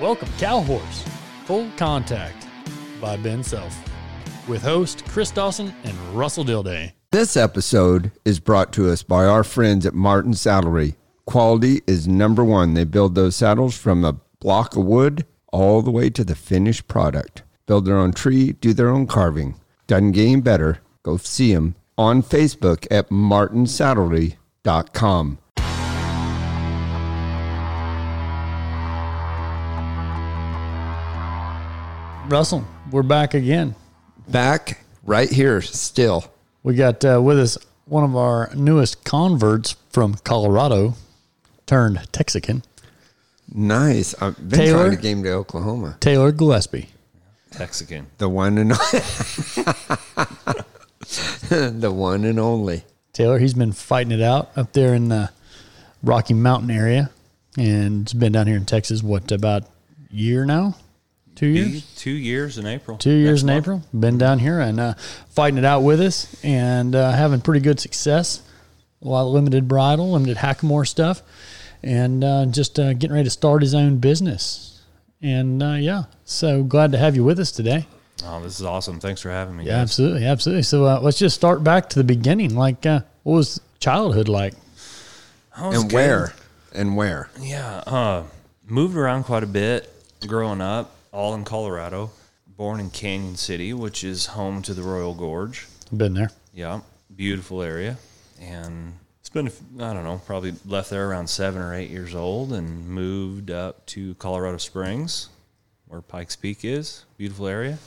Welcome, Cow Horse, Full Contact by Ben Self, with host Chris Dawson and Russell Dilday. This episode is brought to us by our friends at Martin Saddlery. Quality is number one. They build those saddles from a block of wood all the way to the finished product. Build their own tree, do their own carving. Doesn't get any better. Go see them on Facebook at martinsaddlery.com. Russell, we're back again. Back right here still. We got uh, with us one of our newest converts from Colorado, turned Texican, Nice. I've been Taylor? trying to game to Oklahoma. Taylor Gillespie. Texican. The one and the one and only. Taylor, he's been fighting it out up there in the Rocky Mountain area, and has been down here in Texas. What about year now? Two years. Two years in April. two years in month. April. Been down here and uh, fighting it out with us and uh, having pretty good success. A lot of limited bridle, limited hackamore stuff, and uh, just uh, getting ready to start his own business. And uh, yeah, so glad to have you with us today. Oh, this is awesome. Thanks for having me. Yeah, guys. absolutely, absolutely. So uh, let's just start back to the beginning. Like, uh, what was childhood like? Was And good. where? And where? Yeah. Uh, moved around quite a bit growing up, all in Colorado. Born in Cañon City, which is home to the Royal Gorge. Been there. Yeah, beautiful area. And it's been I don't know, probably left there around seven or eight years old and moved up to Colorado Springs, where Pikes Peak is. Beautiful area.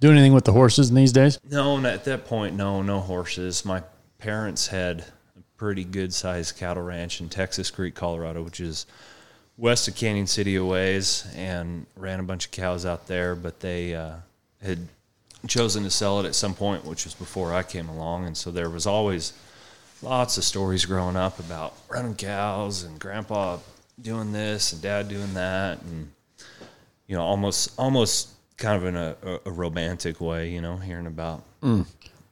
Do anything with the horses in these days? No, at that point, no, no horses. My parents had a pretty good sized cattle ranch in Texas Creek, Colorado, which is west of Cañon City a ways, and ran a bunch of cows out there. But they uh, had chosen to sell it at some point, which was before I came along, and so there was always lots of stories growing up about running cows and Grandpa doing this and Dad doing that, and you know, almost almost kind of in a, a, romantic way, you know, hearing about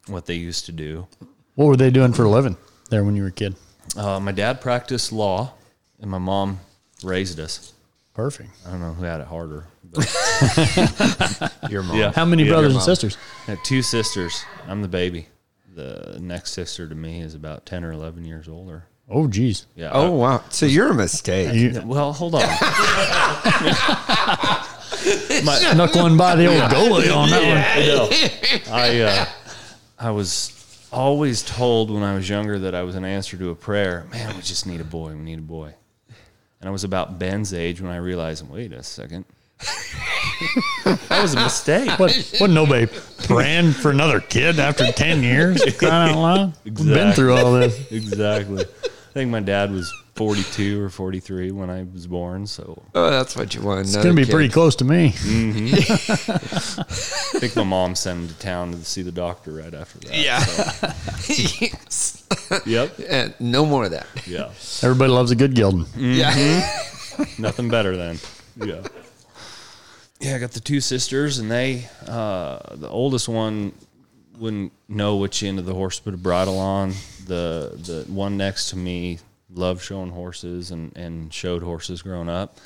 what they used to do. What were they doing for a living there when you were a kid? Uh, my dad practiced law, and my mom raised us. Perfect. I don't know who had it harder. But Your mom. yeah, How many Yeah. brothers Your and mom. sisters? I had two sisters. I'm the baby. The next sister to me is about ten or eleven years older. Oh, geez. Yeah. Oh wow! So you're a mistake. You, well, hold on. knuckling by the old goalie on that one. No. I uh, I was always told when I was younger that I was an answer to a prayer. Man, we just need a boy. We need a boy. And I was about Ben's age when I realized, wait a second, that was a mistake. What? What? Nobody praying for another kid after ten years? Crying out loud. We've been through all this. Exactly. I think my dad was 42 or 43 when I was born. So Oh, that's what you want. It's gonna be pretty close to me. Mm-hmm. I think my mom sent him to town to see the doctor right after that. Yeah. So, yep. And no more of that. Yeah. Everybody loves a good gelding. Yeah. Nothing better than. Yeah. Yeah, I got the two sisters, and they, uh, the oldest one wouldn't know which end of the horse to put a bridle on. The the one next to me loved showing horses and, and showed horses growing up.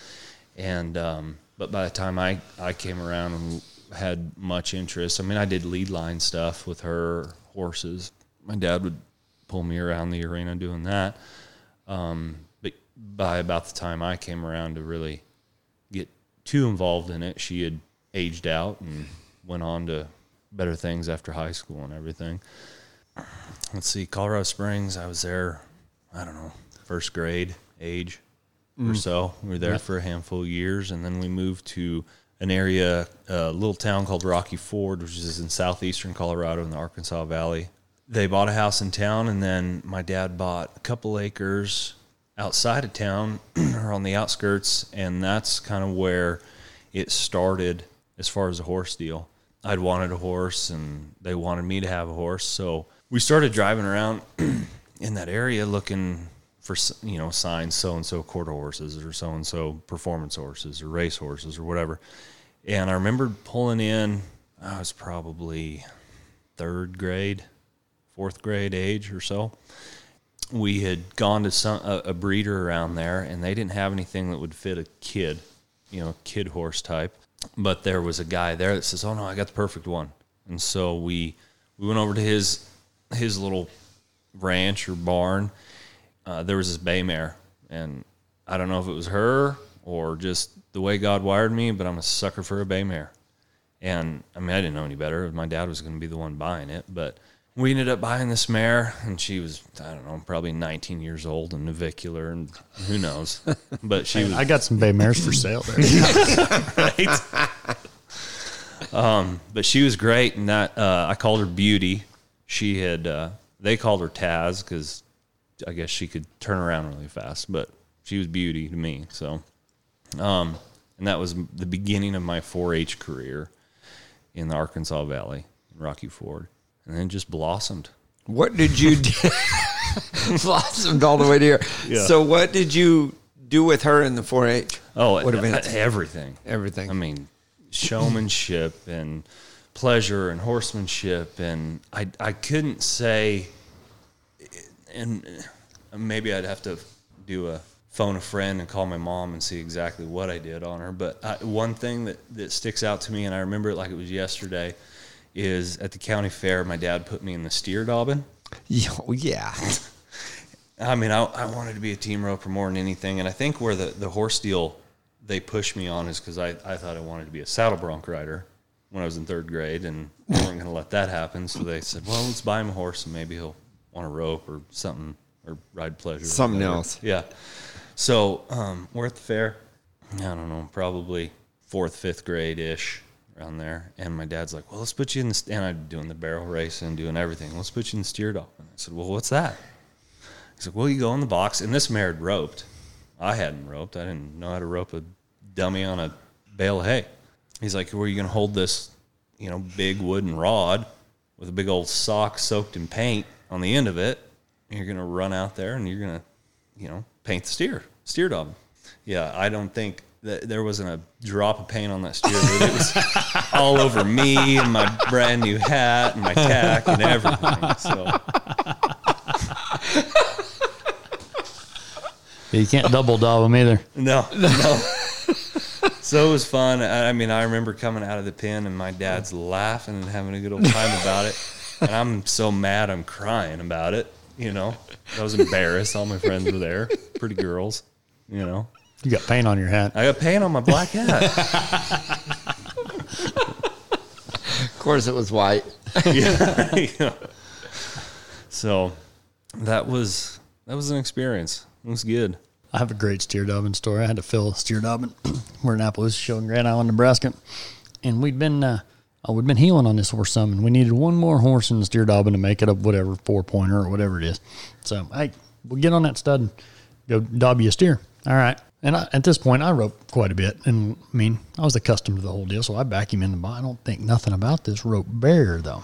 And um, but by the time I, I came around and had much interest, I mean I did lead line stuff with her horses. My dad would pull me around the arena doing that. Um, but by about the time I came around to really get too involved in it, she had aged out and went on to better things after high school and everything. Let's see, Colorado Springs, I was there, I don't know, first grade age or so. We were there for a handful of years, and then we moved to an area, a little town called Rocky Ford, which is in southeastern Colorado in the Arkansas Valley. They bought a house in town, and then my dad bought a couple acres outside of town or on the outskirts, and that's kind of where it started as far as a horse deal. I'd wanted a horse, and they wanted me to have a horse, so we started driving around in that area looking for you know signs so and so quarter horses or so and so performance horses or race horses or whatever. And I remember pulling in. I was probably third grade, fourth grade age or so. We had gone to some a, a breeder around there, and they didn't have anything that would fit a kid. you know, kid horse type. But there was a guy there that says, "Oh no, I got the perfect one." And so we we went over to his his little ranch or barn. Uh, there was this bay mare, and I don't know if it was her or just the way God wired me, but I'm a sucker for a bay mare. And I mean, I didn't know any better. My dad was going to be the one buying it, but we ended up buying this mare, and she was I don't know, probably 19 years old and navicular, and who knows. But she was I got some bay mares for sale there. right. um, but she was great, and that uh, I called her Beauty. She had uh, they called her Taz because I guess she could turn around really fast, but she was Beauty to me. So, um, and that was the beginning of my 4-H career in the Arkansas Valley, in Rocky Ford, and then just blossomed. What did you do? Blossomed all the way to here. Yeah. So, what did you do with her in the 4 H? Oh, What events? Uh, everything. Everything. I mean, showmanship and pleasure and horsemanship, and I I couldn't say, and uh, maybe I'd have to do a phone a friend and call my mom and see exactly what I did on her. But I, one thing that that sticks out to me, and I remember it like it was yesterday, is at the county fair, my dad put me in the steer dobbin. Oh, yeah. I mean, I, I wanted to be a team roper more than anything, and I think where the, the horse deal they pushed me on is because I, I thought I wanted to be a saddle bronc rider when I was in third grade, and they weren't going to let that happen. So they said, well, let's buy him a horse, and maybe he'll want to rope or something or ride pleasure. Something else. Yeah. So um, we're at the fair. I don't know, probably fourth, fifth grade ish around there. And my dad's like, well, let's put you in the, st-, and I'm doing the barrel race and doing everything. Let's put you in the steer dog. And I said, well, what's that? He's like, well, you go in the box. And this mare had roped. I hadn't roped. I didn't know how to rope a dummy on a bale of hay. He's like, where are you going to hold this, you know, big wooden rod with a big old sock soaked in paint on the end of it? You're going to run out there and you're going to, you know, paint the steer, steer dog. Yeah, I don't think that there wasn't a drop of paint on that steer. But it was all over me and my brand new hat and my tack and everything. So you can't double dob them either. No, no. so it was fun. I, I mean, I remember coming out of the pen and my dad's laughing and having a good old time about it. And I'm so mad I'm crying about it. You know, I was embarrassed. All my friends were there, pretty girls. You know, You got paint on your hat. I got paint on my black hat. Of course, it was white. yeah. yeah. So that was that was an experience. It was good. I have a great steer dobbin story. I had to fill a steer dobbin. We're in Appaloosa show in Grand Island, Nebraska, and we'd been uh, oh, we'd been heeling on this horse some, and we needed one more horse in the steer dobbin to make it up whatever four pointer or whatever it is. So hey, we'll get on that stud and go dob you a steer. All right. And I, at this point, I roped quite a bit, and I mean, I was accustomed to the whole deal, so I back him in the. bo- I don't think nothing about this rope barrier though.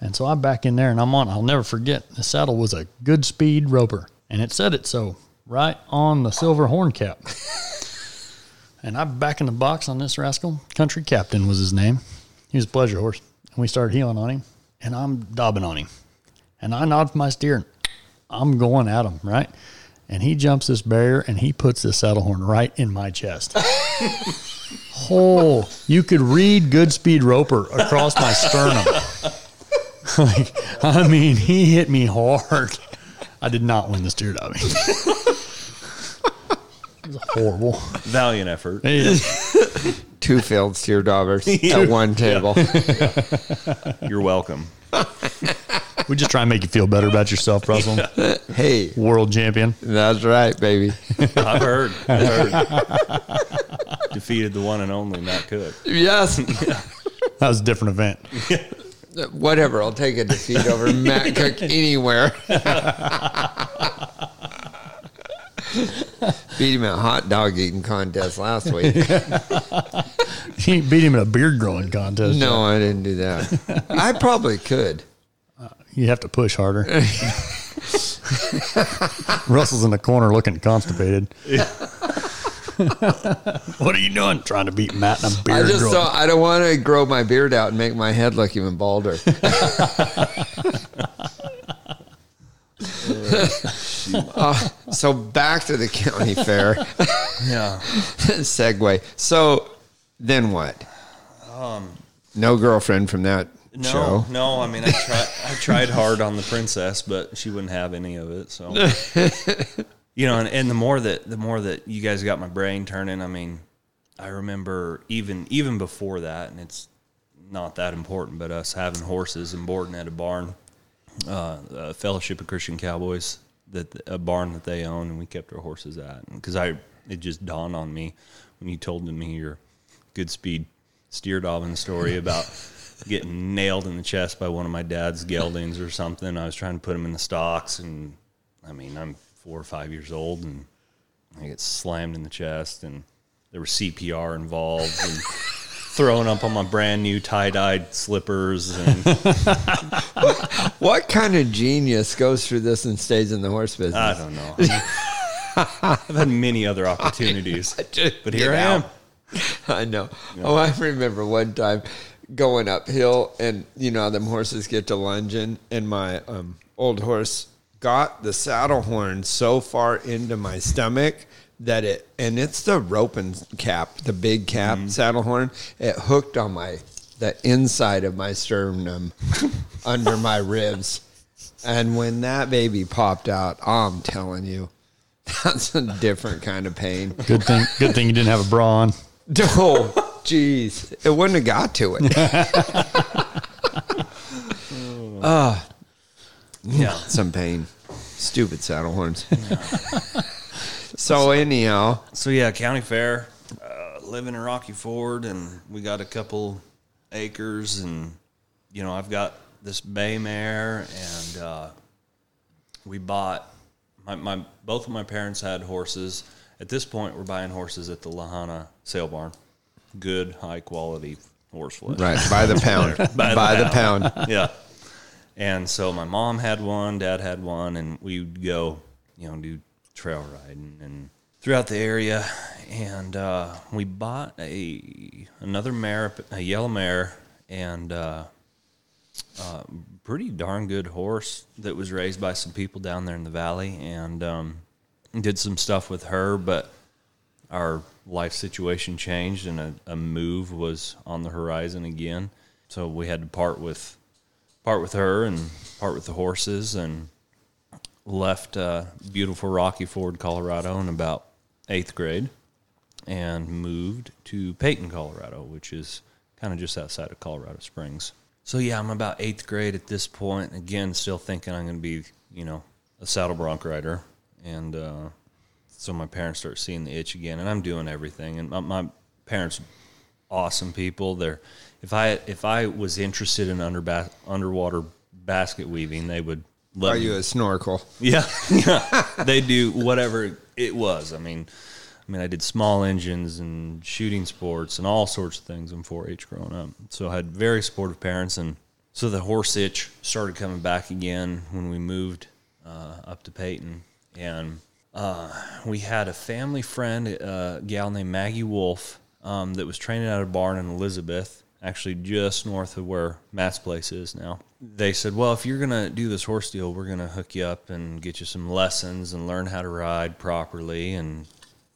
And so I back in there and I'm on. I'll never forget. The saddle was a good speed roper, and it said it so right on the silver horn cap. and I'm back in the box on this rascal. Country Captain was his name. He was a pleasure horse, and we started heeling on him, and I'm dobbing on him, and I nod for my steer. And I'm going at him right, and he jumps this barrier and he puts this saddle horn right in my chest. Oh, you could read good speed roper across my sternum. like, I mean, he hit me hard. I did not win the steer dobbing. it was horrible. Valiant effort. Yeah. Two failed steer daubers at one table. You're welcome. We just try and make you feel better about yourself, Russell. Hey, World champion. that's right, baby. I've heard. I've heard. Defeated the one and only Matt Cook. Yes. That was a different event. Whatever. I'll take a defeat over Matt Cook anywhere. Beat him at hot dog eating contest last week. He beat him in a beard growing contest. No, I didn't do that. I probably could. You have to push harder. Russell's in the corner looking constipated. what are you doing? Trying to beat Matt in a I beard I just growing. don't, I don't want to grow my beard out and make my head look even balder. Uh, so back to the county fair. Yeah. segue. So then what? no girlfriend from that Um, No, show. no. I mean, I tried. I tried hard on the princess, but she wouldn't have any of it. So, you know, and, and the more that the more that you guys got my brain turning. I mean, I remember even even before that, and it's not that important, but us having horses and boarding at a barn, uh, a Fellowship of Christian Cowboys, that a barn that they own, and we kept our horses at. Because I, it just dawned on me when you told me your good speed steer dobbin story about getting nailed in the chest by one of my dad's geldings or something. I was trying to put him in the stocks, and I mean, I'm four or five years old, and I get slammed in the chest, and there was CPR involved, and throwing up on my brand new tie dyed slippers, and What kind of genius goes through this and stays in the horse business? I don't know. I've had many other opportunities, but here I am. I know. Oh, I remember one time going uphill, and you know them horses get to lunging, and my um, old horse got the saddle horn so far into my stomach that it, and it's the roping cap, the big cap saddle horn, it hooked on my the inside of my sternum under my ribs. And when that baby popped out, I'm telling you, that's a different kind of pain. Good thing. Good thing you didn't have a bra on. Oh, jeez. It wouldn't have got to it. Yeah. Some pain. Stupid saddle horns. so, anyhow, So yeah, county fair, uh, living in Rocky Ford, and we got a couple acres, and you know I've got this bay mare, and uh, we bought my, my both of my parents had horses. At this point, we're buying horses at the La Junta Sale Barn, good high quality horse flesh. right, by the pound. by, By the the pound. yeah. And so my mom had one, dad had one, and we would go, you know, do trail riding and throughout the area. And uh, we bought a another mare, a yellow mare, and uh, uh, pretty darn good horse that was raised by some people down there in the valley, and um, did some stuff with her, but our life situation changed and a, a move was on the horizon again. So we had to part with part with her and part with the horses and left uh, beautiful Rocky Ford, Colorado in about eighth grade and moved to Peyton, Colorado, which is kind of just outside of Colorado Springs. So yeah, I'm about eighth grade at this point. Again, still thinking I'm going to be, you know, a saddle bronc rider. And uh, so my parents start seeing the itch again, and I'm doing everything. And my, my parents, awesome people. They're if I if I was interested in under underwater basket weaving, they would let Are me you a snorkel? yeah, yeah. They do whatever it was. I mean, I mean, I did small engines and shooting sports and all sorts of things in 4-H growing up. So I had very supportive parents, and so the horse itch started coming back again when we moved uh, up to Peyton, and uh, we had a family friend, a gal named Maggie Wolf, um, that was training at a barn in Elizabeth, actually just north of where Matt's place is now. They said, "Well, if you're gonna do this horse deal, we're gonna hook you up and get you some lessons and learn how to ride properly and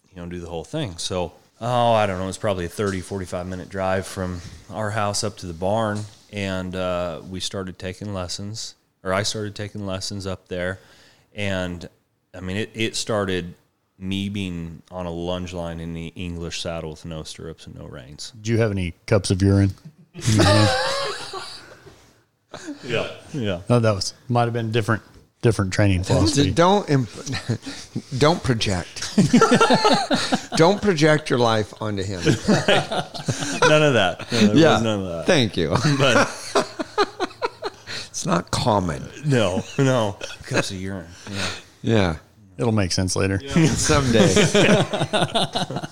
you know do the whole thing." So, oh, I don't know, it's probably a 30, 45 minute drive from our house up to the barn, and uh, we started taking lessons, or I started taking lessons up there, and I mean, it, it started me being on a lunge line in the English saddle with no stirrups and no reins. Do you have any cups of urine? in your hand? Yeah. Yeah. oh, that was might have been different, different training philosophy. Don't imp- don't project. don't project your life onto him. None of that. No, there was none of that. Thank you. But It's not common. no, no. Cups of urine. Yeah. Yeah. It'll make sense later. Someday.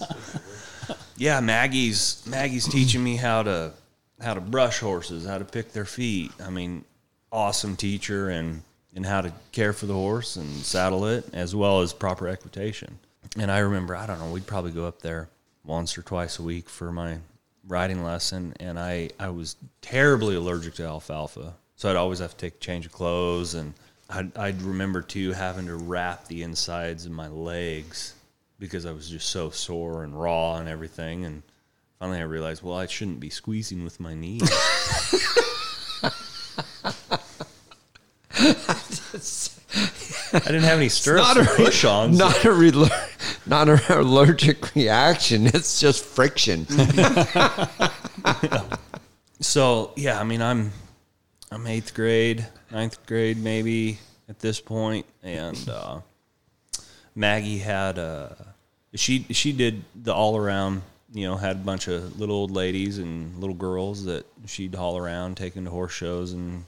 Yeah, Maggie's Maggie's teaching me how to how to brush horses, how to pick their feet. I mean, awesome teacher and and how to care for the horse and saddle it as well as proper equitation. And I remember, I don't know, we'd probably go up there once or twice a week for my riding lesson and I I was terribly allergic to alfalfa. So I'd always have to take a change of clothes and I'd, I'd remember too having to wrap the insides of my legs because I was just so sore and raw and everything. And finally, I realized, well, I shouldn't be squeezing with my knees. I didn't have any stirrups not a- push on. so- Not a re- not an allergic reaction. It's just friction. So yeah, I mean, I'm I'm eighth grade, ninth grade maybe at this point, and uh, Maggie had a she she did the all around. You know, had a bunch of little old ladies and little girls that she'd haul around, taking to horse shows in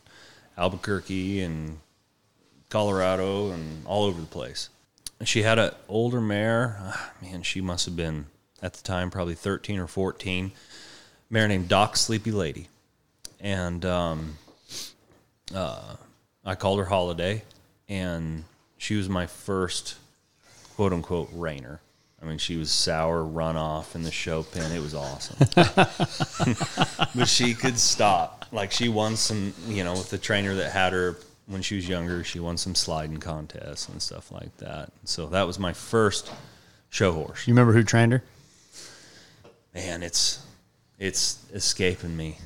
Albuquerque and Colorado and all over the place. And she had an older mare. ah, man, she must have been at the time probably 13 or 14. Mare named Doc Sleepy Lady. And um, uh, I called her Holiday, and she was my first quote unquote reiner. I mean, she was sour runoff in the show pen. It was awesome. but she could stop. Like she won some, you know, with the trainer that had her when she was younger. She won some sliding contests and stuff like that. So that was my first show horse. You remember who trained her? Man, it's it's escaping me.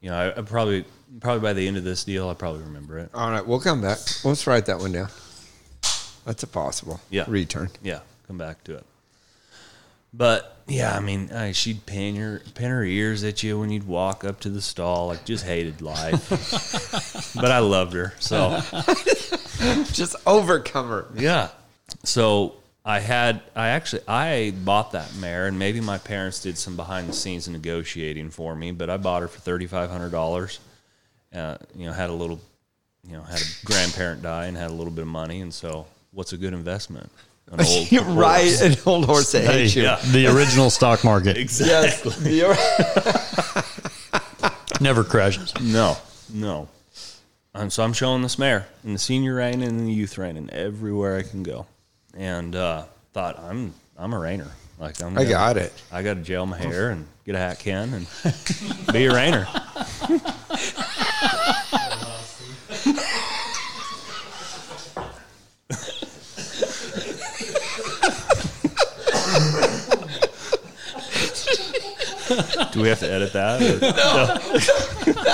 You know, I, I probably probably by the end of this deal, I probably remember it. All right, we'll come back. Let's write that one down. That's a possible Yeah. return. Yeah, come back to it. But yeah, I mean, I, she'd pin your pin her ears at you when you'd walk up to the stall. Like, just hated life. but I loved her, so Just overcome her. Yeah. So I had I actually I bought that mare and maybe my parents did some behind the scenes negotiating for me, but I bought her for thirty five hundred dollars. Uh, you know, had a little you know, had a grandparent die and had a little bit of money and so what's a good investment? An old You're horse. right, an old horse that Hey, hates you. yeah. the original stock market Exactly. Yes. the- never crashes. No, no. Um, so I'm showing this mare in the senior rein and in the youth rein and everywhere I can go. And uh, thought I'm I'm a reiner. Like I'm I gonna- got it. I got to gel my hair and get a hat can and be a reiner. Do we have to edit that? or-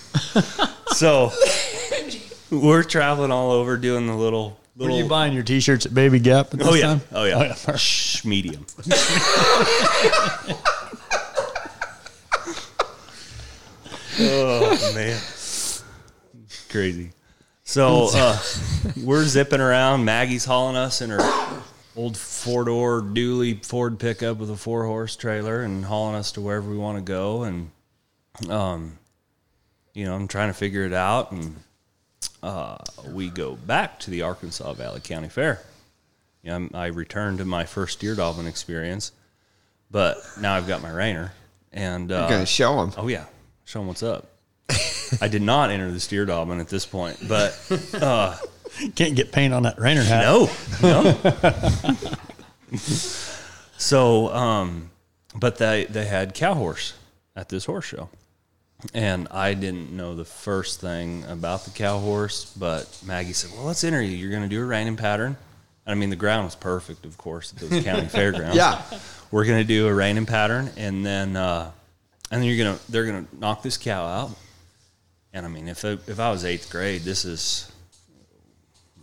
So we're traveling all over doing the little Were little you buying your T-shirts at Baby Gap? At this Oh yeah. time? Oh yeah. Oh, Shh, medium. oh man. Crazy. So uh, we're zipping around. Maggie's hauling us in her old four door dually Ford pickup with a four horse trailer and hauling us to wherever we want to go. And um, you know, I'm trying to figure it out and uh, we go back to the Arkansas Valley County Fair. You know, I'm- returned to my first steer dolphin experience, but now I've got my reiner, and uh, You're gonna show him. oh yeah, show them what's up. I did not enter the steer dolphin at this point, but uh, Can't get paint on that reiner hat. no, no. so, um, but they they had cow horse at this horse show, and I didn't know the first thing about the cow horse. But Maggie said, "Well, let's enter you. You're going to do a reining pattern." I mean, the ground was perfect, of course, at those county fairgrounds. Yeah. we're going to do a reining pattern, and then uh, and then you're gonna they're gonna knock this cow out. And I mean, if I, if I was eighth grade, this is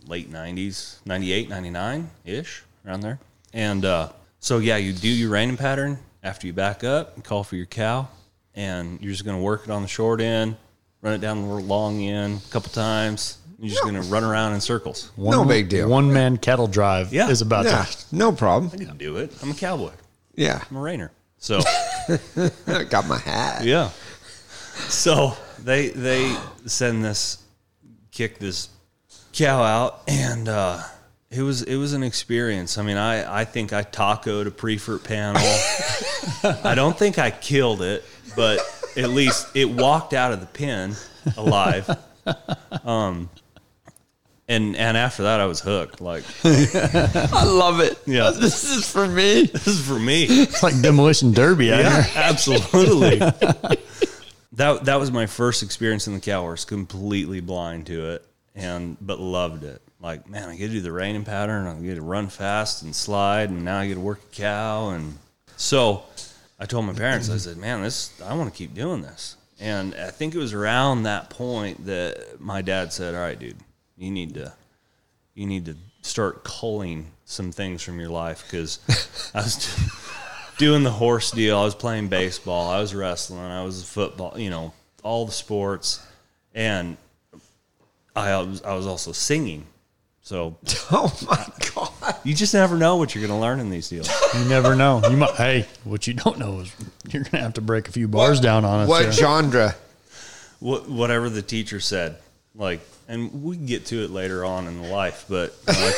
late 90s 98 99 ish around there and uh, so yeah you do your reining pattern after you back up and call for your cow and you're just going to work it on the short end run it down the long end a couple times you're just going to run around in circles One, No big deal. One man cattle drive Yeah. is about Yeah, to. no problem. i can do it i'm a cowboy Yeah, i'm a reiner so I got my hat. Yeah. So they they send this kick this cow out and uh it was it was an experience. I mean, I I think I tacoed a prefert panel. I don't think I killed it, but at least it walked out of the pen alive. Um and and after that I was hooked. Like I love it. Yeah. this is for me. this is for me. It's like demolition derby out Yeah, here. absolutely. that that was my first experience in the cow horse, completely blind to it, and but loved it. Like, man, I get to do the reining pattern, I get to run fast and slide, and now I get to work a cow. And so I told my parents, I said, man, this I want to keep doing this. And I think it was around that point that my dad said, all right, dude, you need to you need to start culling some things from your life because I was doing the horse deal. I was playing baseball. I was wrestling. I was football. You know, all the sports, and I was I was also singing. So Oh my God. you just never know what you're going to learn in these deals. You never know. You might. Hey, what you don't know is you're gonna have to break a few bars down on us. What there. genre? Wh- whatever the teacher said, like, and we can get to it later on in life, but uh,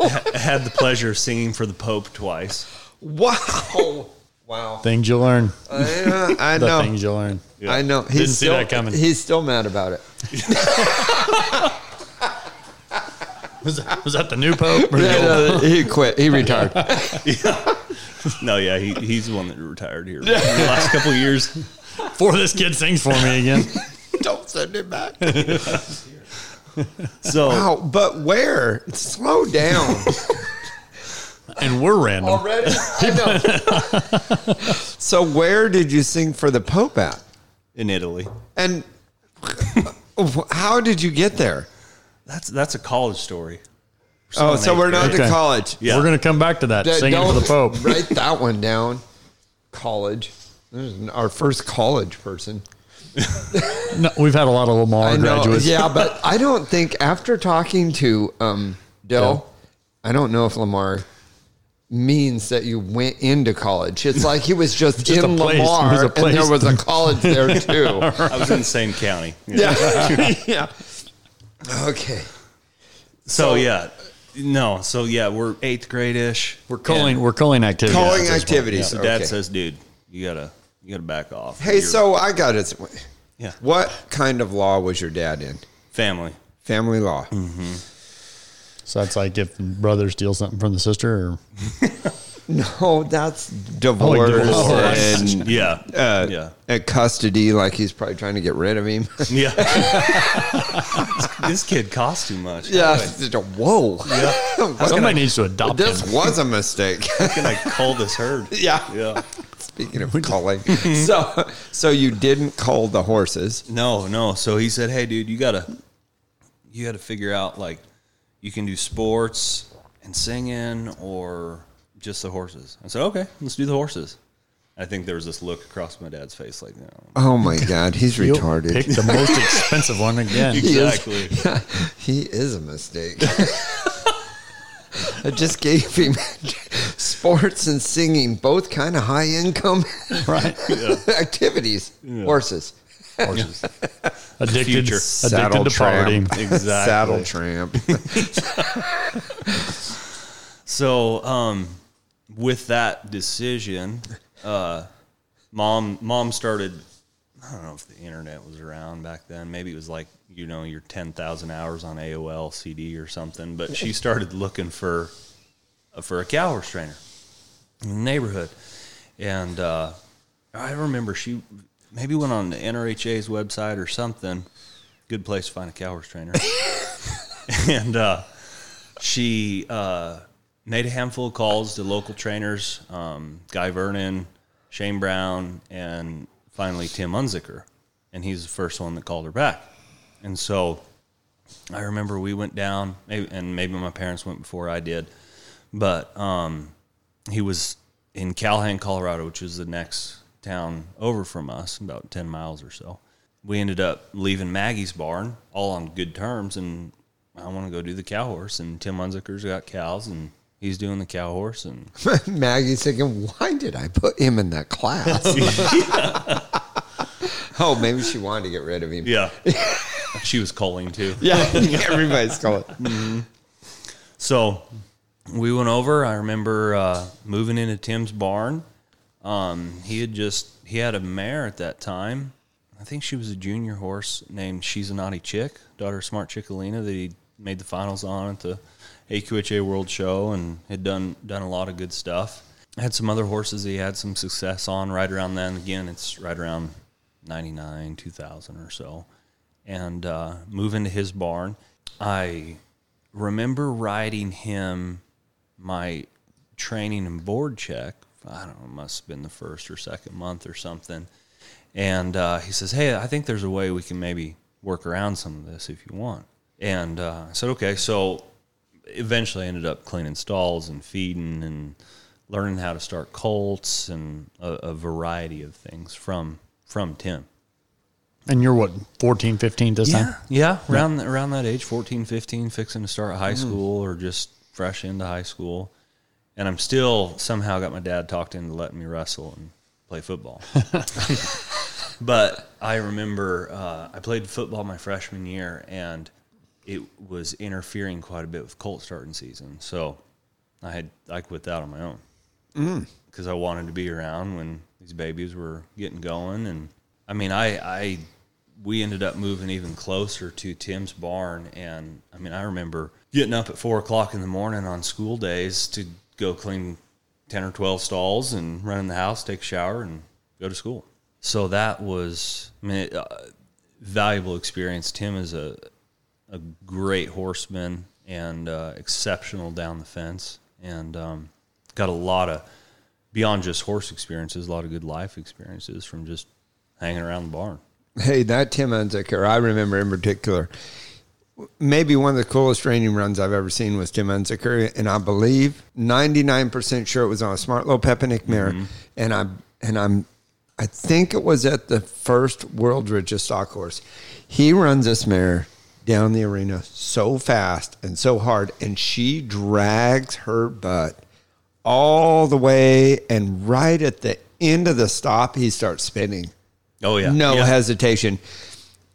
I had the pleasure of singing for the Pope twice. Wow. Oh, wow. Things you learn. Uh, I, I The know. things you learn. I know. He's Didn't see still, that coming. He's still mad about it. Was that, was that the new pope? Or Yeah, old- no, he quit. He retired. No, yeah, he, he's the one that retired here in the last couple of years. Before this kid sings for me again. Don't send him back. So Wow. But where? Slow down. And we're random. Already? I know. so where did you sing for the Pope at? in Italy, And how did you get there? that's that's a college story. Oh, so we're not Okay. to college. Yeah. We're gonna come back to that. D- singing for the Pope. Write that one down. College. There's our first college person. No, we've had a lot of Lamar graduates. Yeah, but I don't think after talking to um, Dill, I don't know if Lamar means that you went into college. It's like he was just, Just in place. It Lamar was and there was a college there too. I was in the same county. yeah. yeah. Okay. So yeah, no. So yeah, we're eighth grade ish. We're calling. We're calling activities. Calling at this point. activities. So dad says, "Dude, you gotta you gotta back off." Hey, You're- so I got it. yeah, What kind of law was your dad in? family. Family law. Mm-hmm. So that's like if brother steals something from the sister, or No, that's divorce, divorce. and Yeah, uh, yeah, custody. Like he's probably trying to get rid of him. yeah. this kid costs too much. yeah. How Whoa. somebody needs to adopt This him. was a mistake. can I cull this herd? yeah. Yeah. Speaking of calling, so so you didn't call the horses. No, no. So he said, "Hey, dude, you gotta, you gotta figure out like, you can do sports and singing or just the horses." I said, "Okay, let's do the horses." I think there was this look across my dad's face, like, oh, "No, Oh my God, he's You'll retarded. Pick the most expensive one again. He is- exactly." he is a mistake. I just gave him sports and singing, both kind of high income Right. activities. Horses. Horses. Addicted. future. Addicted Saddle to poverty. Exactly. Saddle tramp. So, um, with that decision, uh, mom mom started. I don't know if the internet was around back then. Maybe it was like you know your ten thousand hours on AOL CD or something. But she started looking for for a cow horse trainer in the neighborhood, and uh, I remember she maybe went on the NRHA's website or something. Good place to find a cow horse trainer. and uh, she uh, made a handful of calls to local trainers, um, Guy Vernon, Shane Brown, and finally Tim Unzicker. And he's the first one that called her back. And so I remember we went down, maybe, and maybe my parents went before I did, but um, he was in Calhan, Colorado, which was the next town over from us, about 10 miles or so. We ended up leaving Maggie's barn all on good terms, and I want to go do the cow horse. And Tim Unzicker's got cows, and he's doing the cow horse. And Maggie's thinking, why did I put him in that class? oh, maybe she wanted to get rid of him. yeah, she was calling too. Yeah, everybody's calling. So we went over. I remember uh, moving into Tim's barn. Um, he had just he had a mare at that time. I think she was a junior horse named She's a Naughty Chick, daughter of Smart Chic Olena, that he made the finals on at the AQHA World Show and had done done a lot of good stuff. Had some other horses he had some success on right around then. Again, it's right around 99, 2000 or so. and uh, move into his barn. I remember riding him my training and board check. I don't know, must have been the first or second month or something. And uh, he says, Hey, I think there's a way we can maybe work around some of this if you want. And uh, I said, Okay. So eventually I ended up cleaning stalls and feeding and learning how to start colts and a, a variety of things from from Tim. And you're what, 14, 15 this Yeah, time? yeah, around around that age, 14, 15, fixing to start high school or just fresh into high school. And I'm still somehow got my dad talked into letting me wrestle and play football. but I remember uh, I played football my freshman year, and it was interfering quite a bit with Colt starting season. So I had I quit that on my own because I wanted to be around when these babies were getting going. And I mean, I I we ended up moving even closer to Tim's barn, and I mean, I remember getting up at four o'clock in the morning on school days to go clean ten or twelve stalls and run in the house, take a shower, and go to school. So that was, I mean, uh, valuable experience. Tim is a a great horseman and uh, exceptional down the fence, and um, got a lot of beyond just horse experiences, a lot of good life experiences from just hanging around the barn. Hey, that Tim Unzicker, I remember in particular. Maybe one of the coolest training runs I've ever seen was Tim Unzicker, and I believe ninety nine percent sure it was on a smart little Pepinic mare, mm-hmm. and I and I'm I think it was at the first World Richest Stock Horse. He runs this mare down the arena so fast and so hard, and she drags her butt all the way, and right at the end of the stop, he starts spinning Oh yeah, no yeah. hesitation.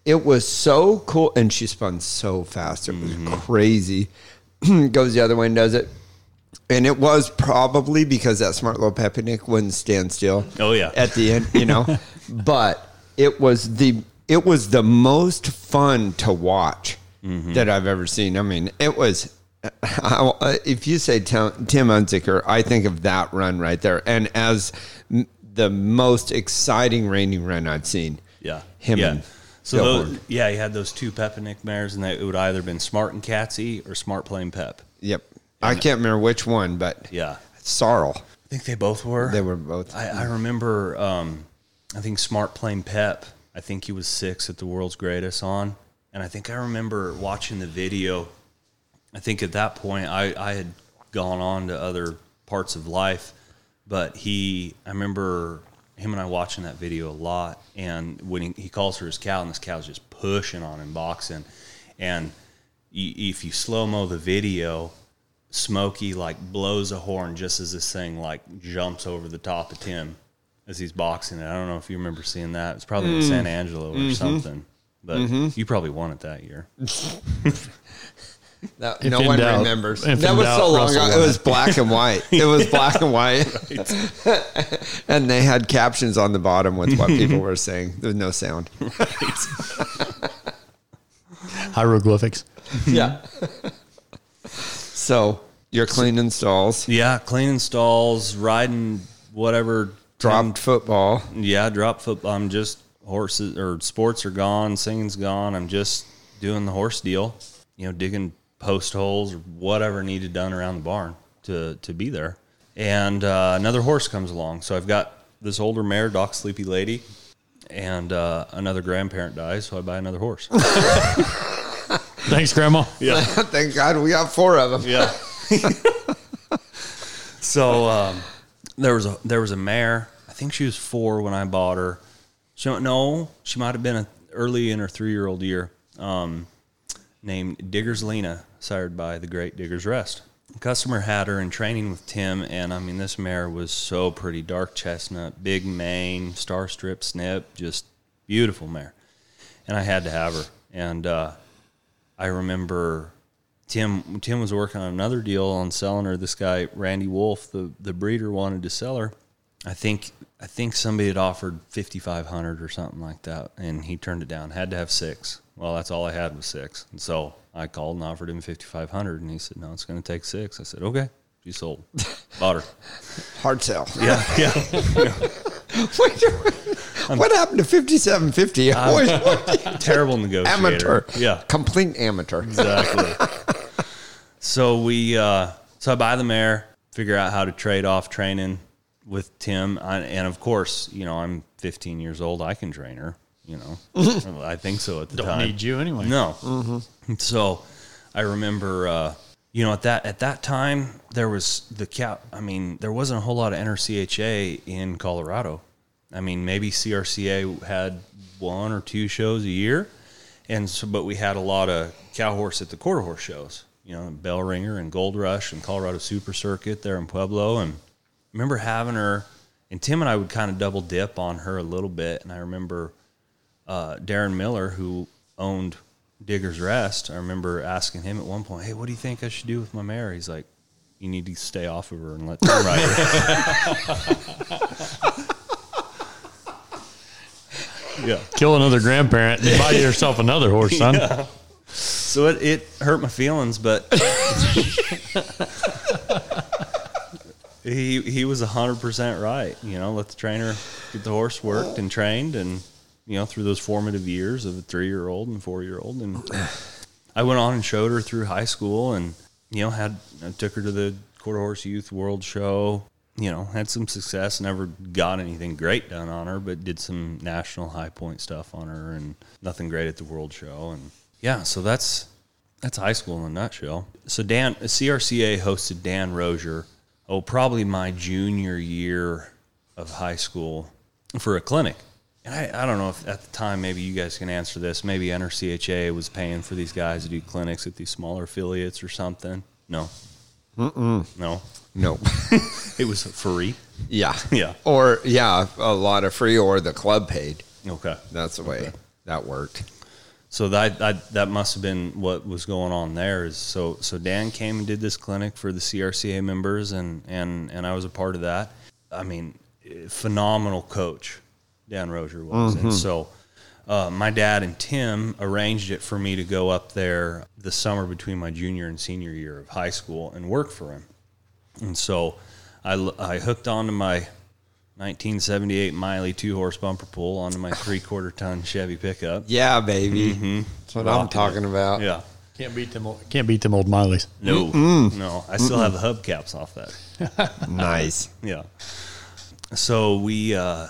It was so cool, and she spun so fast. It was Mm-hmm. crazy. Goes the other way and does it, and it was probably because that smart little Pepinic wouldn't stand still. Oh, yeah. at the end, you know. but it was the it was the most fun to watch Mm-hmm. that I've ever seen. I mean, it was. I, if you say Tim, Tim Unzicker, I think of that run right there, and as the most exciting reining run I've seen. Yeah, him Yeah. and So those, yeah, he had those two Pepinic mares, and they, it would either been Smart and Catsy or Smart playing Pep. Yep, I can't remember which one, but Yeah, Sarl. I think they both were. They were both. I, I remember. Um, I think Smart playing Pep. I think he was six at the World's Greatest on, and I think I remember watching the video. I think at that point I, I had gone on to other parts of life, but he. I remember him and I watching that video a lot, and when he, he calls for his cow, and this cow's just pushing on him boxing, and y- if you slow mo the video, Smokey like blows a horn just as this thing like jumps over the top of Tim as he's boxing it. I don't know if you remember seeing that. It's probably in mm. San Angelo or mm-hmm. something. But mm-hmm. you probably won it that year. That, no one doubt- remembers. That was doubt, so long Russell ago. It was black and white. It was black and white. and they had captions on the bottom with what people were saying. There was no sound. Hieroglyphics. Yeah. so you're cleaning stalls, Yeah, cleaning stalls, riding whatever. dropped football. Yeah, dropped football. I'm just horses or sports are gone, singing's gone. I'm just doing the horse deal. You know, digging post holes or whatever needed done around the barn to to be there. And uh, another horse comes along, so I've got this older mare, Doc Sleepy Lady, and uh, another grandparent dies, so I buy another horse. Thanks, Grandma. yeah, Thank God we got four of them. yeah. so um, there was a there was a mare. I think she was four when I bought her. So no, she might have been a, early in her three year old year. Um, named Diggers Lena, sired by the great Diggers Rest. The customer had her in training with Tim, and I mean this mare was so pretty, dark chestnut, big mane, star strip snip, just beautiful mare. And I had to have her. And uh, I remember Tim Tim was working on another deal on selling her. This guy Randy Wolf, the the breeder, wanted to sell her. I think I think somebody had offered fifty five hundred or something like that, and he turned it down. Had to have six. Well, that's all I had was six, and so I called and offered him fifty five hundred, and he said, "No, it's going to take six. I said, "Okay." She sold. Bought her. Hard sell. Yeah, yeah. what happened to 5750? Always Terrible negotiator. amateur. Yeah. Complete amateur. exactly. so we, uh, so I buy the mare, figure out how to trade off training with Tim, I, and of course, you know, I'm 15 years old. I can train her. You know, I think so at the Don't time. need you anyway. No. So I remember, uh, you know, at that at that time there was the cow. I mean, there wasn't a whole lot of NRCHA in Colorado. I mean, maybe CRCA had one or two shows a year, and so but we had a lot of cow horse at the quarter horse shows. You know, Bell Ringer and Gold Rush and Colorado Super Circuit there in Pueblo, and I remember having her. And Tim and I would kind of double dip on her a little bit, and I remember uh, Darren Miller, who owned Digger's Rest, I remember asking him at one point, "Hey, what do you think I should do with my mare?" He's like, "You need to stay off of her and let them ride her." yeah. Kill another grandparent and buy yourself another horse, son. So it, it hurt my feelings, but he he was hundred percent right. You know, let the trainer get the horse worked and trained, and you know through those formative years of a three year old and four year old, and I went on and showed her through high school, and you know had I took her to the quarter horse youth world show. You know, had some success. Never got anything great done on her, but did some national high point stuff on her, and nothing great at the world show. And yeah, so that's that's high school in a nutshell. So Dan, CRCA hosted Dan Roeser, oh, probably my junior year of high school for a clinic. And I, I don't know if at the time maybe you guys can answer this. Maybe NRCHA was paying for these guys to do clinics at these smaller affiliates or something. No. Mm-mm. No. No. It was free. yeah. Yeah. Or, yeah, a lot of free or the club paid. Okay. That's the way that worked. So that, that that must have been what was going on there. Is so so Dan came and did this clinic for the CRCA members, and and and I was a part of that. I mean, eh, phenomenal coach, Dan Roeser was, and so. Uh, my dad and Tim arranged it for me to go up there the summer between my junior and senior year of high school and work for him. And so I, I hooked onto my 1978 Miley two horse bumper pull onto my three quarter ton Chevy pickup. Yeah, baby. That's what I'm Rocking talking about. Yeah. Can't beat them. old- Can't beat them old Mileys. No, no. I still have the hubcaps off that. Nice. Yeah. So we, uh,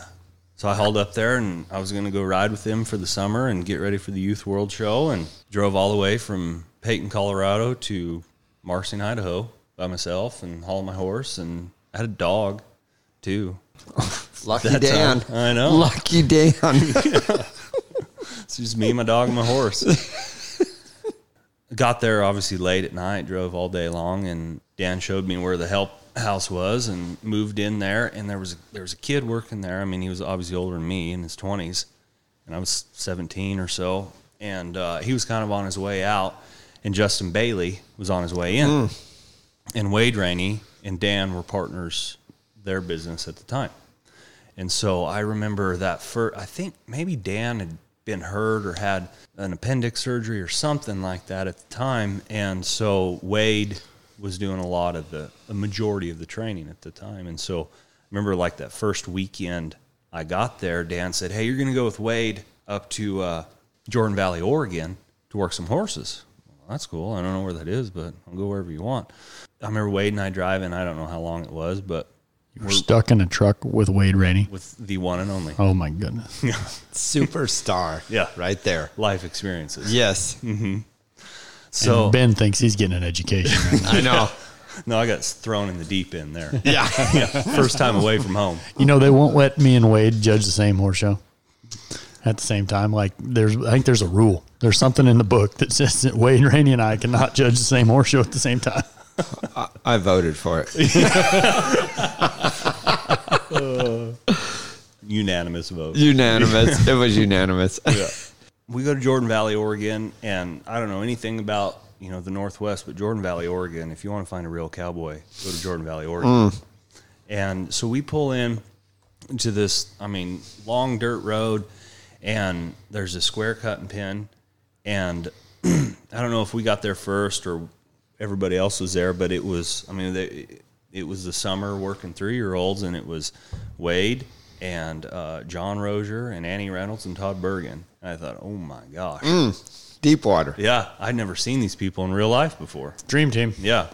so I hauled up there and I was going to go ride with them for the summer and get ready for the Youth World Show and drove all the way from Peyton, Colorado to Marsing, Idaho by myself and hauled my horse and I had a dog too. Lucky That Dan. time. I know. Lucky Dan. It's just me, my dog, and my horse. Got there obviously late at night, drove all day long, and Dan showed me where the help house was and moved in there. And there was a, there was a kid working there. I mean, he was obviously older than me in his twenties, and I was seventeen or so. And uh, he was kind of on his way out, and Justin Bailey was on his way in. And Wade Rainey and Dan were partners their business at the time. And so I remember that first, I think maybe Dan had been hurt or had an appendix surgery or something like that at the time. And so Wade was doing a lot of the, a majority of the training at the time. And so I remember like that first weekend I got there, Dan said, Hey, you're going to go with Wade up to uh, Jordan Valley, Oregon to work some horses. Well, that's cool. I don't know where that is, but I'll go wherever you want. I remember Wade and I driving, I don't know how long it was, but We're stuck in a truck with Wade Rainey. with the one and only Oh my goodness. Superstar. Yeah. Right there. life experiences. Yes. So and Ben thinks he's getting an education. right. I know. no, I got thrown in the deep end there. Yeah. yeah, first time away from home. you know, they won't let me and Wade judge the same horse show at the same time. Like there's, I think there's a rule. There's something in the book that says that Wade Rainey and I cannot judge the same horse show at the same time. I voted for it. Unanimous vote. Unanimous. It was unanimous. Yeah. We go to Jordan Valley, Oregon, and I don't know anything about you know the Northwest, but Jordan Valley, Oregon. If you want to find a real cowboy, go to Jordan Valley, Oregon. Hmm. And so we pull in to this, I mean, long dirt road, and there's a square cut and pin, and I don't know if we got there first or everybody else was there, but it was, I mean, they, it was the summer working three year olds, and it was Wade and uh, John Rozier and Annie Reynolds and Todd Bergen. And I thought, oh my gosh, Deepwater. yeah, I'd never seen these people in real life before. Dream team. Yeah.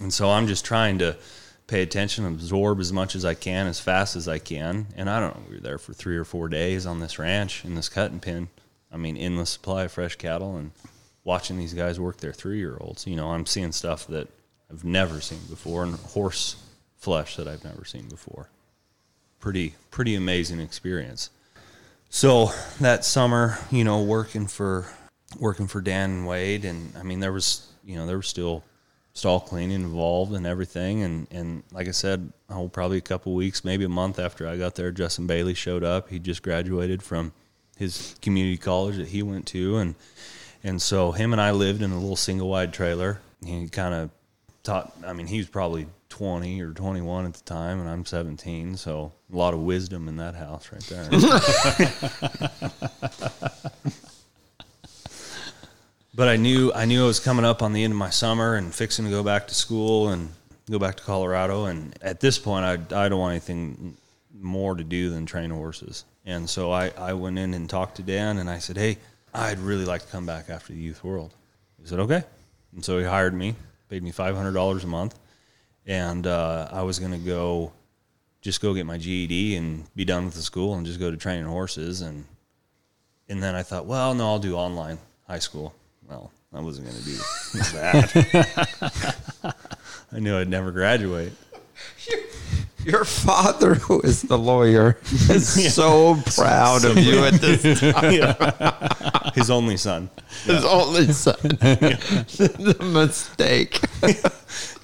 And so I'm just trying to pay attention, absorb as much as I can, as fast as I can. And I don't know, we were there for three or four days on this ranch in this cutting pen. I mean, endless supply of fresh cattle and watching these guys work their three year olds. You know, I'm seeing stuff that I've never seen before and horse flesh that I've never seen before. Pretty, pretty amazing experience. So that summer, you know, working for working for Dan and Wade, and I mean, there was, you know, there was still stall cleaning involved and everything, and and like I said, oh, probably a couple weeks, maybe a month after I got there, Justin Bailey showed up. He just graduated from his community college that he went to, and and so him and I lived in a little single wide trailer. He kind of taught. I mean, he was probably twenty or twenty one at the time, and I'm seventeen, so a lot of wisdom in that house right there. but I knew I knew I was coming up on the end of my summer and fixing to go back to school and go back to Colorado. And at this point, I I don't want anything more to do than train horses. And so I I went in and talked to Dan and I said, hey, I'd really like to come back after the youth world. He said, okay. And so he hired me, paid me five hundred dollars a month, and uh, I was going to go just go get my GED and be done with the school and just go to training horses and and then I thought, well, no, I'll do online high school. Well, I wasn't going to do that. I knew I'd never graduate. Your father, who is the lawyer, is so proud of you at this time. His only son, His only son. the mistake.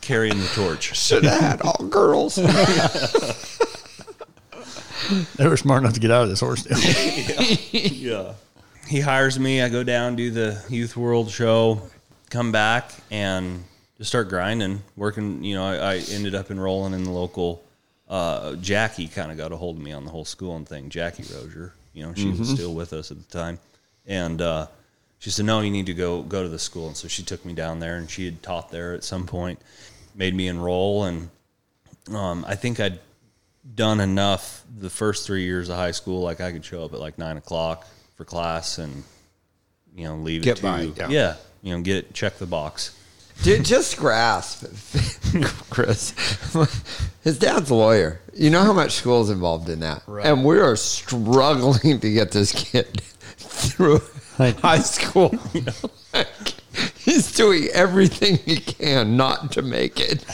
Carrying the torch. Should have had all girls. They were smart enough to get out of this horse deal. Yeah. He hires me. I go down, do the Youth World show, come back, and just start grinding, working. You know, I, I ended up enrolling in the local. Uh, Jackie kind of got a hold of me on the whole schooling thing. Jackie Roeser, you know, she was still with us at the time, and uh, she said, "No, you need to go go to the school." And so she took me down there, and she had taught there at some point, made me enroll, and um, I think I'd done enough the first three years of high school. Like I could show up at like nine o'clock for class and you know leave Get it by, to yeah. yeah. you know get it check the box. Dude, just grasp, Chris. His dad's a lawyer. You know how much school's involved in that, Right. and we are struggling to get this kid through Like- high school. Like, he's doing everything he can not to make it.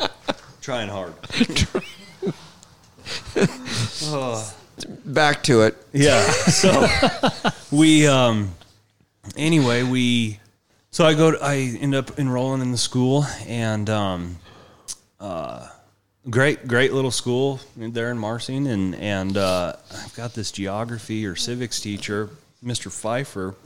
Trying hard. Back to it. Yeah. So we um anyway, we so I go to, I end up enrolling in the school and um uh great great little school there in Marsing and and uh I've got this geography or civics teacher, Mr. Pfeiffer,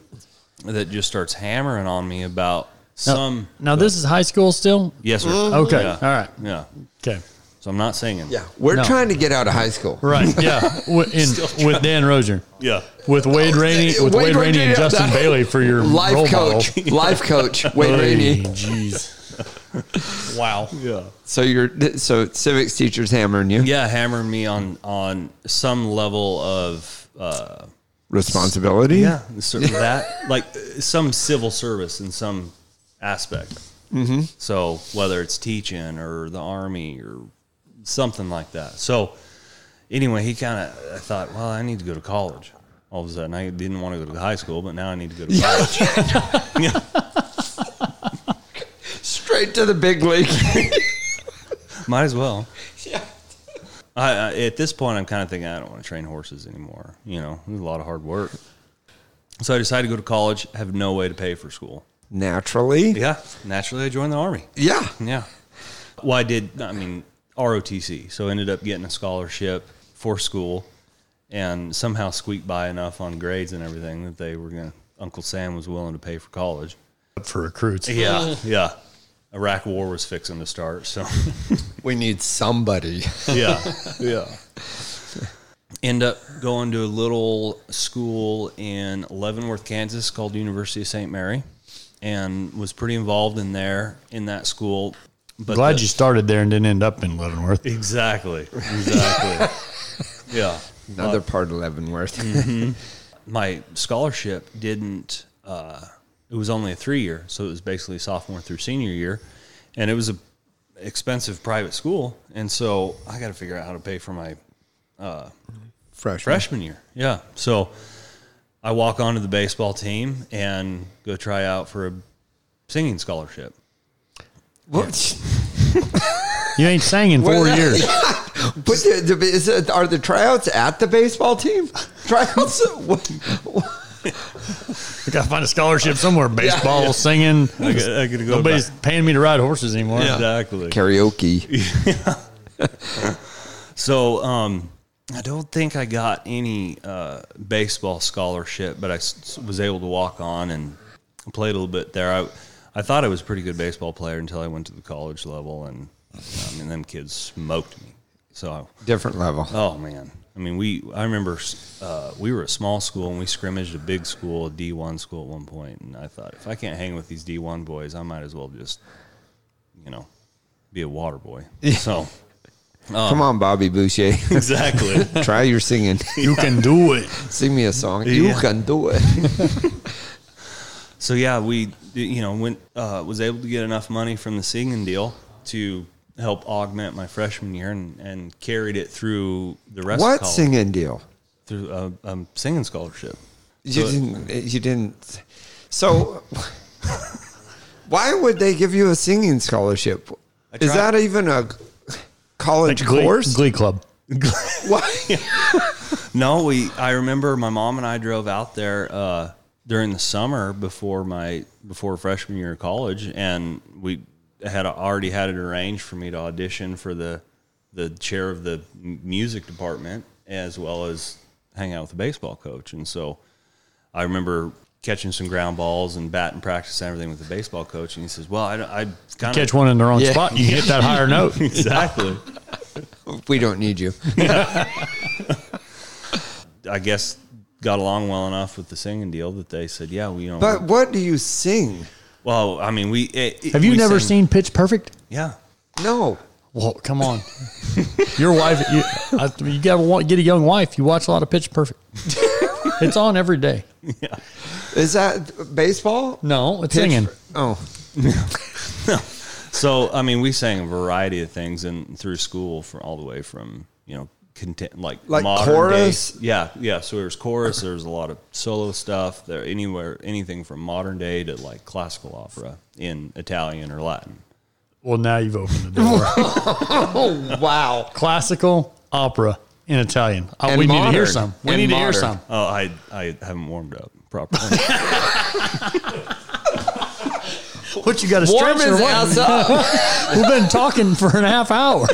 that just starts hammering on me about some now this is high school still. Yes sir. Okay. Yeah. All right. Yeah. Okay. So I'm not singing. Yeah, we're No. trying to get out of high school. Right. Yeah. Wi- in, with Dan Roeser, Yeah. with Wade Rainey, with Wade Wade, Rainey Rainey, and Justin that- Bailey for your Life role coach, model. life coach, Wade Rainey. Jeez. wow. Yeah. So you're so civics teachers hammering you. Yeah, hammering me on on some level of uh, Responsibility. yeah, that like some civil service in some aspect. Mm-hmm. So whether it's teaching or the army or something like that. So anyway, he kind of I thought, well, I need to go to college. All of a sudden, I didn't want to go to high school, but now I need to go to college. yeah. Straight to the big league. Might as well. I, I, at this point, I'm kind of thinking I don't want to train horses anymore. You know, it was a lot of hard work. So I decided to go to college. Have no way to pay for school. Naturally. Yeah, naturally, I joined the army. Yeah. Yeah. Well, I did. I mean, ROTC. So I ended up getting a scholarship for school, and somehow squeaked by enough on grades and everything that they were gonna. Uncle Sam was willing to pay for college. For recruits. Yeah, yeah. Iraq War was fixing to start, so We need somebody. yeah, yeah. End up going to a little school in Leavenworth, Kansas, called University of St. Mary, and was pretty involved in there in that school. But Glad the- you started there and didn't end up in Leavenworth. exactly, exactly. Yeah. Another part of Leavenworth. my scholarship didn't uh, it was only a three year so it was basically sophomore through senior year and it was a expensive private school and so i got to figure out how to pay for my uh, Freshman. freshman year yeah so i walk onto the baseball team and go try out for a singing scholarship What? You ain't sang in four Well, years. But the, the, is it, are the tryouts at the baseball team? Tryouts? What- We gotta find a scholarship somewhere. Baseball, yeah. singing. i got, I gotta go Nobody's paying me to ride horses anymore. back. exactly Karaoke. So um, I don't think I got any uh, baseball scholarship, but I s- was able to walk on and played a little bit there. I, I thought I was a pretty good baseball player until I went to the college level, and I mean, them kids smoked me. So, Different level. oh man, I mean, we I remember uh, we were a small school and we scrimmaged a big school, a D one school at one point, and I thought if I can't hang with these D one boys, I might as well just, you know, be a water boy. So. Come on, Bobby Boucher. Exactly. Try your singing. You can do it. Sing me a song. You can do it. So yeah, we you know went uh, was able to get enough money from the singing deal to help augment my freshman year and, and carried it through the rest What of college singing deal? through a um, singing scholarship. You So- didn't. You didn't. So, why would they give you a singing scholarship? Is that even a college Glee, course? Glee Club. Why? No, we. I remember my mom and I drove out there uh, during the summer before my before freshman year of college, and we had already had it arranged for me to audition for the the chair of the music department as well as hang out with the baseball coach. And so I remember catching some ground balls and batting practice and everything with the baseball coach, and he says, "Well, I, I kind Catch one in the wrong Yeah. spot, you hit that higher note. exactly." we don't need you. I guess got along well enough with the singing deal that they said, "Yeah, we you know." But what do you sing? Well, I mean, we it, it- Have you we never sang- seen Pitch Perfect? Yeah, No. Well, come on. Your wife, you, I, you got to get a young wife. You watch a lot of Pitch Perfect. it's on every day. Yeah. Is that baseball? No, it's Pitch- singing. Oh, no. So I mean, we sang a variety of things and through school for all the way from you know content like Like modern chorus? Day. Yeah, yeah. So there's chorus. There's a lot of solo stuff. There anywhere anything from modern day to like classical opera in Italian or Latin. Well, now you've opened the door. Oh wow. Classical opera in Italian. Uh, and we need to hear modern. some. We And need to hear modern. some. Oh, I I haven't warmed up properly. What you got to Warm stretch or his what? ass up. We've been talking for an half hour.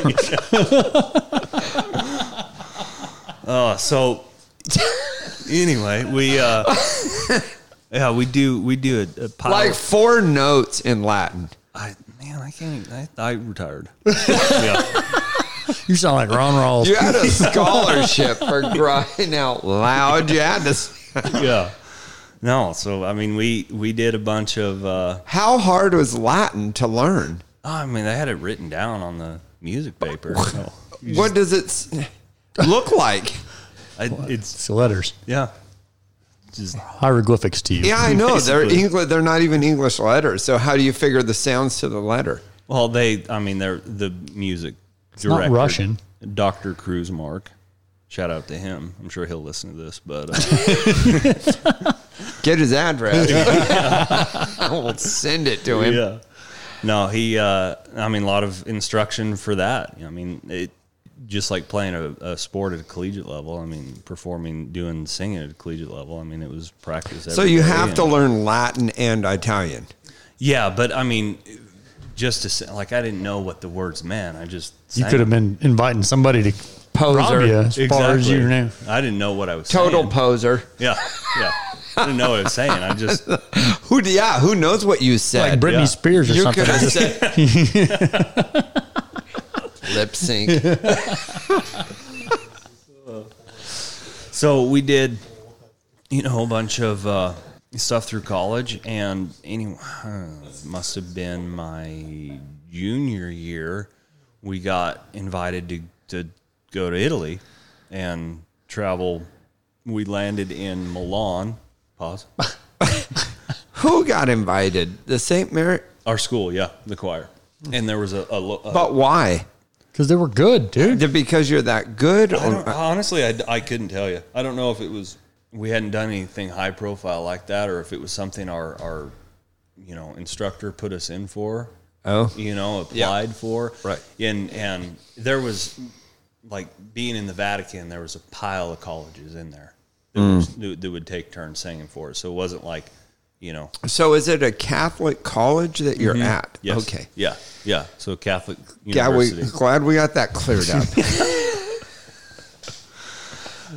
Uh, so anyway, we uh, yeah we do we do a, a pilot. like four notes in Latin. I man, I can't. even- I, I retired. yeah. You sound like Ron Rawls. You had a scholarship for crying out loud. You had to. yeah. No, so I mean, we we did a bunch of. Uh, How hard was Latin to learn? I mean, they had it written down on the music paper. So What does it s- look like? I, it's It's letters. yeah, just Hieroglyphics to you. Yeah, I know they're Basically. English. They're not even English letters. So how do you figure the sounds to the letter? well, they. I mean, they're the music not director, Russian. Dr. Cruz Mark. Shout out to him. I'm sure he'll listen to this, but uh, Get his address. we'll send it to him. yeah. No, he. Uh, I mean, a lot of instruction for that. I mean, it just like playing a, a sport at a collegiate level. I mean, performing, doing singing at a collegiate level. I mean, it was practice. So you day have to learn Latin and Italian. Yeah, but I mean, just to say, like, I didn't know what the words meant. I just You could have been inviting somebody to Poser. rob you as far as you knew. I didn't know what I was saying. Total saying. poser. yeah, yeah. I didn't know what I was saying. I just Who? Yeah. Who knows what you said? Like Britney yeah. Spears or you something. could have said lip sync. so we did, you know, a bunch of uh, stuff through college, and anyway, it must have been my junior year. We got invited to to go to Italy and travel. We landed in Milan. Pause. Who got invited? The St. Mary? Our school, yeah, the choir, and there was a. a, a But why? Because they were good, dude. Because you're that good? I Or, don't, honestly, I, I couldn't tell you. I don't know if it was we hadn't done anything high profile like that, or if it was something our our you know instructor put us in for. Oh. you know, Yeah. applied for. Right. And and there was like being in the Vatican, there was a pile of colleges in there that, Mm. was, that, that would take turns singing for us. So it wasn't like you know. so is it a Catholic college that you're at? Mm-hmm. Yes. Okay. Yeah. Yeah. So Catholic university. Yeah, we glad we got that cleared up.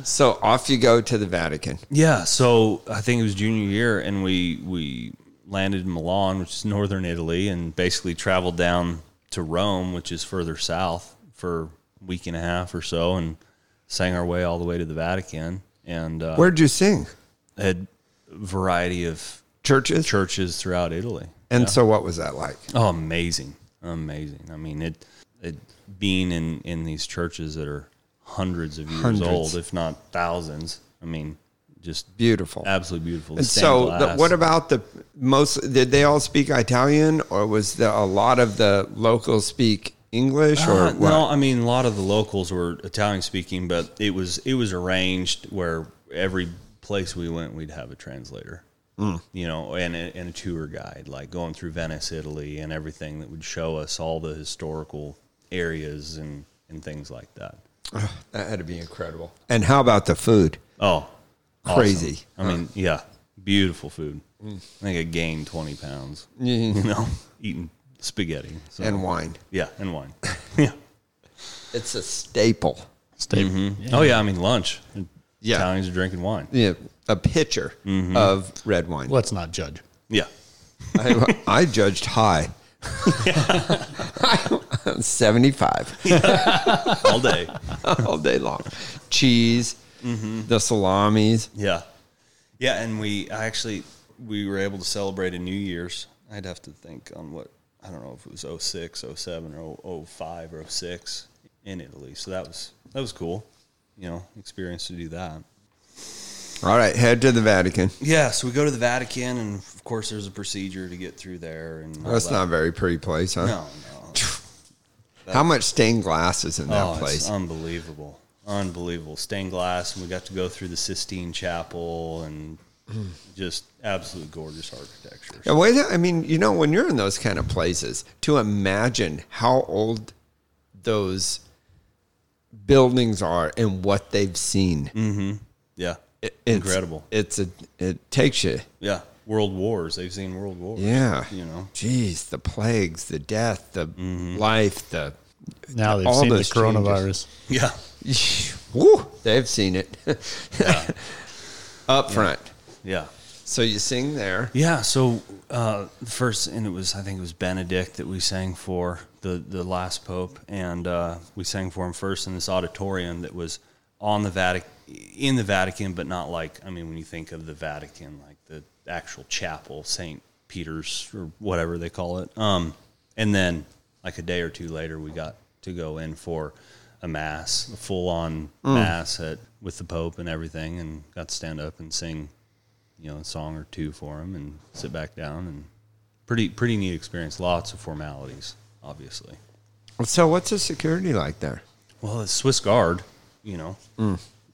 so off you go to the Vatican. Yeah, so I think it was junior year, and we we landed in Milan, which is northern Italy, and basically traveled down to Rome, which is further south, for a week and a half or so, and sang our way all the way to the Vatican, and uh, Where'd you sing? had a variety of Churches? churches throughout Italy. And so what was that like? Oh, amazing, amazing! I mean, it, it being in in these churches that are hundreds of years Hundreds. old, if not thousands. I mean, just Beautiful. absolutely beautiful. And so, the, what about the most? Did they all speak Italian, or was there a lot of the locals speak English, or Uh, what? no, I mean a lot of the locals were Italian speaking, but it was it was arranged where every place we went, we'd have a translator, Hmm. you know, and a, and a tour guide, like going through Venice, Italy, and everything that would show us all the historical areas and and things like that. That had to be incredible. And how about the food? Oh, awesome. Crazy. I mean, yeah, beautiful food. I think I gained twenty pounds. Mm. You know, eating spaghetti so- And wine. Yeah, and wine. yeah. It's a staple. Stay. Oh yeah, I mean lunch. Yeah. Italians are drinking wine. Yeah, a pitcher Mm-hmm. of red wine. Let's not judge. Yeah. I, I judged high. 75 All day. all day long. Cheese, Mm-hmm. the salamis. yeah. Yeah, and we I actually we were able to celebrate a New Year's. I'd have to think on what I don't know if it was 06, 07 or 05 or 06 in Italy. So that was that was cool. You know, experience to do that. All right, head to the Vatican. Yeah, so we go to the Vatican and of course there's a procedure to get through there and That's that. not a very pretty place, huh? No, no. How much stained glass is in that oh, place? It's unbelievable. Unbelievable. Stained glass and we got to go through the Sistine Chapel and mm. just absolute gorgeous architecture. Yeah, I mean, you know, when you're in those kind of places, to imagine how old those buildings are and what they've seen, Yeah. It- it's Incredible. It's a, it takes you. Yeah. World wars. They've seen world wars. Yeah, You know. Jeez, the plagues, the death, the Mm-hmm. life, the Now they've All seen the those changes. coronavirus. Yeah. woo, they've seen it up front. Yeah. So you sing there. Yeah, so uh, first, and it was I think it was Benedict that we sang for the the last pope, and uh, we sang for him first in this auditorium that was on the Vatican, in the Vatican, but not like I mean when you think of the Vatican, like the actual chapel, Saint Peter's or whatever they call it. Um, and then like a day or two later, we got to go in for a mass, a full on mass at with the Pope and everything, and got to stand up and sing you know, a song or two for him and sit back down and pretty pretty neat experience. Lots of formalities, obviously. So what's the security like there? Well, the Swiss Guard, you know,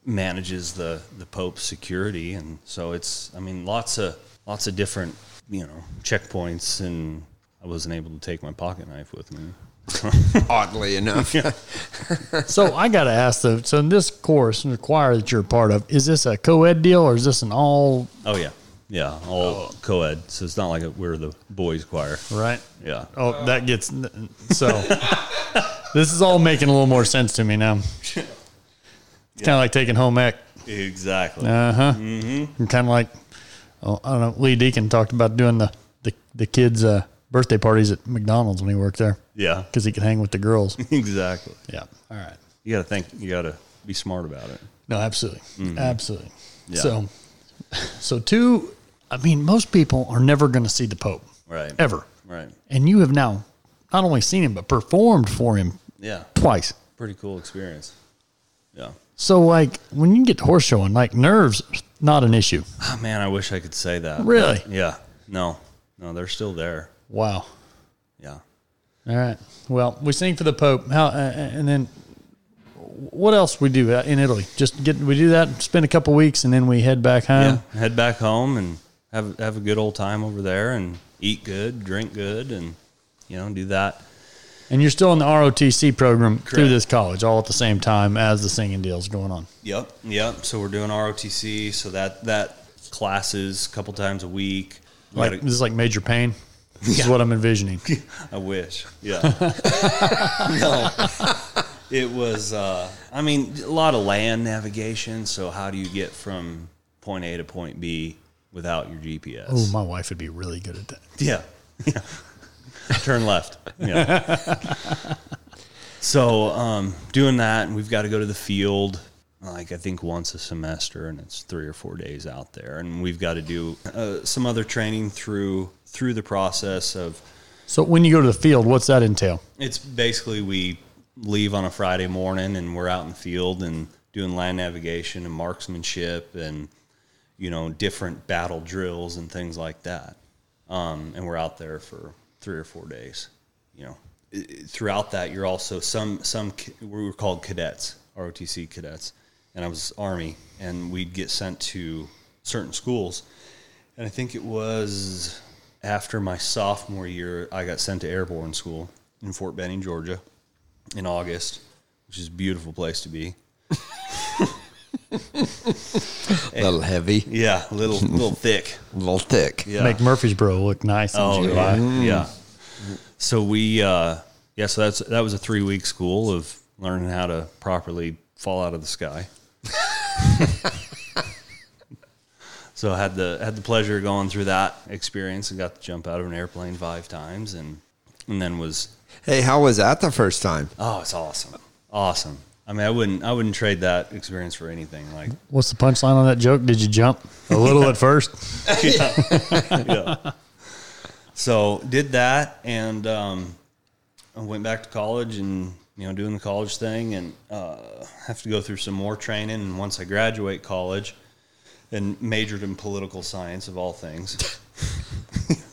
manages the the Pope's security, and so it's I mean lots of lots of different you know checkpoints, and I wasn't able to take my pocket knife with me. Oddly enough, So I got to ask though. So in this course and the choir that you're a part of, is this a co-ed deal or is this an all Oh yeah, yeah, all oh. co-ed, so it's not like we're the boys' choir. right? Yeah, Oh, that gets so. this is all making a little more sense to me now. It's kind of like taking home ec. exactly. Uh huh. Mm-hmm. Kind of like, oh, I don't know. Lee Deacon talked about doing the the, the kids' uh, birthday parties at McDonald's when he worked there Yeah, because he could hang with the girls. exactly. yeah. All right. You got to think. You got to be smart about it. No, absolutely, absolutely. Yeah. So, so two. I mean, most people are never going to see the Pope Right. ever, Right. and you have now not only seen him but performed for him Yeah. twice. Pretty cool experience. Yeah. So, like, when you get to horse showing, like, nerves, not an issue. Oh, man, I wish I could say that. Really? Yeah. No. No, they're still there. Wow. Yeah. All right. Well, we sing for the Pope. How uh, and then what else we do uh, in Italy? Just get we do that, spend a couple weeks, and then we head back home. Yeah. Head back home and have have a good old time over there and eat good, drink good, and you know do that. And you're still in the ROTC program through this college, all at the same time as the singing deal's going on. Yep. Yep. So we're doing ROTC. So that that classes a couple times a week. We Like gotta- this is like major pain. This is what I'm envisioning. I wish. Yeah. no. It was, uh, I mean, a lot of land navigation. So, how do you get from point A to point B without your GPS? Oh, my wife would be really good at that. Yeah. Yeah. Turn left. Yeah. so, um, doing that, and we've got to go to the field, like I think once a semester, and it's three or four days out there, and we've got to do uh, some other training through through the process of. So when you go to the field, what's that entail? It's basically we leave on a Friday morning and we're out in the field and doing land navigation and marksmanship and you know different battle drills and things like that. Um, and we're out there for three or four days. You know, throughout that you're also some some we were called cadets, ROTC cadets, and I was Army, and we'd get sent to certain schools. And I think it was after my sophomore year, I got sent to airborne school in Fort Benning, Georgia, in August, which is a beautiful place to be. A little heavy, Yeah, a little little thick. a little thick. Yeah. Make Murfreesboro look nice in Oh July. yeah, yeah. So we, uh, yeah, so that's that was a three week school of learning how to properly fall out of the sky. so I had the had the pleasure of going through that experience and got to jump out of an airplane five times and and then was Hey, how was that the first time? oh it's awesome awesome. I mean I wouldn't I wouldn't trade that experience for anything like What's the punchline on that joke? Did you jump a little at first? yeah. So did that and um, I went back to college and you know doing the college thing and uh, have to go through some more training and once I graduate college and majored in political science of all things.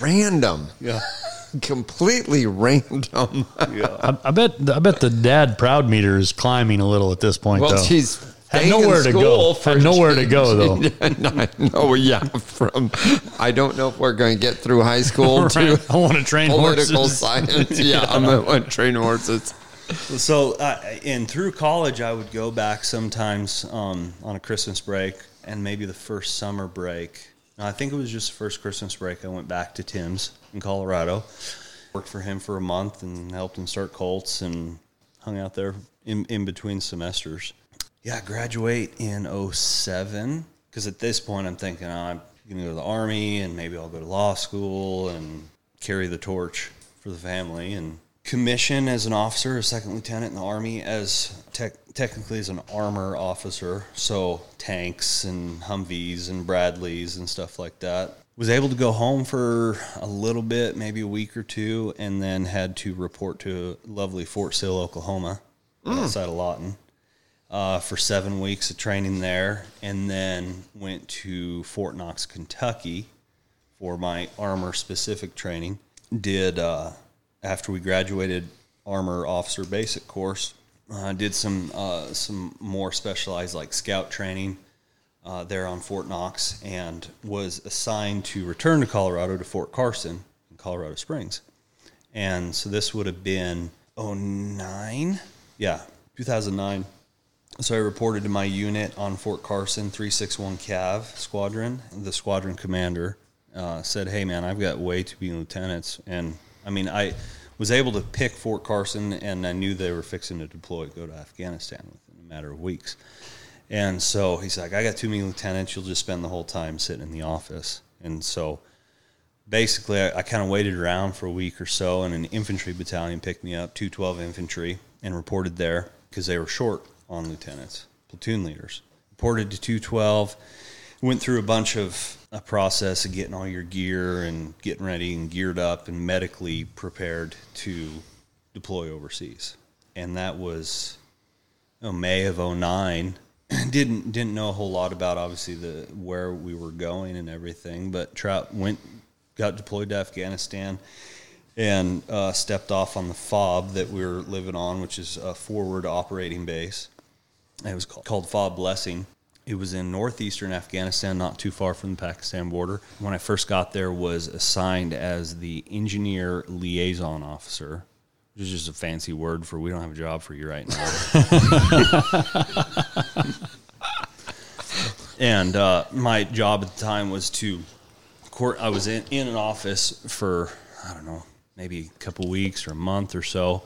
Random, Yeah. completely random. Yeah. I, I bet. I bet the dad proud meter is climbing a little at this point. Well, though. she's had nowhere to go. Had nowhere to go though. no, yeah, from I don't know if we're going to get through high school to I want to train political horses. science. Yeah, I'm going to train horses. So, uh, and through college, I would go back sometimes um, on a Christmas break and maybe the first summer break. No, I think it was just the first Christmas break. I went back to Tim's in Colorado, worked for him for a month and helped him start Colts and hung out there in, in between semesters. Yeah, graduate in 07. Because at this point, I'm thinking oh, I'm going to go to the Army and maybe I'll go to law school and carry the torch for the family and commission as an officer, a second lieutenant in the Army, as tech technically as an armor officer. So tanks and Humvees and Bradleys and stuff like that. Was able to go home for a little bit, maybe a week or two, and then had to report to lovely Fort Sill, Oklahoma, outside of Lawton uh, for seven weeks of training there, and then went to Fort Knox, Kentucky for my armor specific training. Did uh, after we graduated armor officer basic course, uh, did some uh, some more specialized like scout training uh, there on Fort Knox, and was assigned to return to Colorado to Fort Carson in Colorado Springs. And so this would have been 09? Yeah, 2009. So I reported to my unit on Fort Carson, 361 Cav Squadron. The squadron commander uh, said, Hey, man, I've got way too many lieutenants. And I mean, I was able to pick Fort Carson, and I knew they were fixing to deploy, go to Afghanistan within a matter of weeks. And so he's like, I got too many lieutenants. You'll just spend the whole time sitting in the office. And so basically, I, I kind of waited around for a week or so, and an infantry battalion picked me up, 212 infantry, and reported there because they were short on lieutenants, platoon leaders. Reported to 212, went through a bunch of a process of getting all your gear and getting ready and geared up and medically prepared to deploy overseas. And that was know, May of 09. didn't didn't know a whole lot about obviously the where we were going and everything, but Trout went got deployed to Afghanistan and uh, stepped off on the FOB that we were living on, which is a forward operating base. It was called, called FOB Blessing. It was in northeastern Afghanistan, not too far from the Pakistan border. When I first got there, was assigned as the engineer liaison officer, which is just a fancy word for we don't have a job for you right now. and uh, my job at the time was to court. I was in, in an office for I don't know, maybe a couple weeks or a month or so.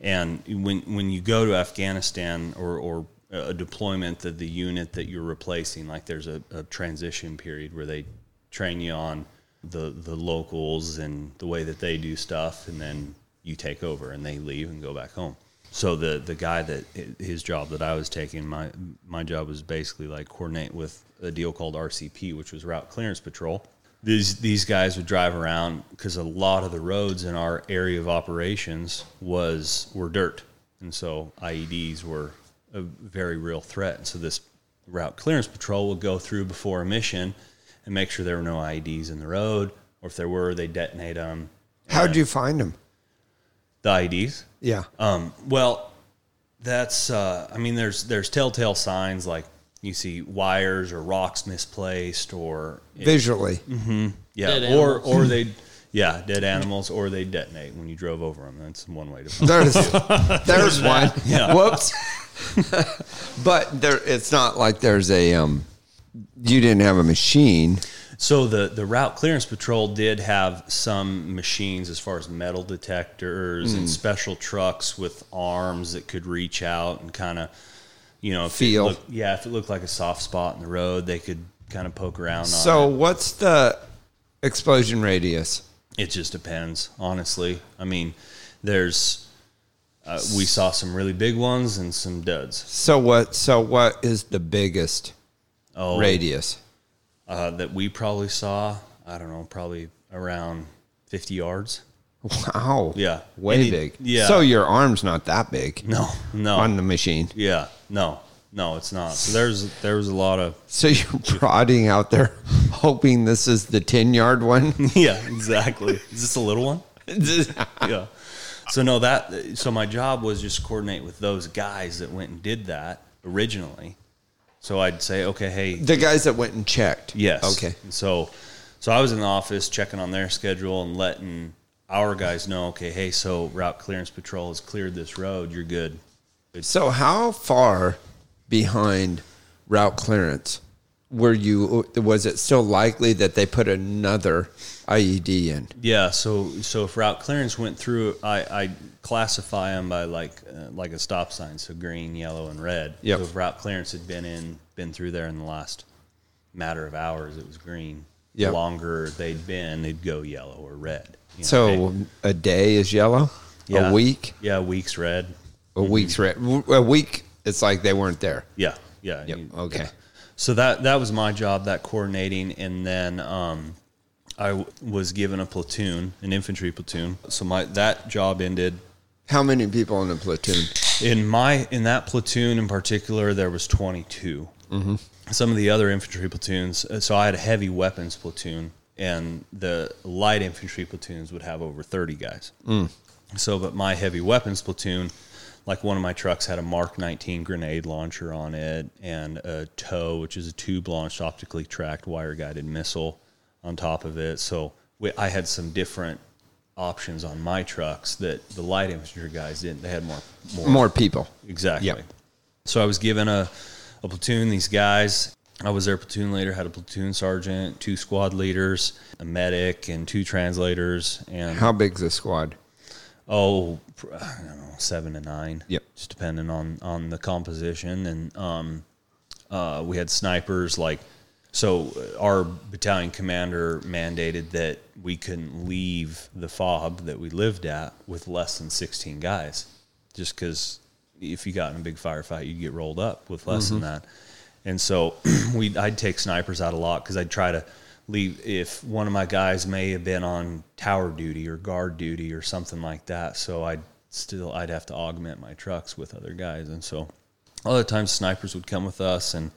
And when when you go to Afghanistan or, or a deployment of the unit that you're replacing, like there's a, a transition period where they train you on the the locals and the way that they do stuff, and then you take over and they leave and go back home. So the the guy that his job that I was taking, my my job was basically like coordinate with a deal called RCP, which was Route Clearance Patrol. These these guys would drive around because a lot of the roads in our area of operations was were dirt, and so IEDs were a very real threat. And so this Route Clearance Patrol would go through before a mission and make sure there were no IEDs in the road, or if there were, they detonate them. How'd you find them? The IEDs? Yeah. Um, well, that's uh, I mean, there's there's telltale signs like you see wires or rocks misplaced or visually. yeah, Dead or animals. or they yeah dead animals or they detonate when you drove over them. That's one way to. There's there's one. Yeah. Whoops. but there, it's not like there's a um. You didn't have a machine. So the the route clearance patrol did have some machines as far as metal detectors Hmm. and special trucks with arms that could reach out and kind of, you know, if Feel. It looked, yeah, if it looked like a soft spot in the road, they could kind of poke around. So on it. what's the explosion radius? It just depends, honestly. I mean, there's uh, we saw some really big ones and some duds. So what? So what is the biggest Oh, radius? uh, that we probably saw. I don't know, probably around fifty yards. Wow. Yeah. Way it- big. yeah. So your arm's not that big No, no. on the machine. Yeah, no, no, it's not. So there's there was a lot of So you're prodding out there, hoping this is the ten yard one. yeah, exactly. Is this a little one? Yeah. So no, that so my job was just coordinate with those guys that went and did that originally. So I'd say, okay, hey, the guys that went and checked. yes, Okay. And so, so I was in the office checking on their schedule and letting our guys know, okay, hey, so route clearance patrol has cleared this road. You're good. So how far behind route clearance were you? Was it still likely that they put another IED in? Yeah, so so if route clearance went through, I, I classify them by like uh, like a stop sign, so green, yellow, and red. Yep. So if route clearance had been in been through there in the last matter of hours, it was green. Yep. The longer they'd been, they'd go yellow or red. You know, So a day is yellow. yeah. A week. yeah, a week's red. A week's red. A week. It's like they weren't there. Yeah, yeah. Yep, you- okay. yeah. So that that was my job, that coordinating, and then um, I w- was given a platoon, an infantry platoon. So my that job ended How many people in a platoon? In my in that platoon in particular, there was 22. Mm-hmm. Some of the other infantry platoons, uh, so I had a heavy weapons platoon, and the light infantry platoons would have over 30 guys. So, but my heavy weapons platoon, like one of my trucks had a Mark 19 grenade launcher on it, and a TOW, which is a tube launched optically tracked wire guided missile, on top of it. So we, I had some different options on my trucks that the light infantry guys didn't. They had more more More people. Exactly. Yep. So I was given a, a platoon, these guys. I was their platoon leader, had a platoon sergeant, two squad leaders, a medic, and two translators. And How big's a squad? Oh, I don't know, seven to nine. Yep. Just depending on on the composition, and um, uh, we had snipers. Like, so our battalion commander mandated that we couldn't leave the fob that we lived at with less than sixteen guys, just because if you got in a big firefight, you'd get rolled up with less than that. And so we, I'd take snipers out a lot because I'd try to leave if one of my guys may have been on tower duty or guard duty or something like that. So I'd still I'd have to augment my trucks with other guys, and so a lot of times snipers would come with us and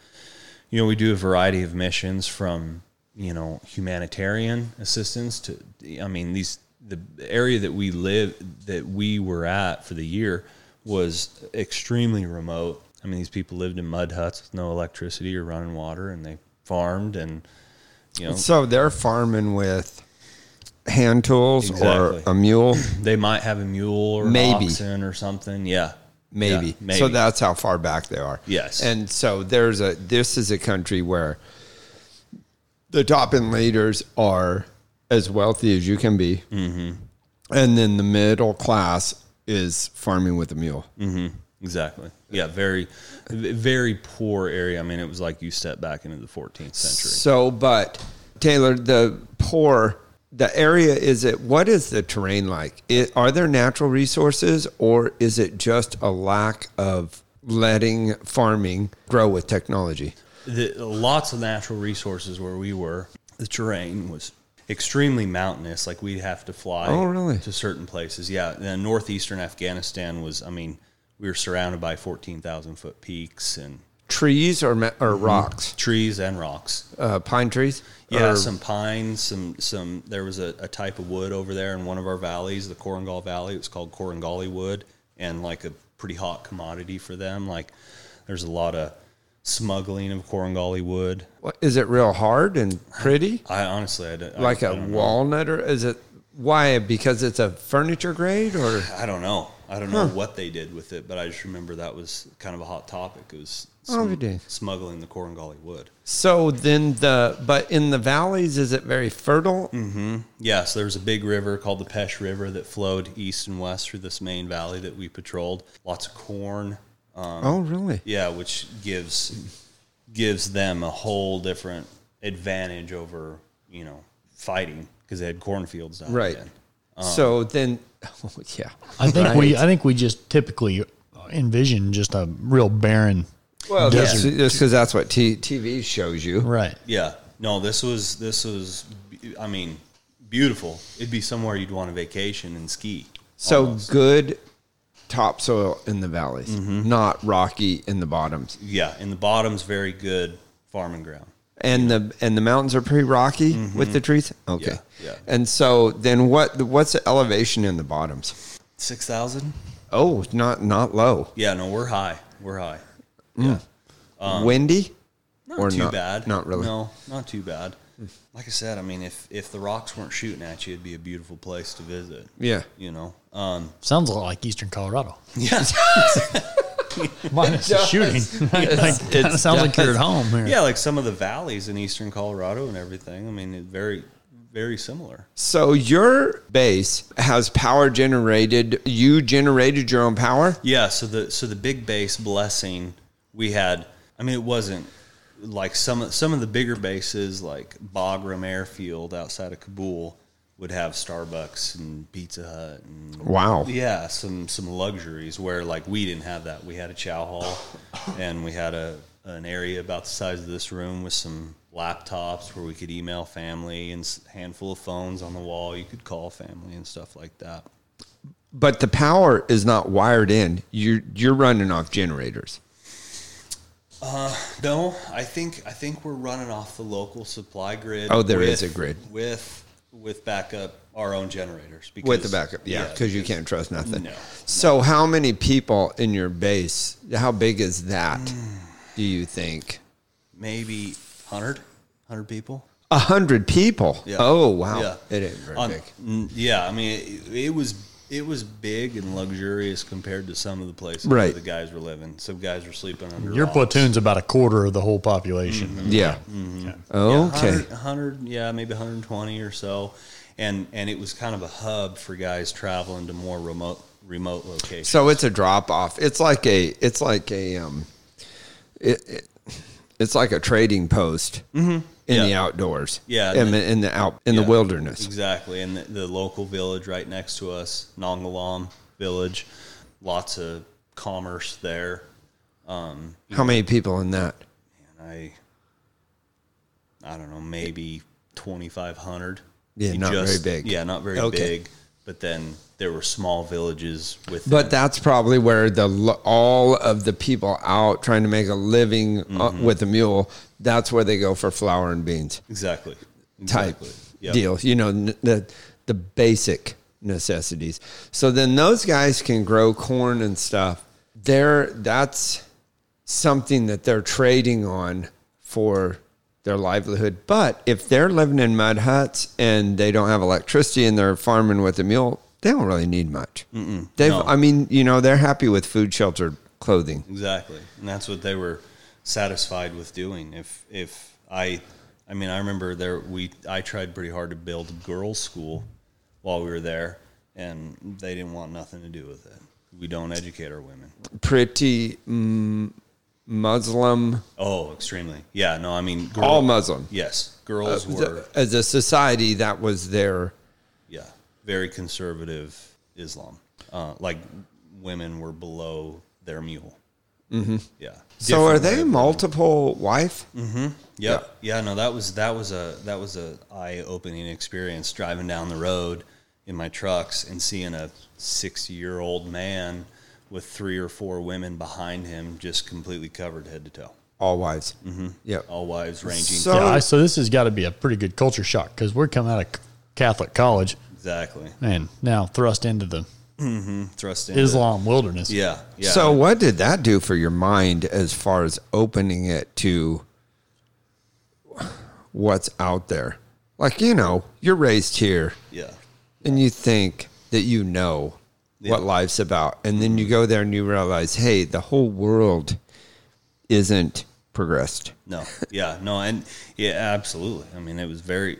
you know we do a variety of missions from you know humanitarian assistance to i mean these the area that we live that we were at for the year was extremely remote i mean these people lived in mud huts with no electricity or running water and they farmed and you know So they're farming with hand tools Exactly. or a mule, they might have a mule or Maybe. oxen or something yeah maybe. Yeah, maybe. So that's how far back they are. Yes. And so there's a this is a country where the top end leaders are as wealthy as you can be, mm-hmm. and then the middle class is farming with a mule. Exactly. Yeah, very, very poor area. I mean, it was like you step back into the 14th century. So, but Taylor, the poor, the area is it? What is the terrain like? It, are there natural resources, or is it just a lack of letting farming grow with technology? The, lots of natural resources where we were. The terrain was extremely mountainous. Like we'd have to fly. Oh, really? To certain places. Yeah. And northeastern Afghanistan was. I mean, we were surrounded by 14,000 foot peaks and Trees or or rocks? trees and rocks. Uh, pine trees? Yeah, Or- some pines, some some. There was a, a type of wood over there in one of our valleys, the Korangal Valley. It's called Korangali wood, and like a pretty hot commodity for them. Like there's a lot of smuggling of Korangali wood. What, is it real hard and pretty? I honestly, I, don't- Like I a walnut, or is it why? Because it's a furniture grade, or I don't know. I don't know what they did with it, but I just remember that was kind of a hot topic. It was Oh, sm- did. smuggling the Korangali wood. so then the but in the valleys is it very fertile? Yeah, so there was a big river called the Pesh River that flowed east and west through this main valley that we patrolled. Lots of corn. Um, oh, really? Yeah, which gives gives them a whole different advantage over you know fighting because they had cornfields down Right. then. so then, oh, yeah. I think we I think we just typically envision just a real barren Well, that's desert. just because that's what t- TV shows you. Right. Yeah, no, this was this was, I mean, beautiful. It'd be somewhere you'd want to vacation and ski. So almost. good topsoil in the valleys, Mm-hmm. not rocky in the bottoms. yeah, in the bottom's very good farming ground. And the and the mountains are pretty rocky with the trees. Okay. Mm-hmm. Yeah, yeah. And so then what? What's the elevation in the bottoms? Six thousand. Oh, not not low. Yeah, no, we're high. We're high. Yeah. Windy. Not Or too not- bad. not really. No, not too bad. Like I said, I mean, if if the rocks weren't shooting at you, it'd be a beautiful place to visit. Yeah. You know. Um, Sounds a lot like Eastern Colorado. yeah. Minus the shooting. like, kind of sounds like you're at home here. yeah, like some of the valleys in eastern Colorado and everything. I mean, it very very similar. So your base has power generated. You generated your own power. Yeah, so the so the big base blessing we had. I mean, it wasn't like some of some of the bigger bases, like Bagram Airfield outside of Kabul, would have Starbucks and Pizza Hut and Wow. yeah, some some luxuries where like we didn't have that. We had a chow hall, and we had a an area about the size of this room with some laptops where we could email family and a handful of phones on the wall. You could call family and stuff like that. But the power is not wired in. You're you're running off generators. Uh, No, I think I think we're running off the local supply grid. Oh, there is is a grid. with with backup our own generators because, With the backup, yeah, because you can't trust nothing. No, So, how many people in your base? How big is that? Do you think maybe 100, 100 people. a hundred people? Yeah. Oh wow, Yeah. it ain't very On- big. mm, yeah, I mean it, it was it was big and luxurious compared to some of the places Right. where the guys were living. Some guys were sleeping under Your rocks. platoon's about a quarter of the whole population. Mm-hmm. Yeah. Yeah, Okay. 100, 100, yeah, maybe 120 or so. And and it was kind of a hub for guys traveling to more remote remote locations. So it's a drop off. It's like a. It's like a. Um, it, it it's like a trading post in. Yeah. the outdoors. Yeah, in and the, in the out in the wilderness. Exactly. And the, the local village right next to us, Nangalam Village, lots of commerce there. Um, How many people in that? And I, I don't know, maybe 2,500. Yeah, You not very big. Yeah, not very Okay. big. But then there were small villages with. But that's probably where the all of the people out trying to make a living uh, Mm-hmm. with a mule. That's where they go for flour and beans exactly type exactly Yep. deal. You know the the basic necessities. So then those guys can grow corn and stuff. They're that's something that they're trading on for their livelihood. But if they're living in mud huts and they don't have electricity and they're farming with a mule, they don't really need much. They've, No. I mean, you know, they're happy with food, shelter, clothing. Exactly, and that's what they were satisfied with doing. If if I, I mean, I remember there we I tried pretty hard to build a girls' school while we were there, and they didn't want nothing to do with it. We don't educate our women. Pretty mm, Muslim, Oh, extremely. Yeah. No, I mean, girl- all Muslim. Yes, girls Uh, were. As a society, that was their. Yeah, very conservative Islam. Uh, like women were below their mule. Mm-hmm. Yeah. So are they multiple wife? Yep. Yeah. No, that was that was a that was a eye opening experience driving down the road in my trucks and seeing a sixty year old man with three or four women behind him, just completely covered head to toe. All wives. Mm-hmm. Yep. All wives ranging. So- Yeah, so this has got to be a pretty good culture shock because we're coming out of Catholic college exactly. and now thrust into the Thrust into Islam wilderness. Yeah. Yeah. So what did that do for your mind as far as opening it to what's out there? Like, you know, you're raised here yeah. and you think that you know what life's about. And then you go there and you realize, hey, the whole world isn't progressed. No, yeah, no, and yeah, absolutely. I mean, it was very,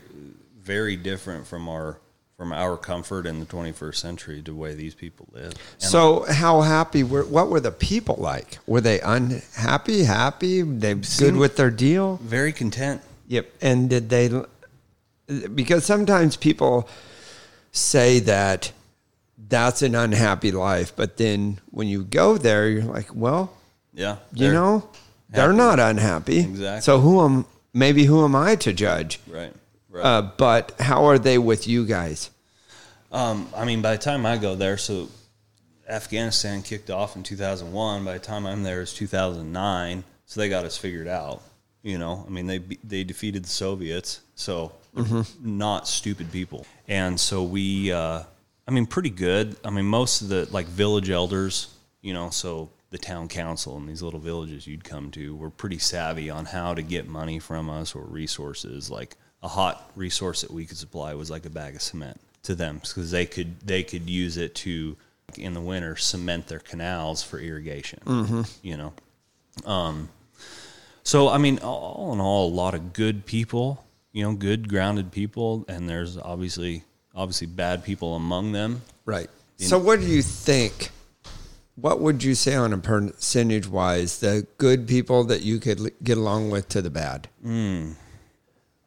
very different from our from our comfort in the 21st century to the way these people live. And So how happy were what were the people like? Were they unhappy, happy? They good with their deal? very content. Yep. And did they? Because sometimes people say that that's an unhappy life, but then when you go there, you're like, well, Yeah, you know, they're not unhappy. Exactly. So who am? Maybe who am I to judge? right, right. Uh, but how are they with you guys? Um, I mean, by the time I go there, so Afghanistan kicked off in 2001. By the time I'm there, it's 2009. So they got us figured out. You know, I mean, they they defeated the Soviets, so they're not stupid people. And so we, uh, I mean, pretty good. I mean, most of the like village elders, you know, so the town council and these little villages you'd come to were pretty savvy on how to get money from us or resources. Like a hot resource that we could supply was like a bag of cement to them because they could they could use it to in the winter cement their canals for irrigation. You know, um, so I mean, all in all, a lot of good people. You know, good grounded people, and there's obviously obviously bad people among them. Right. So what do you think? What would you say on a percentage wise, the good people that you could get along with to the bad?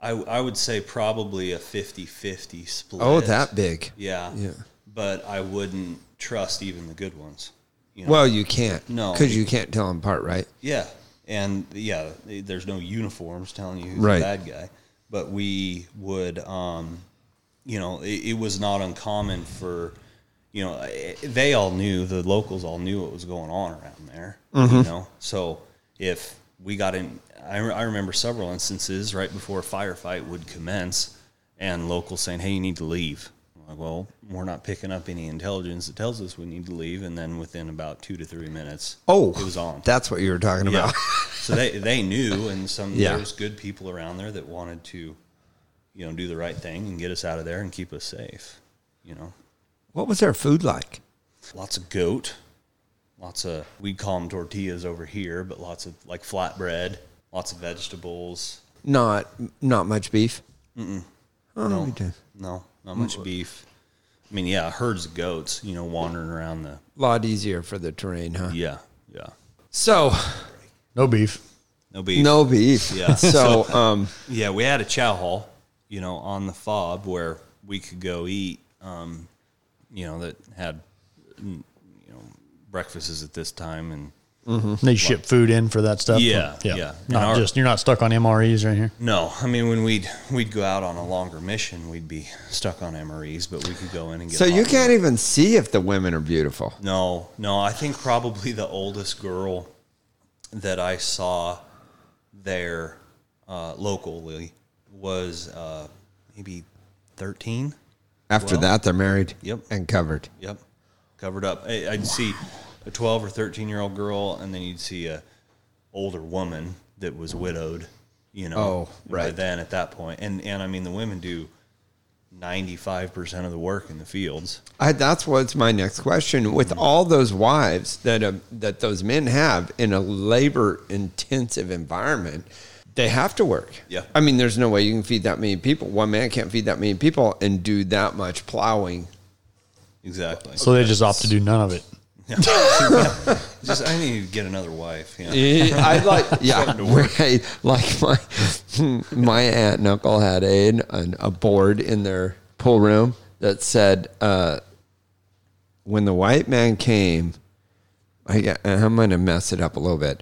I, I would say probably a 50-50 split. Oh, that big. Yeah. Yeah. But I wouldn't trust even the good ones. You know? Well, you can't. No. Because you can't tell them apart, right? Yeah, and yeah, there's no uniforms telling you who's Right. a bad guy. But we would, um, you know, it, it was not uncommon for, you know, they all knew the locals all knew what was going on around there. Mm-hmm. You know, so if we got in, I, I remember several instances right before a firefight would commence, and locals saying, "Hey, you need to leave." I'm like, well, we're not picking up any intelligence that tells us we need to leave, and then within about two to three minutes, Oh, it was on. That's what you were talking Yeah. about. so they they knew, and some Yeah. there's good people around there that wanted to, you know, do the right thing and get us out of there and keep us safe. You know, what was their food like? lots of goat, lots of we call them tortillas over here, but lots of like flatbread, lots of vegetables. Not not much beef. Oh, No. No, not much beef. I mean, yeah, herds of goats, you know, wandering around the. A lot easier for the terrain, huh? Yeah, yeah. So No beef. No beef. no beef. Yeah. So um, Yeah, we had a chow hall, you know, on the fob where we could go eat, um, you know, that had, mm, you know, breakfasts at this time and They ship food in for that stuff. Yeah, yeah. And Not our- just you're not stuck on MREs right here. No, I mean when we'd we'd go out on a longer mission, we'd be stuck on MREs, but we could go in and get. So you can't even see if the women are beautiful. No, no. I think probably the oldest girl that I saw there uh, locally was uh, maybe thirteen. After Well, that, they're married Yep. and covered. Yep, covered up. I- I'd see a twelve or thirteen year old girl, and then you'd see a older woman that was widowed. You know, Oh, right. then at that point, and and I mean the women do ninety five percent of the work in the fields. I, that's what's my next question. With all those wives that um, that those men have in a labor intensive environment, they have to work. Yeah. I mean, there's no way you can feed that many people. One man can't feed that many people and do that much plowing. Exactly. So they just opt to do none of it. Just I need to get another wife. Yeah. I like, yeah, right. Like my my aunt and uncle had a an, a board in their pool room that said, uh, "When the white man came, I I'm going to mess it up a little bit.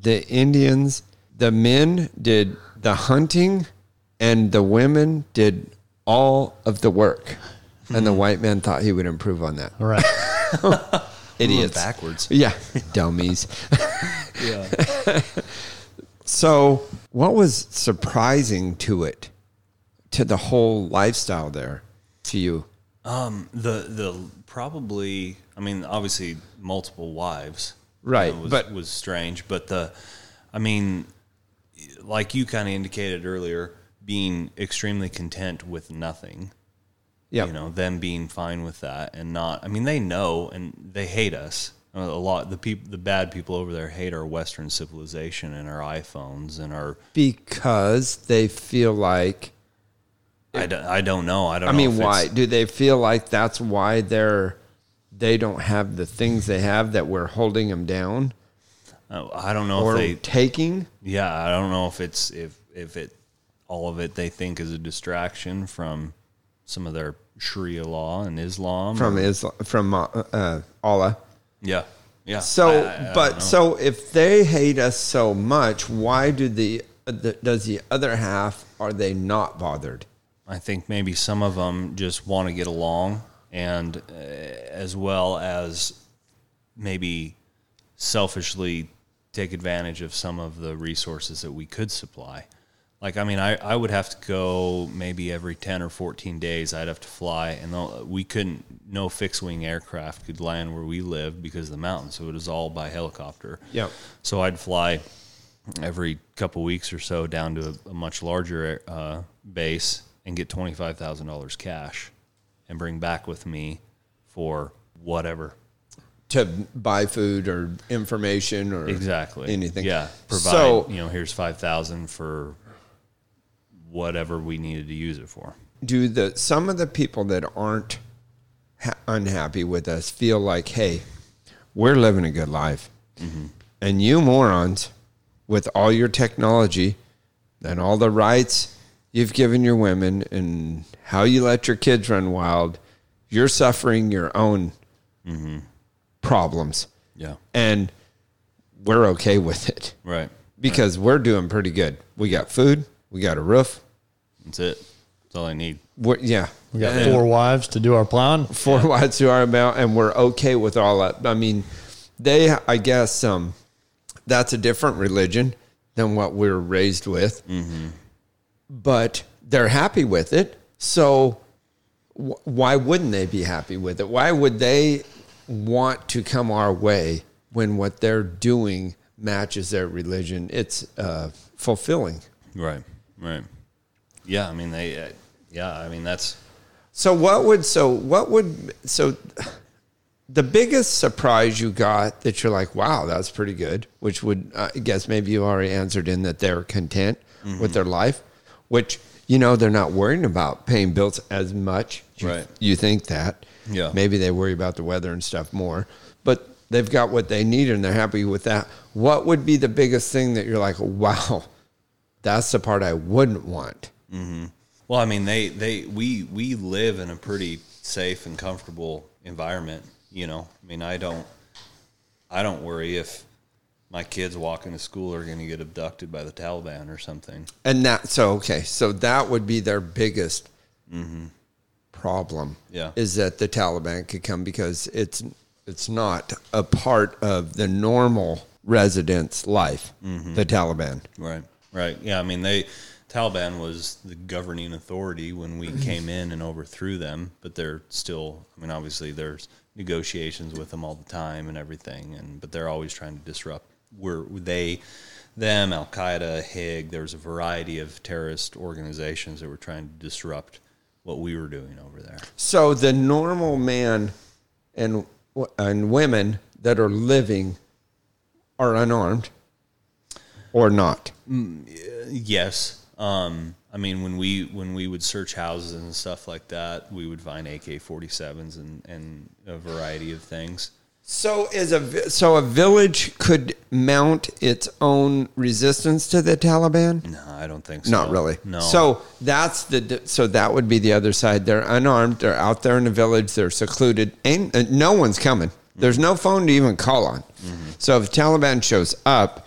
The Indians, the men did the hunting, and the women did all of the work." And the white man thought he would improve on that. All right. Idiots. backwards. Yeah, dummies. Yeah. So, what was surprising to it, to the whole lifestyle there, to you? Um, the the probably I mean obviously multiple wives Right, was, but- was strange but the I mean like you kind of indicated earlier being extremely content with nothing Yeah, you know them being fine with that and not I mean they know and they hate us a lot the people the bad people over there hate our western civilization and our iPhones and our because they feel like. I don't, I don't know I don't know. I mean, why do they feel like that's why they're they don't have the things they have that we're holding them down uh, I don't know or if they taking? Yeah, I don't know if it's if if it all of it they think is a distraction from some of their Sharia law and Islam From or- Islam, from uh, uh, Allah. yeah yeah. So, I- I- I but so if they hate us so much, why do the, the does the other half are they not bothered? I think maybe some of them just want to get along, and uh, as well as maybe selfishly take advantage of some of the resources that we could supply. Like, I mean, I, I would have to go maybe every 10 or 14 days, I'd have to fly, and we couldn't, no fixed wing aircraft could land where we lived because of the mountains. So it was all by helicopter. Yep. So I'd fly every couple weeks or so down to a, a much larger uh, base and get twenty five thousand dollars cash, and bring back with me for whatever. To buy food or information or Exactly. anything. Yeah. Provide. So you know, here's five thousand for whatever we needed to use it for. do the some of the people that aren't ha- unhappy with us feel like, hey, we're living a good life, mm-hmm. and you morons, with all your technology and all the rights you've given your women and how you let your kids run wild, you're suffering your own mm-hmm. Problems, Yeah. and we're okay with it Right. because we're doing pretty good. We got food, we got a roof. That's it. That's all I need. We're, yeah, We got four wives to do our plowing. four wives to our amount, and we're okay with all that. I mean, they, I guess, um, that's a different religion than what we're raised with, but they're happy with it. So, wh- why wouldn't they be happy with it? Why would they want to come our way when what they're doing matches their religion? It's uh, fulfilling. Right. Right. Yeah. I mean, they. Uh, yeah. I mean, that's. So what would so what would so the biggest surprise you got that you're like, wow, that's pretty good, which would I guess maybe you already answered in that they're content with their life, which you know they're not worrying about paying bills as much. You, Right. You think that? Yeah. Maybe they worry about the weather and stuff more, but they've got what they need and they're happy with that. What would be the biggest thing that you're like, wow, that's the part I wouldn't want? Mm-hmm. Well, I mean, they they we we live in a pretty safe and comfortable environment. You know, I mean, I don't I don't worry if my kids walking to school are going to get abducted by the Taliban or something. And that so okay, so that would be their biggest mm-hmm. Problem. Mm-hmm. Yeah. is that the Taliban could come because it's it's not a part of the normal resident's life. Mm-hmm. The Taliban. Right. Right. Yeah. I mean, they Taliban was the governing authority when we came in and overthrew them, but they're still. I mean, obviously, there's negotiations with them all the time and everything, and but they're always trying to disrupt. Where they, them, Al Qaeda, Hig. There's a variety of terrorist organizations that were trying to disrupt what we were doing over there. So the normal man and and women that are living are unarmed or not. Yes. Um, I mean, when we when we would search houses and stuff like that, we would find AK forty sevens and and a variety of things. So is a so a village could mount its own resistance to the Taliban? No, I don't think so. Not really. No. So that's the so that would be the other side. They're unarmed. They're out there in the village. They're secluded. Ain't uh, no one's coming. There's no phone to even call on. Mm-hmm. So if Taliban shows up,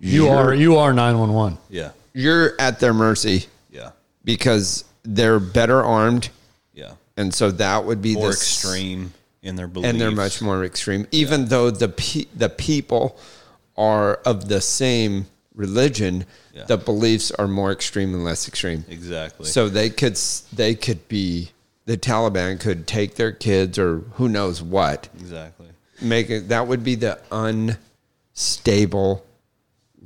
You you're- you are nine one one. yeah, you're at their mercy yeah, because they're better armed, yeah. and so that would be More the s- extreme in their beliefs, and they're much more extreme. Even though the pe- the people are of the same religion, Yeah. the beliefs are more extreme and less extreme. exactly. So they could they could be the Taliban could take their kids or who knows what exactly. make it that would be the unstable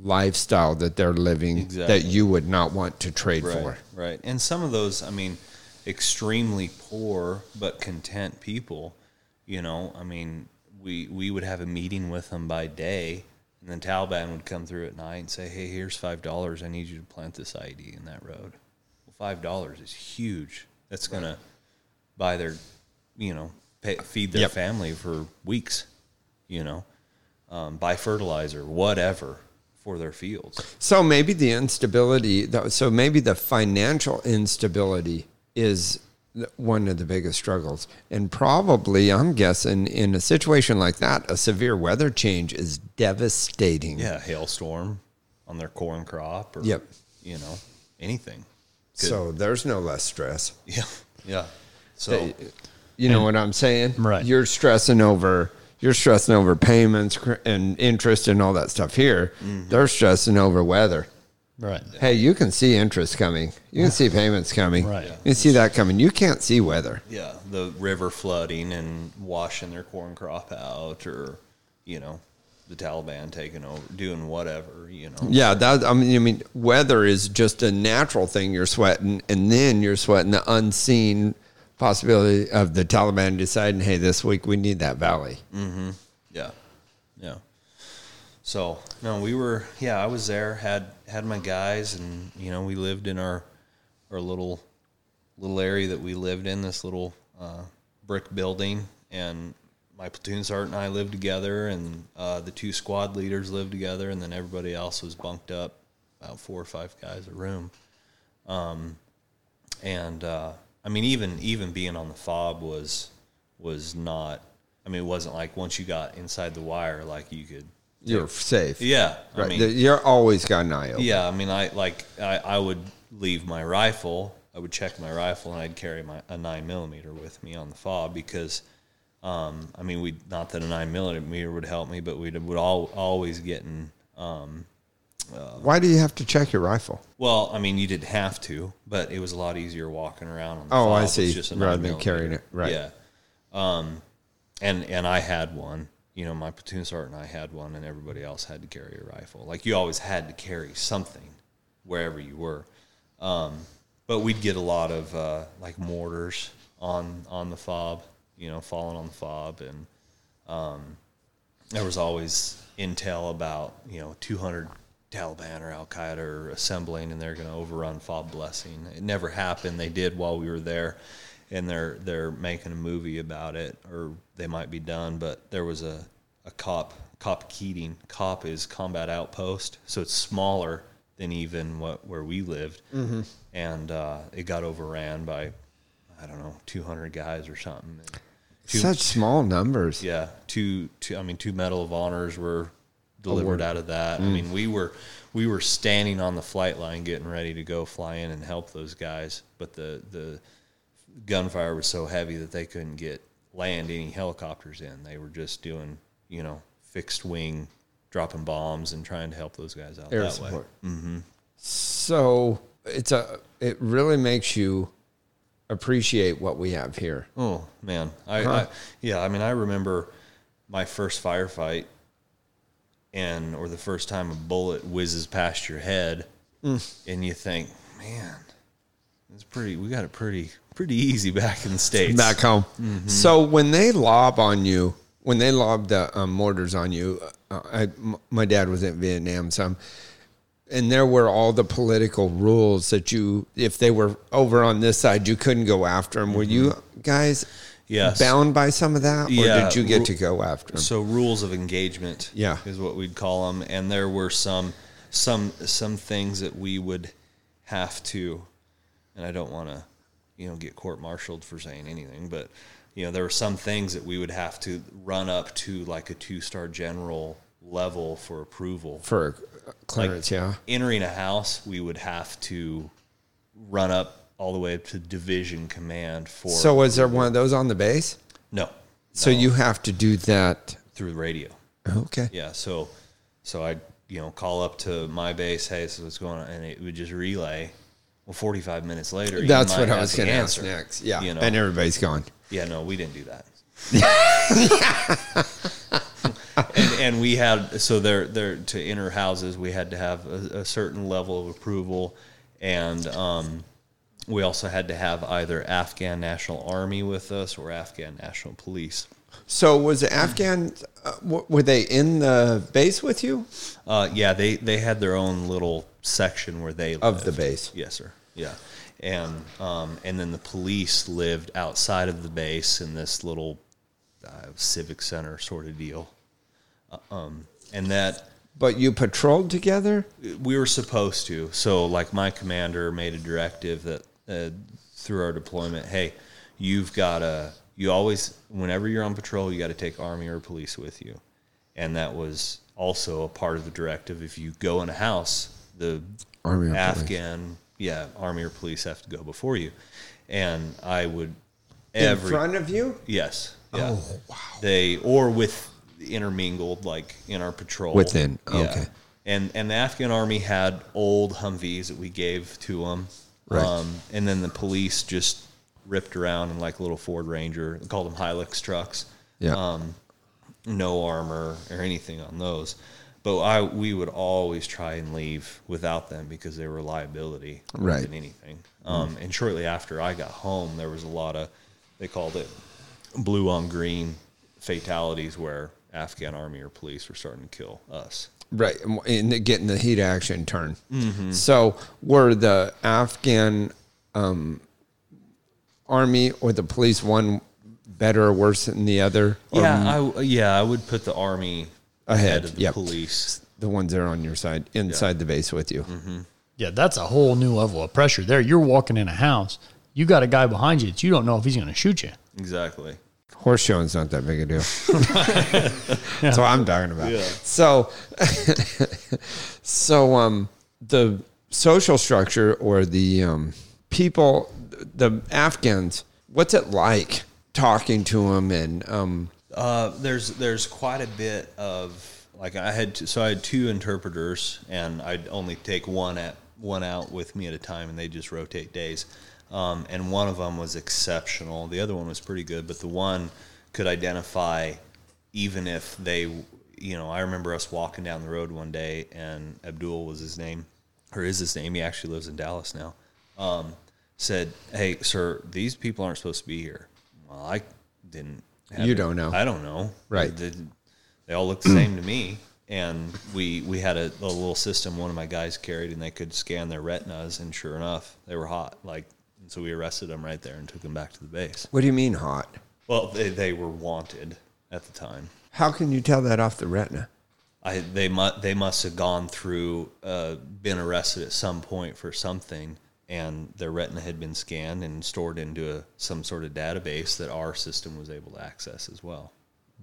lifestyle that they're living Exactly. that you would not want to trade Right, for. right. And some of those, I mean, extremely poor but content people. You know, I mean, we we would have a meeting with them by day, and then Taliban would come through at night and say, "Hey, here's five dollars. I need you to plant this ID in that road." Well, five dollars is huge. That's gonna buy their, you know, pay, feed their Yep. family for weeks. You know, um, buy fertilizer, whatever, for their fields. So maybe the instability, so maybe the financial instability is one of the biggest struggles. And probably, I'm guessing, in a situation like that, a severe weather change is devastating. Yeah, hailstorm on their corn crop or Yep. you know, anything. Could- So there's no less stress. yeah. Yeah. So You know what I'm saying? Right. You're stressing over you're stressing over payments and interest and all that stuff here. Mm-hmm. They're stressing over weather. Right. Hey, you can see interest coming. You can see payments coming. Right. You can see that coming. You can't see weather. yeah, the river flooding and washing their corn crop out or, you know, the Taliban taking over doing whatever, you know. Yeah, that I mean, I mean, weather is just a natural thing you're sweating, and then you're sweating the unseen possibility of the Taliban deciding, hey, this week we need that valley. Mm-hmm. Yeah. Yeah. So no, we were yeah, I was there, had had my guys and you know, we lived in our our little little area that we lived in, this little uh, brick building and my platoon sergeant and I lived together and uh, the two squad leaders lived together and then everybody else was bunked up about four or five guys a room. Um and uh, I mean even even being on the fob was was not I mean it wasn't like once you got inside the wire like you could You're safe. yeah I mean you're always got an eye open. yeah I mean I like I, I would leave my rifle I would check my rifle and I'd carry my a nine millimeter with me on the fob because um, I mean we not that a nine millimeter would help me but we would all always getting um, Why do you have to check your rifle? well I mean you didn't have to but it was a lot easier walking around on the Oh, fob I see. Rather 9 than carrying it. Right. yeah um, and and I had one. You know, my platoon sergeant and I had one, and everybody else had to carry a rifle. Like you always had to carry something wherever you were. Um, but we'd get a lot of uh, like mortars on on the fob. You know, falling on the fob, and um, there was always intel about you know 200 Taliban or Al Qaeda assembling and they're going to overrun Fob Blessing. It never happened. They did while we were there, and they're they're making a movie about it, or they might be done. But there was a a cop cop Keating. Cop is combat outpost, so it's smaller than even what where we lived, and uh, it got overran by I don't know 200 guys or something. Two- Such small numbers. yeah, two, two. I mean, two Medal of Honors were delivered out of that. I mean, we were we were standing on the flight line getting ready to go fly in and help those guys, but the the gunfire was so heavy that they couldn't get land any helicopters in. They were just doing, you know, fixed wing dropping bombs and trying to help those guys out Air that support. way. So it's a. It really makes you appreciate what we have here. Oh man, I, I yeah. I mean, I remember my first firefight, and or the first time a bullet whizzes past your head, mm. and you think, man, it's pretty. We got it pretty pretty easy back in the states. back home. So when they lob on you, when they lob the um, mortars on you, uh, I, m- my dad was in Vietnam, some, and there were all the political rules that you, if they were over on this side, you couldn't go after them. Were you guys Yes. bound by some of that, or Yeah, did you get to go after them? So rules of engagement, Yeah. is what we'd call them. And there were some some some things that we would have to, and I don't want to, you know, get court martialed for saying anything, but you know, there were some things that we would have to run up to like a two star general level for approval. For clearance, yeah. Entering a house, we would have to run up all the way up to division command for. So was there one of those on the base? no, So no, you have to do that. through the radio. Okay. Yeah, so so I you know call up to my base, hey, this is what's going on, and it would just relay. Well, forty five minutes later, That's what I was going to ask answer, next. Yeah. you know, And everybody's gone. yeah, no, we didn't do that. and, and we had so there there to enter houses, we had to have a, a certain level of approval, and um, we also had to have either Afghan National Army with us or Afghan National Police. So was the Afghan, uh, w- were they in the base with you? Uh, yeah, they they had their own little section where they Of the base. Yes, sir. Yeah, and um, and then the police lived outside of the base in this little uh, civic center sort of deal. Uh, um, and that But you patrolled together? we were supposed to. So, like, my commander made a directive that uh, through our deployment, hey, you've got to, you always, whenever you're on patrol, you got to take Army or police with you. And that was also a part of the directive. If you go in a house, the Army or police. Afghan, yeah, Army or police have to go before you. And I would, In every, front of you? Yes. Yeah. Oh, wow. They or with intermingled like in our patrol Within, Yeah. okay. And and the Afghan army had old Humvees that we gave to them. Right. Um, and then the police just ripped around in like a little Ford Ranger. Called them Hilux trucks. Yeah. Um, no armor or anything on those. But I we would always try and leave without them because they were a liability more Right. than anything. Um, and shortly after I got home, there was a lot of they called it blue on green fatalities where Afghan army or police were starting to kill us. Right. And getting the heat action turn. Mm-hmm. So were the Afghan um, army or the police one better or worse than the other? Yeah, I yeah I would put the army Ahead, ahead, of the yep. police. the ones that are on your side, inside the base with you? Mm-hmm. Yeah, that's a whole new level of pressure there. You're walking in a house, you got a guy behind you that you don't know if he's going to shoot you. Exactly. Horse showing's not that big a deal. That's what I'm talking about. So, so um, the social structure or the um, people, the Afghans, what's it like talking to them and um, Uh, there's there's quite a bit of like I had to, so I had two interpreters and I'd only take one at one out with me at a time and they just rotate days. Um, and one of them was exceptional. The other one was pretty good, but the one could identify even if they, you know, I remember us walking down the road one day and Abdul was his name, or is his name. He actually lives in Dallas now. Um, said, "Hey, sir, these people aren't supposed to be here." Well, I didn't. have You it. don't know. I don't know. Right. They, they all look the same to me. And we we had a, a little system one of my guys carried, and they could scan their retinas, and sure enough, they were hot. Like, so we arrested them right there and took them back to the base. what do you mean hot? Well, they, they were wanted at the time. How can you tell that off the retina? I they must they must have gone through uh, been arrested at some point for something, and their retina had been scanned and stored into a, some sort of database that our system was able to access as well.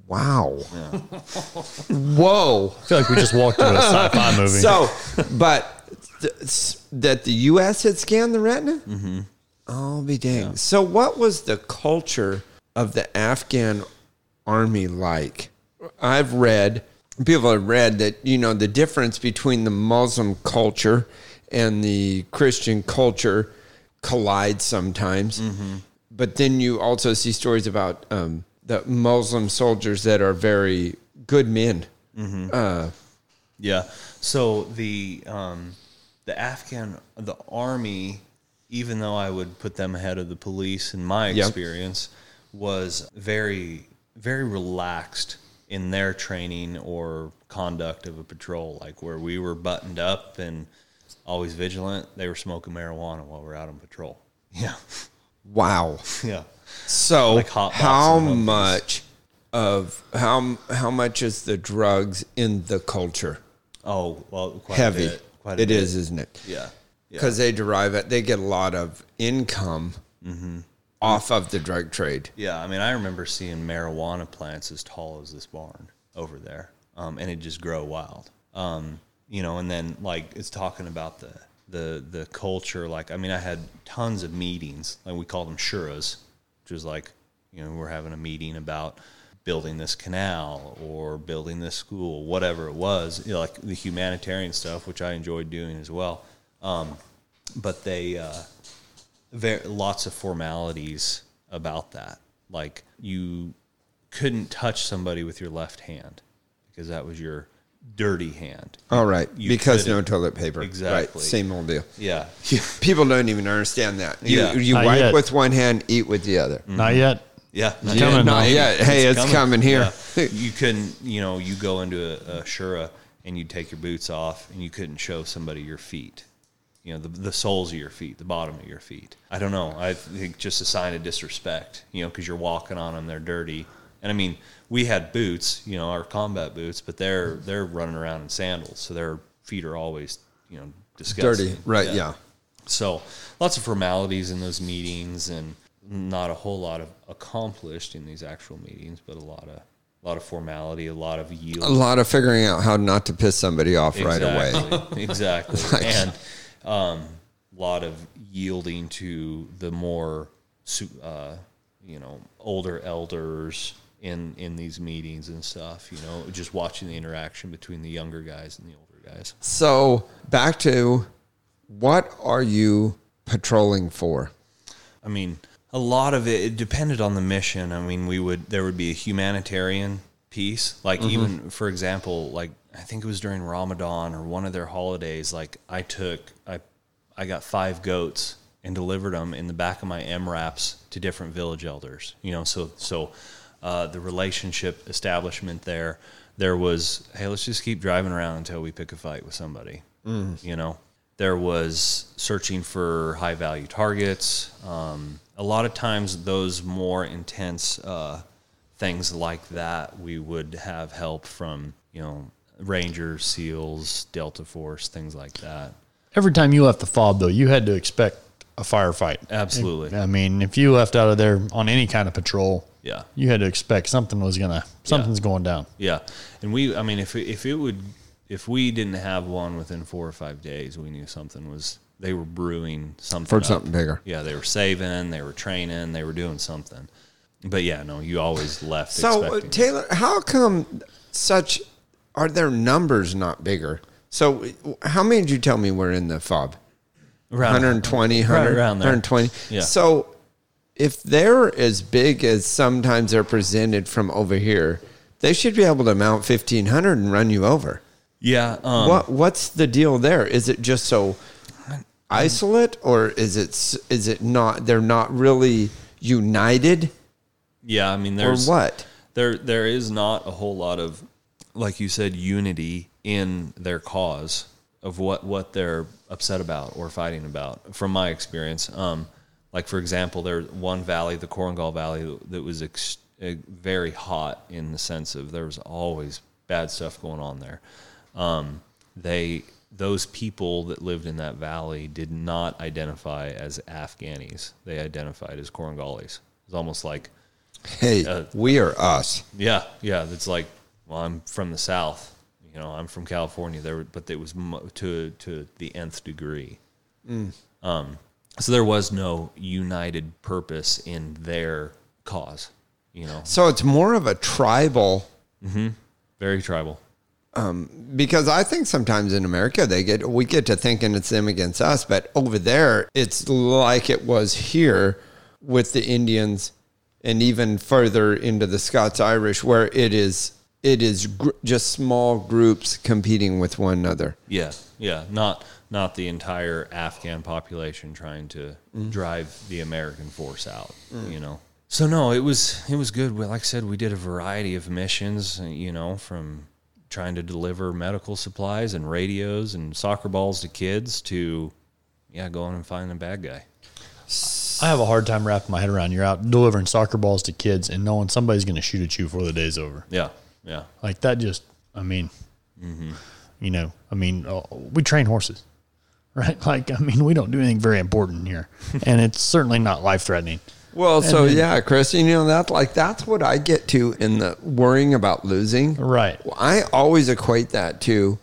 Wow. Whoa. I feel like we just walked through a sci-fi movie. So, but th- that the U.S. had scanned the retina? Mm-hmm. I'll be dang. So, what was the culture of the Afghan army like? I've read, people have read that, you know, the difference between the Muslim culture and the Christian culture collide sometimes. But then you also see stories about um, the Muslim soldiers that are very good men. Uh, Yeah. So the um, the Afghan the army, even though I would put them ahead of the police in my experience, was very very relaxed in their training or conduct of a patrol. Like where we were buttoned up and always vigilant, they were smoking marijuana while we're out on patrol. Yeah. wow. Yeah. So Like hot how much of how how much is the drugs in the culture? Oh well, quite Heavy. A bit, quite It bit. is, isn't it? Yeah. Yeah. Because they derive it. They get a lot of income Mm-hmm. off of the drug trade. Yeah, I mean, I remember seeing marijuana plants as tall as this barn over there, um, and it just grow wild. Um, you know, and then like it's talking about the the the culture. Like, I mean, I had tons of meetings, like we called them shuras, which was like, you know, we're having a meeting about building this canal or building this school, whatever it was. You know, like the humanitarian stuff, which I enjoyed doing as well. Um, but they. Uh, very lots of formalities about that. Like you couldn't touch somebody with your left hand because that was your dirty hand. All right. You because no toilet paper. Right. Exactly. Same old deal. Yeah. People don't even understand that. You, Yeah. you Not wipe yet. with one hand, eat with the other. Not mm-hmm. yet. Yeah. It's coming, not yet. Hey, it's, coming, here. Yeah. You couldn't, you know, you go into a, a Shura and you take your boots off and you couldn't show somebody your feet. You know, the, the soles of your feet, the bottom of your feet. I don't know. I think just a sign of disrespect, you know, because you're walking on them, they're dirty. And I mean, we had boots, you know, our combat boots, but they're they're running around in sandals, so their feet are always, you know, disgusting. Dirty. Right. Yeah. So lots of formalities in those meetings, and not a whole lot of accomplished in these actual meetings, but a lot of a lot of formality, a lot of yield. A lot of figuring out how not to piss somebody off right away. Exactly. exactly. and um, a lot of yielding to the more, uh, you know, older elders in in these meetings and stuff. You know, just watching the interaction between the younger guys and the older guys. So back to what are you patrolling for? I mean, a lot of it, it depended on the mission. I mean, we would there would be a humanitarian piece, like mm-hmm. even for example, like I think it was during Ramadan or one of their holidays. Like I took I I got five goats and delivered them in the back of my MRAPs to different village elders. You know, so so uh, the relationship establishment there. There was, hey, let's just keep driving around until we pick a fight with somebody. You know, there was searching for high value targets. Um, a lot of times, those more intense uh, things like that, we would have help from, you know, Rangers, SEALs, Delta Force, things like that. Every time you left the fob, though, you had to expect a firefight. Absolutely. I mean, if you left out of there on any kind of patrol, Yeah. you had to expect something was gonna something's going down. Yeah, and we, I mean, if it, if it would, if we didn't have one within four or five days, we knew something was. They were brewing something For up. something bigger. Yeah, they were saving, they were training, they were doing something. But yeah, no, you always left. So uh, expecting. Taylor, how come such are their numbers not bigger? So how many did you tell me were in the fob? Around- 120, 100, around there. 120. Yeah. So if they're as big as sometimes they're presented from over here, they should be able to mount 1500 and run you over. yeah, um, what what's the deal there? Is it just so isolate or is it is it not they're not really united yeah. I mean, or there's what? there there is not a whole lot of like you said unity in their cause of what what they're upset about or fighting about from my experience um like for example there's one valley the Korangal valley that was ex- eh, very hot in the sense of there was always bad stuff going on there um they those people that lived in that valley did not identify as Afghanis they identified as Korangalis it's almost like Hey, Uh, we are us. Yeah, yeah. It's like, well, I'm from the South. You know, I'm from California. There, but it was to to the nth degree. Um, so there was no united purpose in their cause. You know, So it's more of a tribal mm-hmm. very tribal. Um, because I think sometimes in America they get we get to thinking it's them against us, but over there it's like it was here with the Indians and even further into the Scots Irish, where it is it is gr- just small groups competing with one another. Yeah, yeah. Not not the entire Afghan population trying to drive the American force out. You know. So no, it was it was good. Well, Like I said, we did a variety of missions. uh, You know, from trying to deliver medical supplies and radios and soccer balls to kids to yeah, going and finding a bad guy. I have a hard time wrapping my head around. You're out delivering soccer balls to kids and knowing somebody's going to shoot at you before the day's over. Yeah, yeah, Like that just, I mean, you know, I mean, uh, we train horses, right? Like, I mean, we don't do anything very important here. and it's certainly not life threatening. Well, so yeah, Chris, you know that like that's what I get to in the worrying about losing. Right. I always equate that to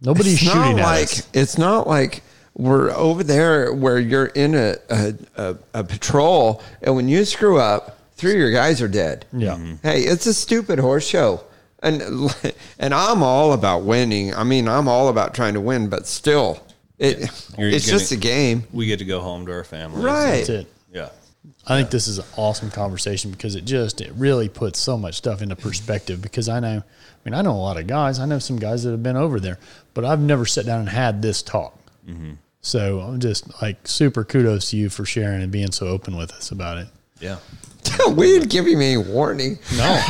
Nobody's shooting not at like us. it's not like we're over there where you're in a a, a a patrol and when you screw up, three of your guys are dead. Yeah. Mm-hmm. Hey, it's a stupid horse show. And and I'm all about winning. I mean, I'm all about trying to win, but still it You're it's gonna- just a game. we get to go home to our family. Right. That's it. Yeah. I think this is an awesome conversation because it just it really puts so much stuff into perspective. Because I know, I mean, I know a lot of guys. I know some guys that have been over there, but I've never sat down and had this talk. Mm-hmm. So I'm just like super kudos to you for sharing and being so open with us about it. Yeah. we didn't give him any warning. No,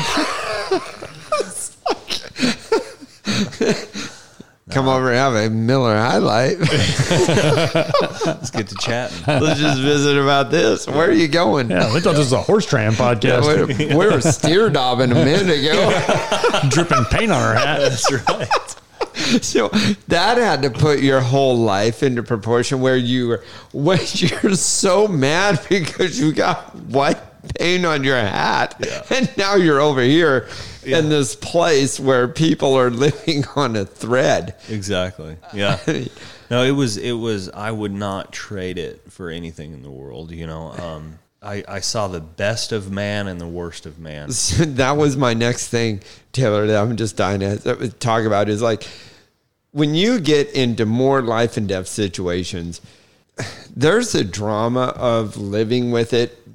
Come over and have a Miller High Life. Let's get to chatting. Let's just visit about this. Where are you going? yeah, we thought this was a horse tram podcast. we, we were steer daubing a minute ago. dripping paint on our hat. That's right. So that had to put your whole life into proportion where you were when you're so mad because you got white paint on your hat and now you're over here in this place where people are living on a thread. Exactly. Yeah. No, it was it was I would not trade it for anything in the world, you know. Um I, I saw the best of man and the worst of man. So that was my next thing, Taylor, that I'm just dying to talk about is like when you get into more life and death situations, there's the drama of living with it,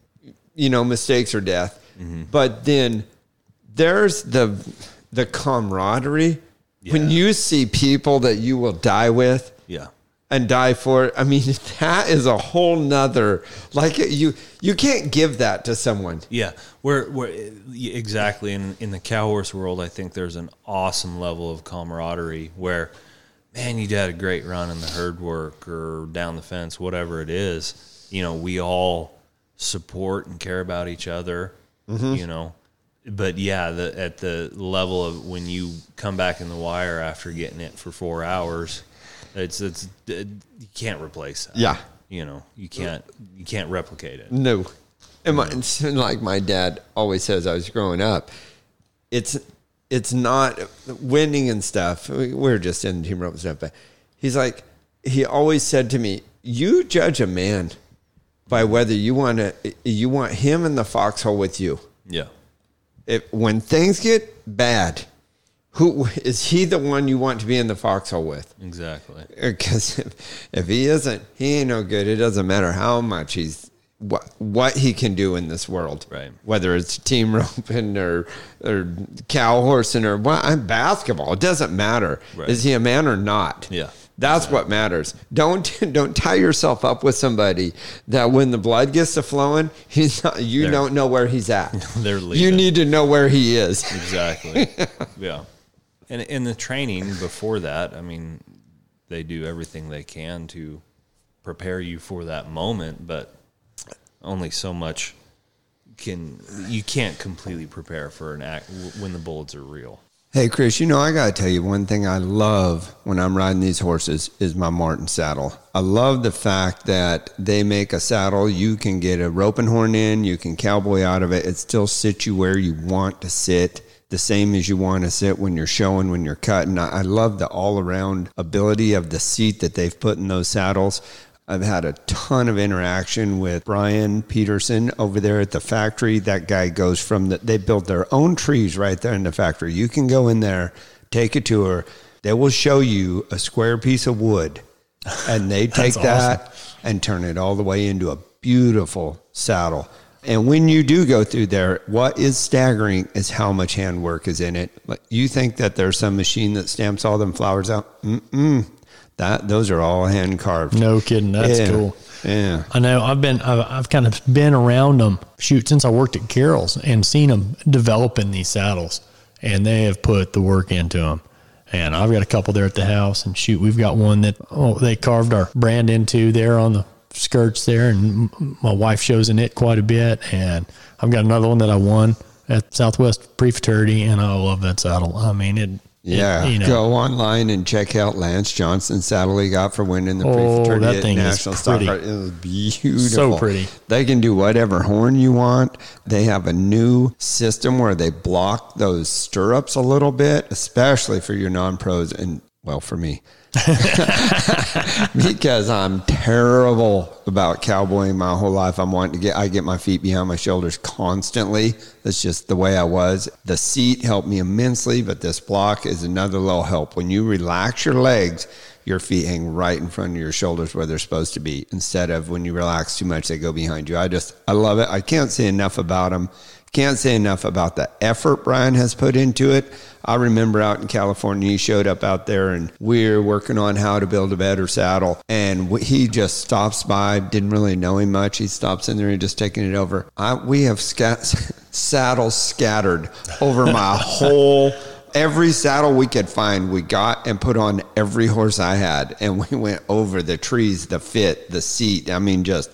you know, mistakes or death. Mm-hmm. But then there's the the camaraderie. When you see people that you will die with, Yeah. and die for it. I mean, that is a whole nother like you you can't give that to someone. Yeah, we're, we're exactly in in the cow horse world. I think there's an awesome level of camaraderie where, man, you had a great run in the herd work or down the fence, whatever it is. You know, we all support and care about each other. Mm-hmm. You know, but yeah, the, at the level of when you come back in the wire after getting it for four hours, it's it's you can't replace that. Yeah. you know, you can't you can't replicate it. No. And, my, and like my dad always says, I was growing up, it's it's not winning and stuff. We- We're just in team rope and stuff, but he's like, he always said to me, "You judge a man by whether you want to you want him in the foxhole with you. Yeah. If when things get bad, who is he the one you want to be in the foxhole with? Exactly. Because if, if he isn't, he ain't no good. It doesn't matter how much he's what what he can do in this world, Right. Whether it's team roping or or cow horsing or what, basketball. It doesn't matter. Right. Is he a man or not? Yeah. That's what matters. Don't don't tie yourself up with somebody that when the blood gets to flowing, he's not. You They're- don't know where he's at. They're leaving. You need to know where he is. Exactly. yeah. And in the training before that, I mean, they do everything they can to prepare you for that moment, but only so much can you can't completely prepare for an act when the bullets are real. Hey, Chris, you know, I got to tell you one thing I love when I'm riding these horses is my Martin saddle. I love the fact that they make a saddle. You can get a roping horn in, you can cowboy out of it. It still sits you where you want to sit, the same as you want to sit when you're showing, when you're cutting. I love the all around ability of the seat that they've put in those saddles. I've had a ton of interaction with Brian Peterson over there at the factory. That guy goes from the, they built their own trees right there in the factory. You can go in there, take a tour. They will show you a square piece of wood, and they take that and turn it all the way into a beautiful saddle. And when you do go through there, what is staggering is how much handwork is in it. Like you think that there's some machine that stamps all them flowers out? Mm-mm. That those are all hand carved. No kidding. That's Yeah. cool. Yeah. I know. I've been. I've, I've kind of been around them. Shoot, since I worked at Carroll's and seen them developing these saddles, and they have put the work into them. And I've got a couple there at the house, and shoot, we've got one that oh they carved our brand into there on the skirts there, and my wife shows in it quite a bit. And I've got another one that I won at Southwest Prefuturity, and I love that saddle. I mean it. Yeah, you know, go online and check out Lance Johnson's saddle he got for winning the Oh, pre-futurity that thing is National Stock It was beautiful. So pretty. They can do whatever horn you want. They have a new system where they block those stirrups a little bit, especially for your non-pros and well for me. because I'm terrible about cowboying my whole life. I'm wanting to get I get my feet behind my shoulders constantly. That's just the way I was. The seat helped me immensely, but this block is another little help. When you relax your legs, your feet hang right in front of your shoulders where they're supposed to be. Instead of when you relax too much, they go behind you. I just I love it. I can't say enough about them. Can't say enough about the effort Brian has put into it. I remember out in California, he showed up out there and we are working on how to build a better saddle. And he just stops by, didn't really know him much. He stops in there and just taking it over. I, we have scat- saddles scattered over my whole every saddle we could find we got and put on every horse i had and we went over the trees the fit the seat i mean just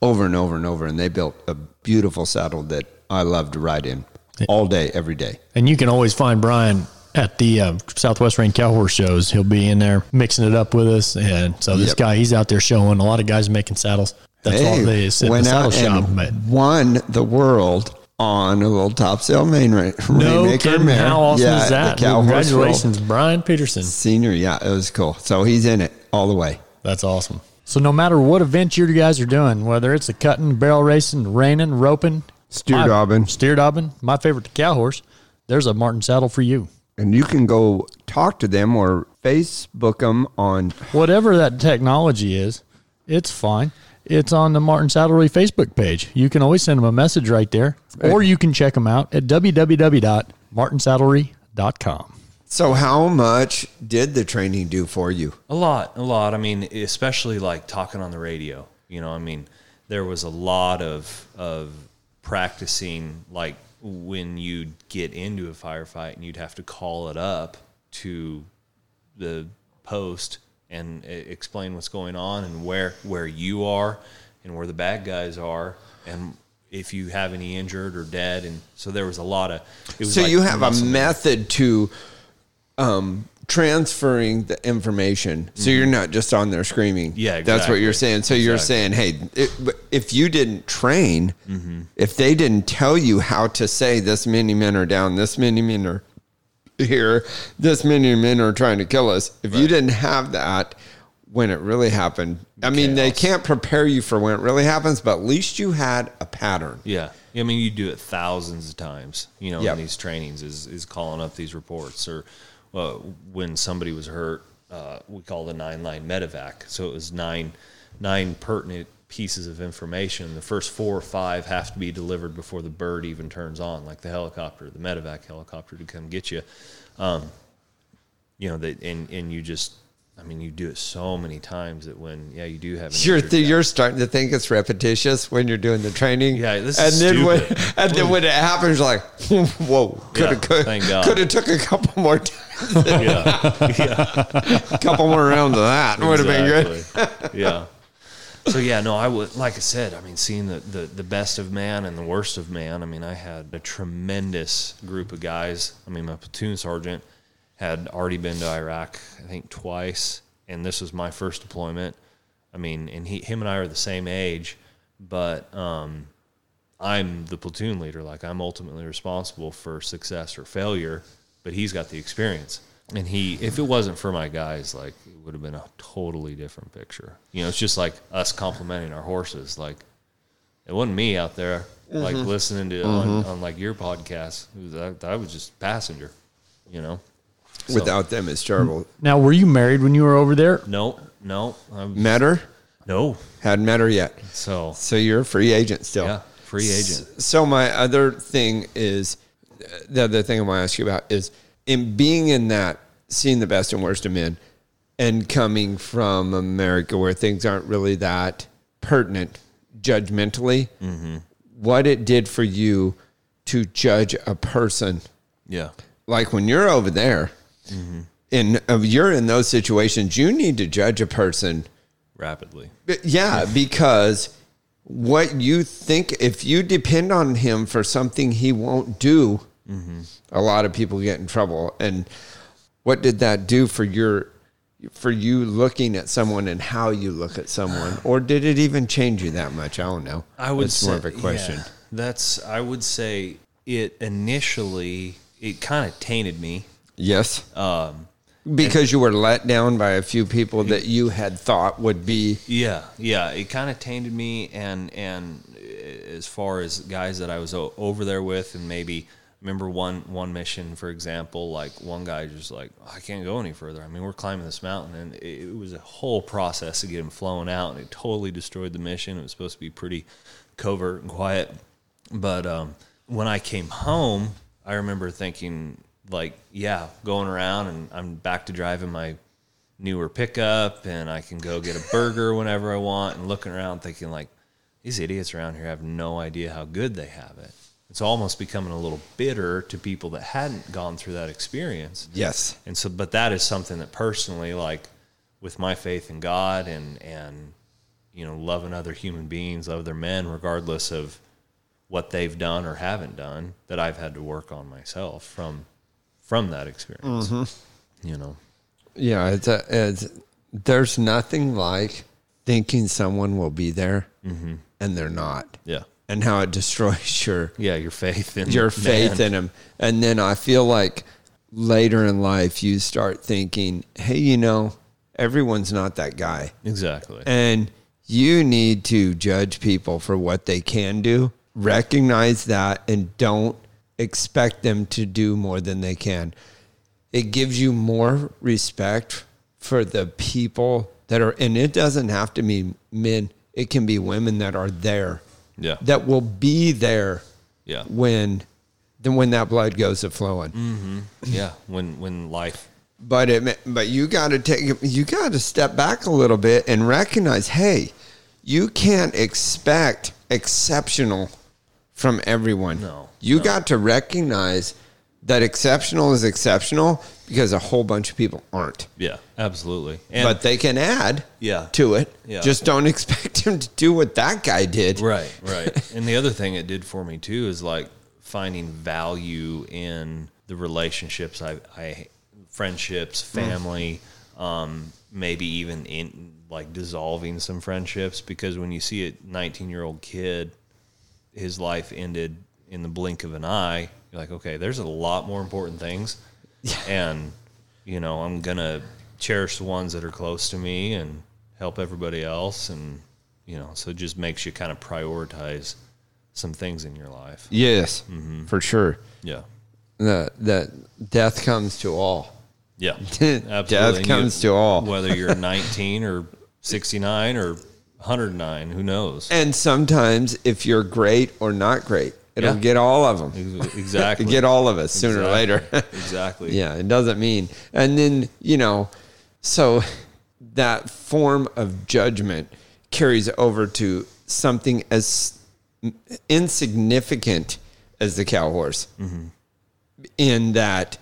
over and over and over and they built a beautiful saddle that i love to ride in all day every day And you can always find Brian at the uh, Southwest Reined Cow Horse shows. He'll be in there mixing it up with us. And so this Yep. guy, he's out there showing a lot of guys making saddles. That's all they sit in the went saddle out shop. and But won the world on a little top sale main ra- no Rainmaker kidding. mare. How awesome Yeah, is that? the cow horse world. Congratulations, Brian Peterson. senior yeah it was cool so he's in it all the way That's awesome. So no matter what event you guys are doing, whether it's a cutting, barrel racing, reining, roping, Steer my- daubing. steer daubing, my favorite, the cow horse, there's a Martin saddle for you. and you can go talk to them or facebook them on whatever that technology is, it's fine. It's on the Martin Saddlery Facebook page. You can always send them a message right there, or you can check them out at www.martinsaddlery.com. So, how much did the training do for you? A lot, a lot. I mean, especially like talking on the radio. You know, I mean, there was a lot of of practicing, like when you'd get into a firefight and you'd have to call it up to the post and explain what's going on and where where you are and where the bad guys are and if you have any injured or dead. And so there was a lot of it was So, like you have a method to um, transferring the information. So, you're not just on there screaming. Mm-hmm. Yeah, That's what you're saying. So, you're saying, hey, it, if you didn't train, Mm-hmm. if they didn't tell you how to say this many men are down, this many men are here, this many men are trying to kill us, if you didn't have that, when it really happened, I mean, they can't prepare you for when it really happens, but at least you had a pattern. Yeah. I mean, you do it thousands of times, you know, Yep. in these trainings is, is calling up these reports or uh, when somebody was hurt, uh, we call the nine line medevac. So it was nine, nine pertinent pieces of information. The first four or five have to be delivered before the bird even turns on, like the helicopter, the medevac helicopter to come get you. Um, you know, that, and, and you just, I mean, you do it so many times that when, yeah, you do have, You're th- you're starting to think it's repetitious when you're doing the training. Yeah, this and is then when stupid. and then when it happens, you're like, whoa, could have could could have took a couple more times, yeah. a couple more rounds of that would have been good. Yeah. so yeah, no, I would like I said. I mean, seeing the, the the best of man and the worst of man. I mean, I had a tremendous group of guys. I mean, my platoon sergeant had already been to Iraq, I think twice, and this was my first deployment. I mean, and he, him and I are the same age, but um, I'm the platoon leader. Like I'm ultimately responsible for success or failure, but he's got the experience. And he, if it wasn't for my guys, like it would have been a totally different picture. You know, it's just like us complimenting our horses. Like it wasn't me out there, like listening to on, on like your podcast. Was, I, I was just passenger. You know. So, Without them, it's terrible. Now, were you married when you were over there? no, no, I'm, Met her? no. Hadn't met her yet. So So you're a free agent still. yeah, free agent. So my other thing is the other thing I want to ask you about is in being in that, seeing the best and worst of men, and coming from America where things aren't really that pertinent judgmentally. Mm-hmm. What it did for you to judge a person, Yeah. like when you're over there, in uh, you're in those situations, you need to judge a person Rapidly. Yeah, because what you think, if you depend on him for something he won't do, a lot of people get in trouble. And what did that do for your, for you looking at someone and how you look at someone, or did it even change you that much? I don't know. I would It's say, more of a question. yeah, that's I would say it initially it kind of tainted me. Yes, Um, because you were let down by a few people that you had thought would be. yeah, yeah, it kind of tainted me, and and as far as guys that I was o- over there with, and maybe remember one one mission, for example, like one guy just like I can't go any further. I mean, we're climbing this mountain, and it, it was a whole process to get him flown out, and it totally destroyed the mission. It was supposed to be pretty covert and quiet, but um, when I came home, I remember thinking like, yeah, going around, and I'm back to driving my newer pickup and I can go get a burger whenever I want and looking around thinking like these idiots around here have no idea how good they have it. It's almost becoming a little bitter to people that hadn't gone through that experience. Yes. And so but that is something that personally like with my faith in God and and you know loving other human beings, other men regardless of what they've done or haven't done that I've had to work on myself from from that experience. Mm-hmm. You know. Yeah, it's a, it's there's nothing like thinking someone will be there mm-hmm. and they're not, Yeah. and how it destroys your Yeah, your faith in your faith man. in them. And then I feel like later in life you start thinking, hey, you know, everyone's not that guy, Exactly. and you need to judge people for what they can do. Recognize that and don't expect them to do more than they can it gives you more respect for the people that are and it doesn't have to be men it can be women that are there yeah. that will be there Yeah. when then when that blood goes to flowing mm-hmm. Yeah. When when life but it but you got to take you got to step back a little bit and recognize hey you can't expect exceptional from everyone No, you got to recognize that exceptional is exceptional because a whole bunch of people aren't Yeah, absolutely. And but they can add Yeah. to it. Yeah. Just don't expect him to do what that guy did. right, right. and the other thing it did for me too is like finding value in the relationships I I friendships, family, um, maybe even in like dissolving some friendships because when you see a 19 year old kid, his life ended in the blink of an eye. You're like, okay, there's a lot more important things, and you know, I'm gonna cherish the ones that are close to me and help everybody else, and you know, so it just makes you kind of prioritize some things in your life. Yes, Mm-hmm. for sure. Yeah, That that death comes to all. yeah, Death absolutely. And comes to all. whether you're 19 or 69 or 109, who knows? And sometimes, if you're great or not great, it'll Yeah. get all of them. Exactly. Get all of us sooner or later. Exactly. exactly. yeah, it doesn't mean. And then you know, so that form of judgment carries over to something as insignificant as the cow horse. Mm-hmm. In that,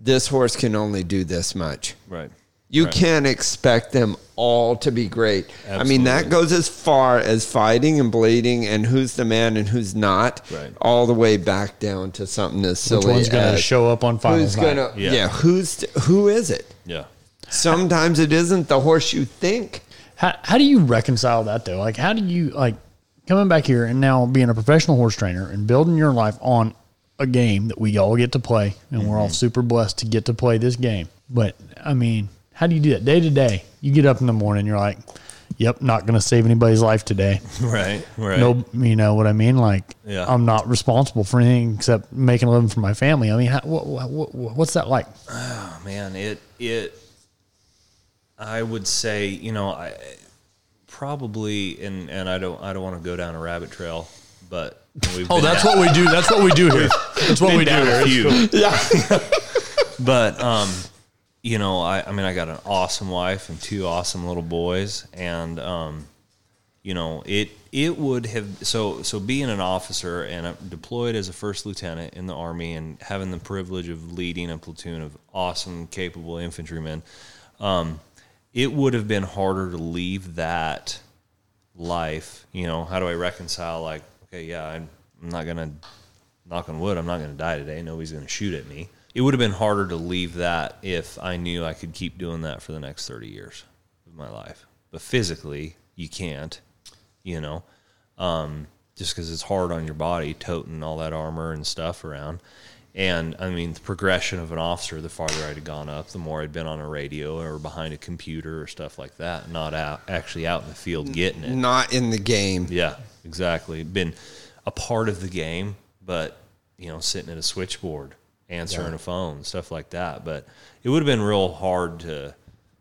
this horse can only do this much. Right. You can't expect them all to be great. I mean, that goes as far as fighting and bleeding and who's the man and who's not, Right. all the way back down to something as silly Which one's going to show up on finals who's night? gonna yeah. Yeah. who's who is it? Yeah. Sometimes it isn't the horse you think. How, how do you reconcile that though? Like, how do you like coming back here and now being a professional horse trainer and building your life on a game that we all get to play, and we're all Mm-hmm. super blessed to get to play this game. But I mean, how do you do that day to day? You get up in the morning, you're like, "Yep, not going to save anybody's life today." Right. Right. No, you know what I mean? Like, Yeah. I'm not responsible for anything except making a living for my family. I mean, how, what, what, what's that like? Oh, man, it it. I would say, you know, I probably, and and I don't I don't want to go down a rabbit trail, but we've Oh, that's what we do. That's what we do here. That's what we do here. few. Yeah. but um, you know, I, I mean, I got an awesome wife and two awesome little boys, and um, you know, it it would have so so being an officer and deployed as a first lieutenant in the army and having the privilege of leading a platoon of awesome, capable infantrymen, um, it would have been harder to leave that life. You know, how do I reconcile? Like, okay, yeah, I'm, I'm not gonna knock on wood, I'm not to die today. Nobody's to shoot at me. It would have been harder to leave that if I knew I could keep doing that for the next 30 years of my life. But physically, you can't, you know, um, just because it's hard on your body, toting all that armor and stuff around. And I mean, the progression of an officer, the farther I'd gone up, the more I'd been on a radio or behind a computer or stuff like that, not out actually out in the field getting it. Not in the game. Yeah, exactly. Been a part of the game, but you know, sitting at a switchboard, answering a phone, stuff like that. But it would have been real hard to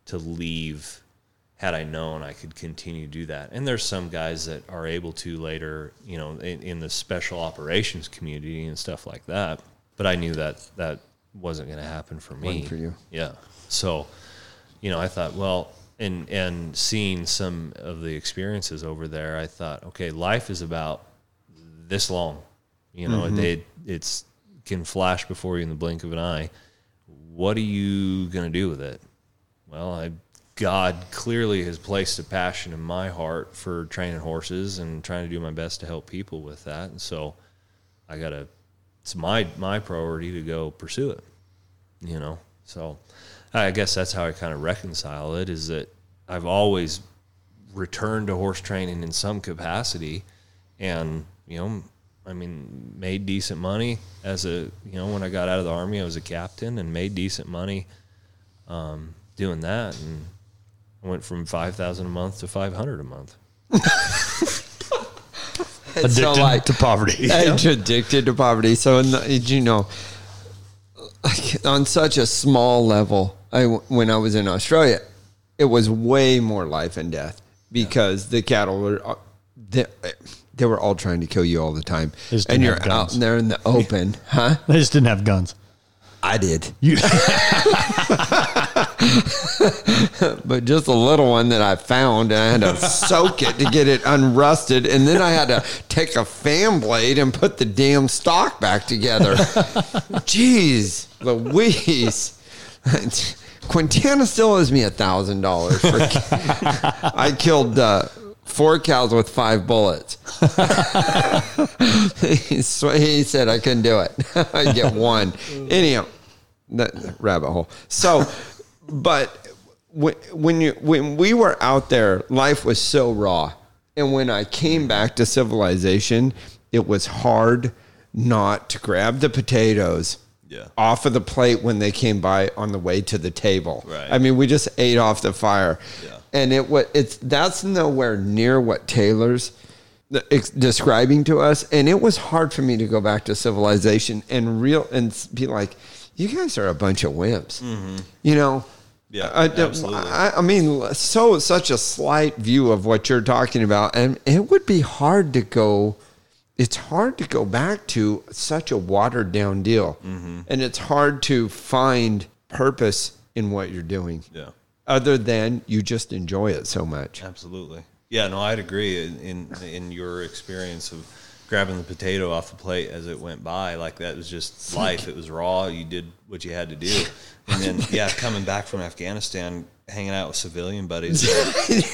to leave had I known I could continue to do that. And there's some guys that are able to later, you know, in, in the special operations community and stuff like that. But I knew that that wasn't going to happen for me. Wasn't for you. Yeah. So, you know, I thought, well, and and seeing some of the experiences over there, I thought, okay, life is about this long. You know, Mm-hmm. they it's can flash before you in the blink of an eye. What are you going to do with it? Well, I God clearly has placed a passion in my heart for training horses and trying to do my best to help people with that. And so I got to it's my my priority to go pursue it you know so i guess that's how i kind of reconcile it is that i've always returned to horse training in some capacity and you know i mean made decent money as a you know when i got out of the army i was a captain and made decent money um, doing that and i went from 5000 a month to 500 a month It's so Addicted like to poverty. Edge addicted to poverty. So, in the, you know, on such a small level, I when I was in Australia, it was way more life and death because the cattle were uh, they, were all trying to kill you all the time, and you're out there in the open, huh? They just didn't have guns. I did, You, but just a little one that I found, and I had to soak it to get it unrusted, and then I had to take a fan blade and put the damn stock back together. Jeez, Louise. Quintana still owes me a thousand dollars for. I killed uh, four cows with five bullets. he, sw- he said I couldn't do it. I get one. Mm. Anyhow, that rabbit hole. So, but when when you when we were out there, life was so raw, and when I came back to civilization, it was hard not to grab the potatoes Yeah. off of the plate when they came by on the way to the table. Right. I mean, we just ate off the fire, Yeah. And it what it's that's nowhere near what Taylor's describing to us, and it was hard for me to go back to civilization and real and be like, you guys are a bunch of wimps, you know. Mm-hmm. Yeah, I, absolutely. I, I mean, so such a slight view of what you're talking about, and it would be hard to go. It's hard to go back to such a watered down deal, Mm-hmm. and it's hard to find purpose in what you're doing, Yeah. Other than you just enjoy it so much. Absolutely. Yeah, no, I'd agree in in, in your experience of grabbing the potato off the plate as it went by. Like that was just life. It was raw. You did what you had to do. And then, yeah, coming back from Afghanistan, hanging out with civilian buddies,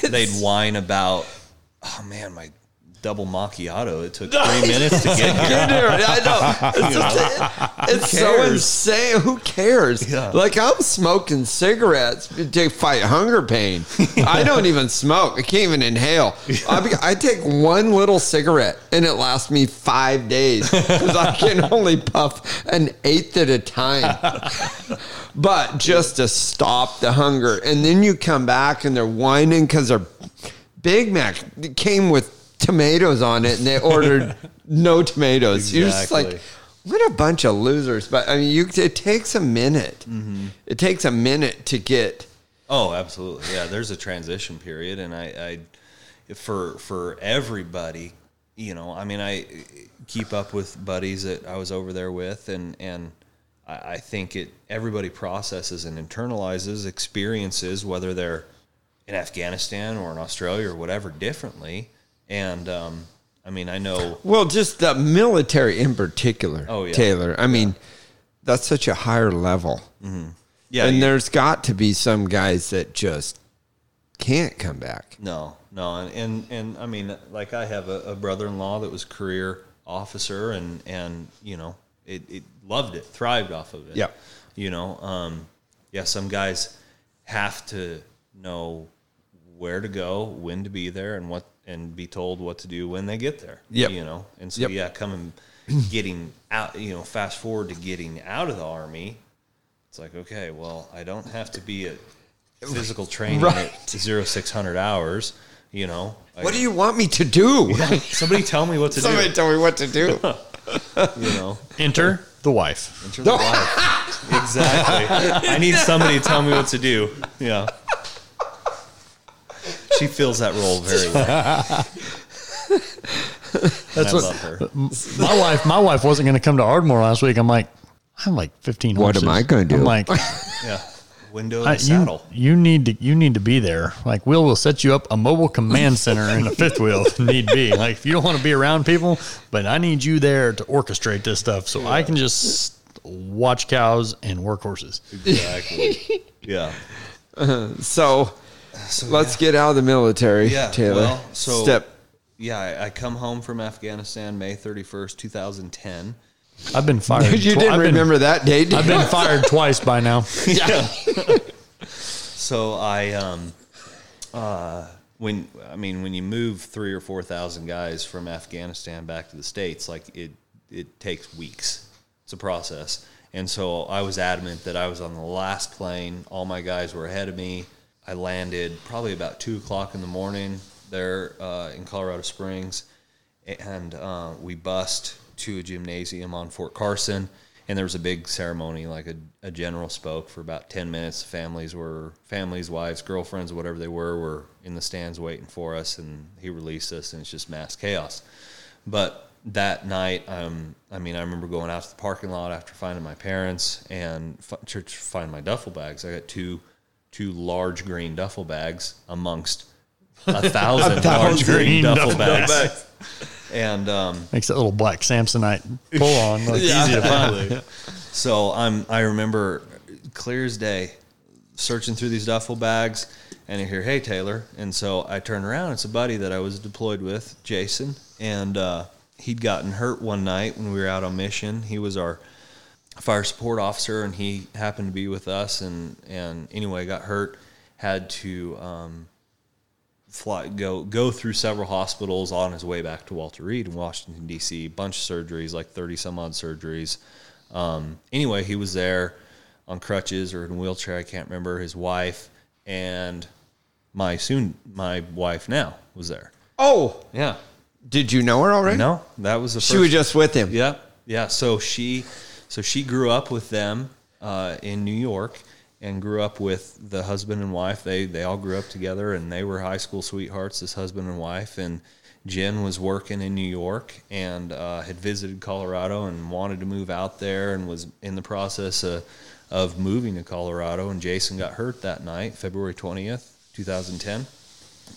they'd whine about, oh man, my double macchiato. It took three minutes to get here. I know. It's, just- it's so insane. Who cares? Yeah. Like I'm smoking cigarettes to fight hunger pain. I don't even smoke. I can't even inhale. I, I take one little cigarette and it lasts me five days because I can only puff an eighth at a time. but just to stop the hunger, and then you come back and they're whining because their Big Mac came with tomatoes on it, and they ordered no tomatoes. You're just like, Exactly. what a bunch of losers. But I mean, you it takes a minute. Mm-hmm. It takes a minute to get. Oh, absolutely. Yeah, there's a transition period, and I, I, for for everybody, you know, I mean, I keep up with buddies that I was over there with, and and I, I think it everybody processes and internalizes experiences, whether they're in Afghanistan or in Australia or whatever, differently. And um, I mean, I know. Well, just the military in particular. Oh, yeah. Taylor. I mean, that's such a higher level, Yeah, and you- there's got to be some guys that just can't come back. No, no, and and, and I mean, like I have a, a brother-in-law that was career officer, and and you know, it, it loved it, thrived off of it. Yeah. you know, um, yeah, some guys have to know where to go, when to be there, and what, and be told what to do when they get there. Yeah, you know, and so Yep. yeah, coming, getting out, you know, fast forward to getting out of the army. It's like, okay, well, I don't have to be at physical training Right. at zero six hundred hours. You know, What do you want me to do? somebody tell me what to Somebody do? Somebody tell me what to do. You know, Enter the wife. enter the life. exactly. I need somebody to tell me what to do. Yeah. She fills that role very well. That's I what love her. my wife. My wife wasn't going to come to Ardmore last week. I'm like, I'm like 15. What am. I gonna do? I'm like, Yeah. Window I, and saddle. you, you need to you need to be there. Like Will will set you up a mobile command center in a fifth wheel if need be. Like if you don't want to be around people, but I need you there to orchestrate this stuff so I can just watch cows and work horses. Exactly. Yeah. Uh-huh. So, let's get out of the military, Yeah. Taylor. Well, so Step. Yeah, I, I come home from Afghanistan May thirty first, two thousand ten. I've been fired. You tw- didn't I've been- remember that date? I've been fired twice by now. yeah. So I um uh when I mean when you move three or four thousand guys from Afghanistan back to the states, like it it takes weeks. It's a process, and so I was adamant that I was on the last plane. All my guys were ahead of me. I landed probably about two o'clock in the morning there uh, in Colorado Springs, and uh, we bussed to a gymnasium on Fort Carson. And there was a big ceremony, like a, a general spoke for about ten minutes. Families were families, wives, girlfriends, whatever they were, were in the stands waiting for us, and he released us, and it's just mass chaos. But that night, um, I mean, I remember going out to the parking lot after finding my parents and f- find my duffel bags. I got two two large green duffel bags amongst a thousand, large green green duffel, duffel bags. And um, Makes that little black Samsonite pull on look easy to find. so I'm I remember clear as day searching through these duffel bags and I hear, "Hey Taylor," and so I turn around. It's a buddy that I was deployed with, Jason, and uh, he'd gotten hurt one night when we were out on mission. He was our fire support officer, and he happened to be with us. And and anyway, got hurt, had to um, fly go go through several hospitals on his way back to Walter Reed in Washington D.C. Bunch of surgeries, like thirty some odd surgeries. Um, anyway, he was there on crutches or in a wheelchair. I can't remember. His wife and my soon my wife now was there. Oh, Yeah, did you know her already? no, that was the She first was just with him. yeah, yeah. So she, so she grew up with them uh, in New York, and grew up with the husband and wife. They they all grew up together, and they were high school sweethearts. This husband and wife, and Jen was working in New York and uh, had visited Colorado and wanted to move out there, and was in the process of, of moving to Colorado. And Jason got hurt that night, February twentieth, two thousand ten,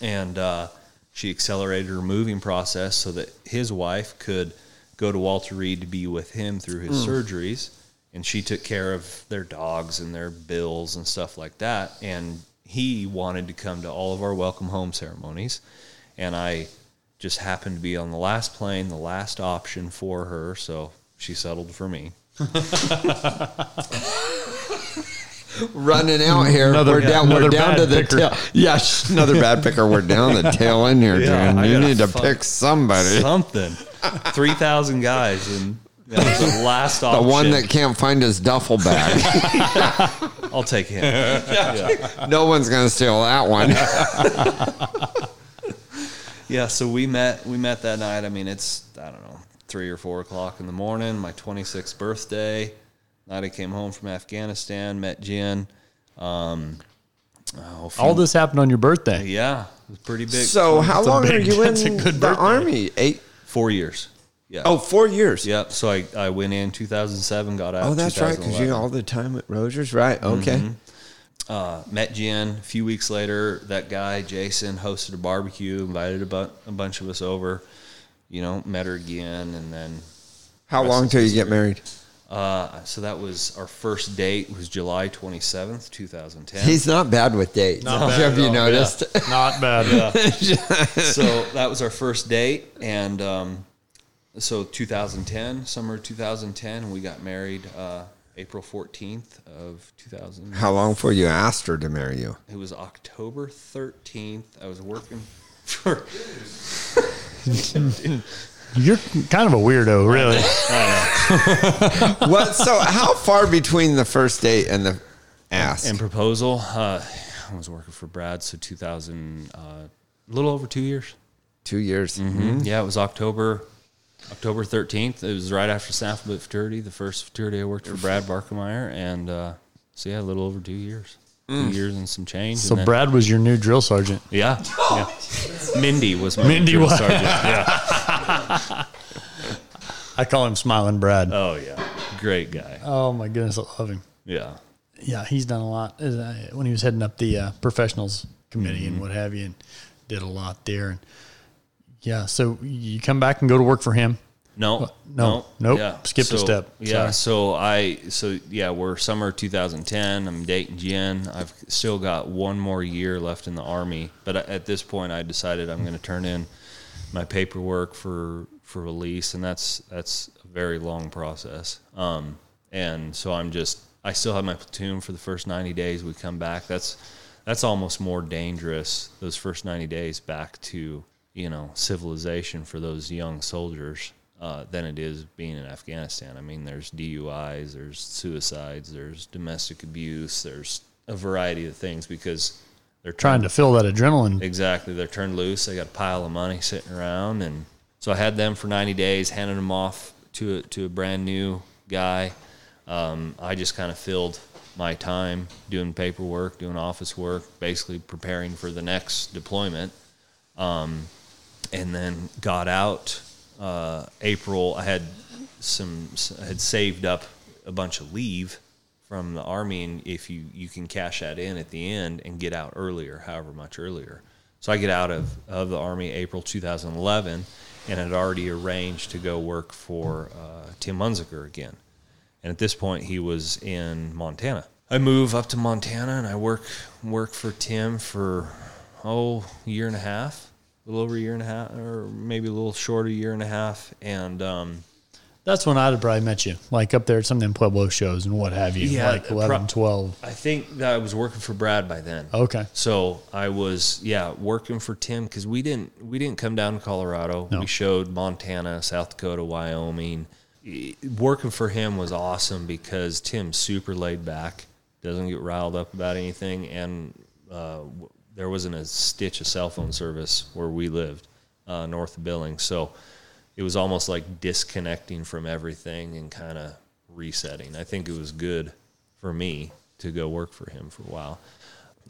and. Uh, she accelerated her moving process so that his wife could go to Walter Reed to be with him through his mm. surgeries. And she took care of their dogs and their bills and stuff like that. And he wanted to come to all of our welcome home ceremonies. And I just happened to be on the last plane, the last option for her. So she settled for me. Running out here. Another- we're down. We're down to bad the picker. tail. Yeah, sh- another bad picker. We're down the tail end here, Yeah, Jan. You need to fuck- pick somebody. Something. 3,000 guys. And that was the last option. The one that can't find his duffel bag. I'll take him. no one's gonna steal that one. Yeah, so we met we met that night. I mean, it's I don't know three or four o'clock in the morning. My 26th birthday. Night I came home from Afghanistan. Met Jen. Um, oh, a few- All this happened on your birthday. Yeah, it was pretty big. So how That's a long big- are you that's a in good the birthday. army? Eight. Four years. Yeah. Oh, four years. Yep. So I, I went in 2007, got out. Oh, that's right. Because you all the time at Rogers, right? Okay. uh, met Jen. A few weeks later, that guy Jason hosted a barbecue, invited a, bu- a bunch of us over. You know, met her again, and then How long till you get married? Uh, so that was our first date was July 27th, 2010. He's not bad with dates. Have you noticed? Not bad. Yeah. so that was our first date, and um, so 2010, summer 2010, we got married uh, April 14th of 2000. How long before you asked her to marry you? It was October 13th. I was working for. You're kind of a weirdo, really. what? So how far between the first date and the ask? And proposal, uh, I was working for Brad, so 2000, uh, a little over two years. Two years. Mm-hmm. Yeah, it was October October 13th. It was right after Snaffle Bit Futurity, the first futurity I worked for Brad Barkemeyer. And uh, so, yeah, a little over two years. Two years and some change. So and then- Brad was your new drill sergeant. Yeah. yeah. Mindy was my Mindy drill was. sergeant. Yeah. I call him Smiling Brad. Oh, yeah. Great guy. Oh my goodness, I love him. Yeah. Yeah, he's done a lot uh, when he was heading up the uh, professionals committee and what have you, and did a lot there. And yeah, so you come back and go to work for him. No, no, nope. Skipped a So, step. Yeah, Sorry. so I, so yeah, we're summer 2010. I'm dating Jen. I've still got one more year left in the army, but at this point, I decided I'm going to turn in my paperwork for for release, and that's that's a very long process. Um, and so I'm just, I still have my platoon for the first 90 days. We come back. That's that's almost more dangerous. Those first 90 days back to you know civilization for those young soldiers uh, than it is being in Afghanistan. I mean, there's DUIs, there's suicides, there's domestic abuse, there's a variety of things because they're Trying to fill that adrenaline. Exactly. They're turned loose. They got a pile of money sitting around, and so I had them for 90 days, handed them off to a, to a brand new guy. Um, I just kind of filled my time doing paperwork, doing office work, basically preparing for the next deployment, um, and then got out. Uh, April, I had some I had saved up a bunch of leave from the army, and if you you can cash that in at the end and get out earlier, however much earlier. So I get out of, of the army April 2011, and had already arranged to go work for uh, Tim Munziker again. And at this point, he was in Montana. I move up to Montana, and I work work for Tim for oh year and a half, a little over a year and a half, or maybe a little shorter year and a half, and. Um, That's when I'd have probably met you, like up there at some of them Pueblo shows and what have you, Yeah, like 11, pro- 12. I think that I was working for Brad by then. Okay. So I was yeah working for Tim because we didn't we didn't come down to Colorado. No. We showed Montana, South Dakota, Wyoming. Working for him was awesome because Tim's super laid back, doesn't get riled up about anything, and uh, w- there wasn't a stitch of cell phone service where we lived uh, north of Billings. So it was almost like disconnecting from everything and kind of resetting. I think it was good for me to go work for him for a while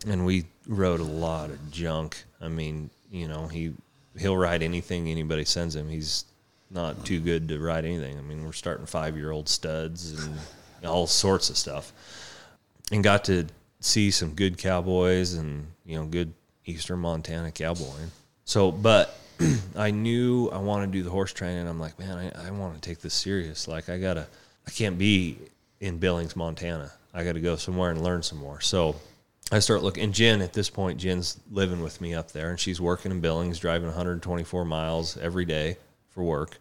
and we wrote a lot of junk. I mean, you know, he he'll write anything anybody sends him. He's not too good to write anything. I mean, we're starting five year old studs and all sorts of stuff, and got to see some good cowboys and you know good Eastern Montana cowboying. So, but I knew I wanted to do the horse training. I'm like, man, I, I want to take this serious. Like, I gotta, I can't be in Billings, Montana. I got to go somewhere and learn some more. So I start looking. And Jen, at this point, Jen's living with me up there, and she's working in Billings, driving 124 miles every day for work.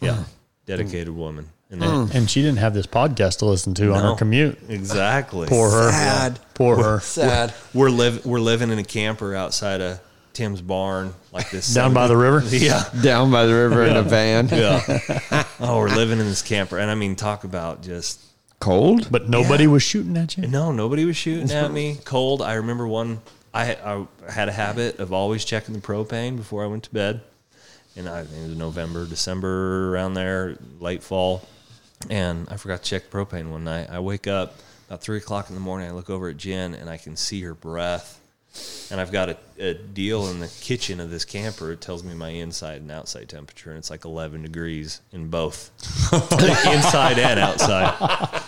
Yeah, hmm. dedicated woman. And hmm. then, And she didn't have this podcast to listen to on her commute. exactly. Poor her. Sad. Poor her. Sad. We're live we're living in a camper outside of Tim's barn, like this Down by the river. Yeah, Down by the river in a van. yeah. oh, we're living in this camper, and I mean, talk about just Cold? But nobody was shooting at you. no. Nobody was shooting at me. Cold. I remember one. I I had a habit of always checking the propane before I went to bed, and I think it was November, December around there, late fall, and I forgot to check propane one night. I wake up about three o'clock in the morning. I look over at Jen, and I can see her breath. And I've got a, a deal in the kitchen of this camper. It tells me my inside and outside temperature, and it's like 11 degrees in both, inside and outside.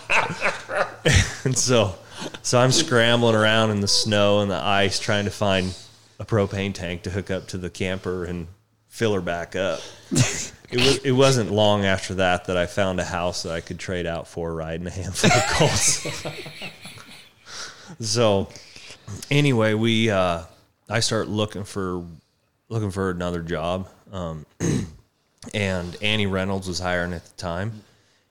and so, so I'm scrambling around in the snow and the ice, trying to find a propane tank to hook up to the camper and fill her back up. It, was, it wasn't long after that that I found a house that I could trade out for riding a handful of colts. so, anyway, we uh, I start looking for looking for another job, um, and Annie Reynolds was hiring at the time,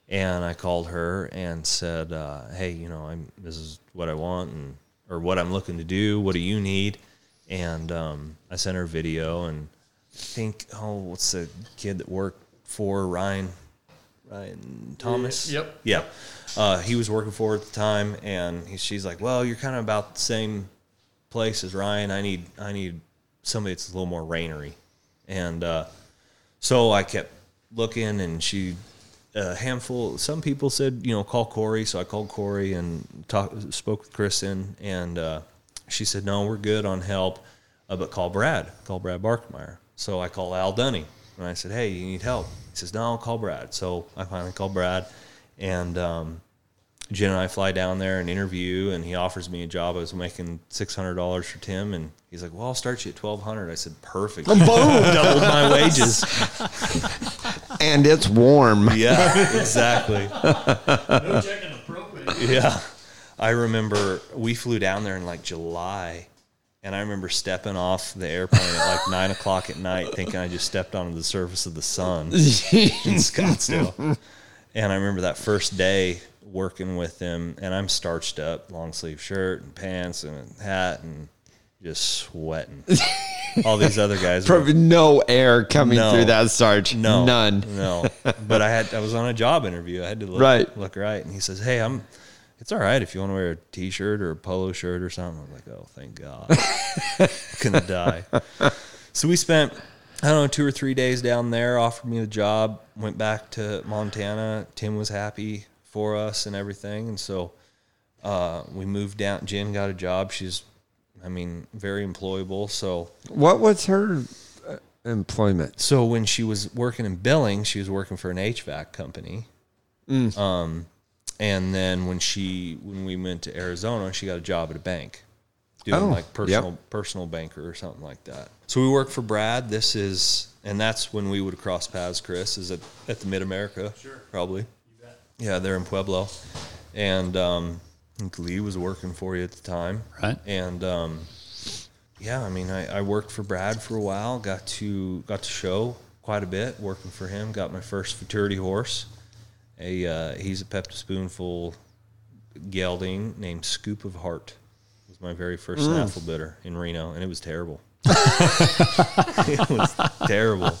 and I called her and said, uh, "Hey, you know, I'm this is what I want and or what I'm looking to do. What do you need?" And um, I sent her a video and I think oh, what's the kid that worked for Ryan? Ryan Thomas. Yep. Yeah. Uh, he was working for at the time, and he, she's like, "Well, you're kind of about the same place as Ryan. I need I need somebody that's a little more rainery." And uh, so I kept looking, and she a handful. Some people said, you know, call Corey. So I called Corey and talk, spoke with Kristen, and uh, she said, "No, we're good on help, uh, but call Brad. Call Brad Barkemeyer." So I call Al Dunning, and I said, "Hey, you need help?" He says, "No, I'll call Brad." So I finally called Brad, and um, Jen and I fly down there and interview, and he offers me a job. I was making six hundred dollars for Tim, and he's like, "Well, I'll start you at twelve hundred. I said, "Perfect." Boom, doubled my wages. And it's warm. Yeah, exactly. No checking the propane. Yeah. I remember we flew down there in like July, and I remember stepping off the airplane at like nine o'clock at night, thinking I just stepped onto the surface of the sun in Scottsdale. And I remember that first day working with them, and I'm starched up, long sleeve shirt and pants and a hat, and just sweating. All these other guys. were- Probably no air coming No. through that starch. no, None. No, but I had I was on a job interview. I had to look Right. look right, and he says, "Hey, I'm. It's all right if you want to wear a t-shirt or a polo shirt or something." I'm like, "Oh, thank God, I'm gonna die." So we spent I don't know two or three days down there. Offered me the job. Went back to Montana. Tim was happy for us and everything, and so uh, we moved down. Jen got a job. She's, I mean, very employable. So What was her uh, employment? so when she was working in Billings, she was working for an HVAC company. Um, and then when she when we went to Arizona, she got a job at a bank, doing Oh, like personal personal banker or something like that. So we worked for Brad. This is and that's when we would cross paths. Chris is at at the Mid America, sure, probably. Yeah, they're in Pueblo, and um, I think Lee was working for you at the time, Right. And um, yeah, I mean, I, I worked for Brad for a while. Got to got to show quite a bit working for him. Got my first futurity horse. A uh, he's a Pepto Spoonful gelding named Scoop of Heart. Was my very first snaffle bidder in Reno, and it was terrible. it was terrible.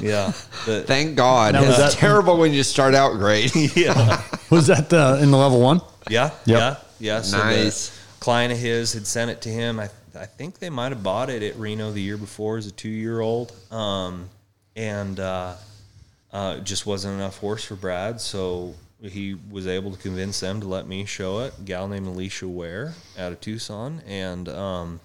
Yeah, the, Thank God. Now, was it's that- terrible when you start out great. yeah. Was that the, in the level one? Yeah, Yep. yeah, yeah. So Nice. the client of his had sent it to him. I I think they might have bought it at Reno the year before as a two year old, um, and uh, uh, just wasn't enough horse for Brad, so he was able to convince them to let me show it. A gal named Alicia Ware out of Tucson, and um,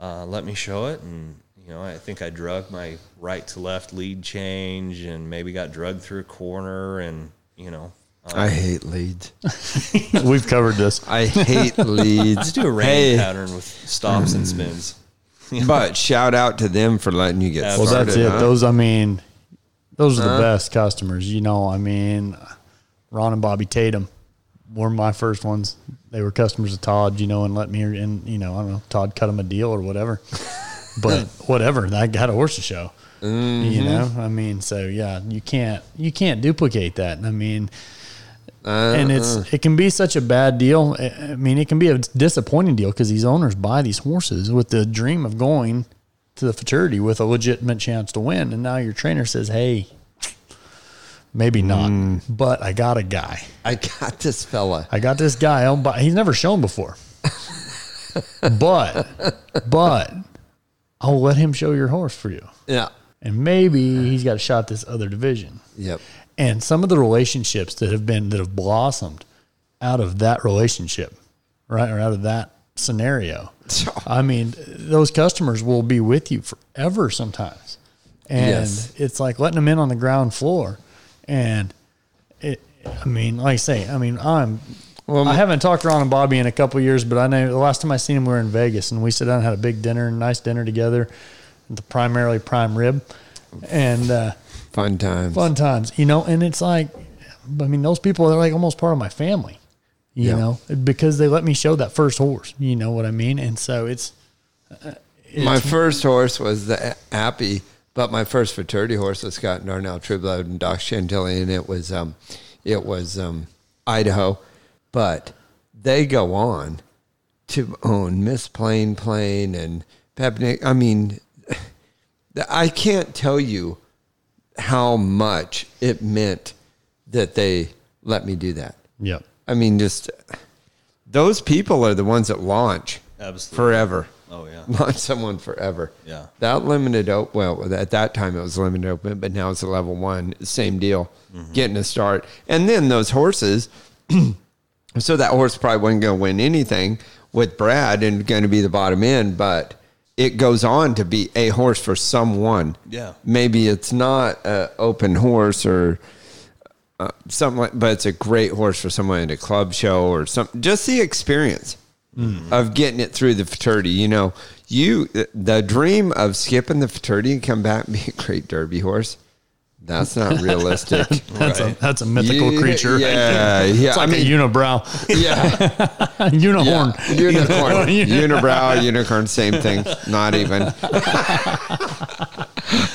uh, let me show it. And you know, I think I drug my right to left lead change, and maybe got drugged through a corner, and you know, I hate leads. We've covered this. I hate leads. Just do a rein Hey, pattern with stops and spins. But shout out to them for letting you get Well, Well, started. that's it. huh? Those, I mean, those are the best customers. You know, I mean, Ron and Bobby Tatum were my first ones. They were customers of Todd, you know, and let me in. And you know, I don't know, Todd cut them a deal or whatever. But whatever, I got a horse to show. You mm-hmm. know, I mean, so yeah, you can't you can't duplicate that. I mean, and it's uh-uh. it can be such a bad deal. I mean, it can be a disappointing deal because these owners buy these horses with the dream of going to the futurity with a legitimate chance to win, and now your trainer says, "Hey, maybe not, hmm. but I got a guy. I got this fella. I got this guy. He's never shown before, but but I'll let him show your horse for you, Yeah. and maybe he's got a shot this other division." Yep. and some of the relationships that have been that have blossomed out of that relationship right or out of that scenario i mean those customers will be with you forever sometimes and Yes. it's like letting them in on the ground floor and it i mean like i say i mean i'm Well, I haven't talked to Ron and Bobby in a couple of years, but I know the last time I seen them we were in Vegas and we sat down and had a big dinner, nice dinner together, the primarily prime rib, and uh, Fun times. fun times, you know. And it's like, I mean, those people are like almost part of my family, you Yeah. know, because they let me show that first horse. You know what I mean? And so it's, My first horse was the Appy, but my first futurity horse was Scott Darnell Trueblood and Doc Chantilly, and it was um, it was um, Idaho, but they go on to own Miss Plain Plain and Pepinic. I mean, I can't tell you how much it meant that they let me do that. yep. I mean, just those people are the ones that launch Absolutely. forever. Oh, yeah. launch someone forever. Yeah. that limited open. Well, at that time it was limited open, but now it's a level one. Same deal, Mm-hmm. getting a start, and then those horses. so that horse probably wasn't going to win anything with Brad and going to be the bottom end, but it goes on to be a horse for someone. Yeah. maybe it's not a open horse or uh, something like, but it's a great horse for someone at a club show or something. Just the experience Mm-hmm. of getting it through the futurity. You know, you the dream of skipping the futurity and come back and be a great derby horse. That's not realistic. That's a that's a mythical Yeah, creature. Yeah, yeah. It's like I mean, a unibrow, yeah, unicorn. yeah. unicorn, unibrow, unicorn, same thing. Not even. it's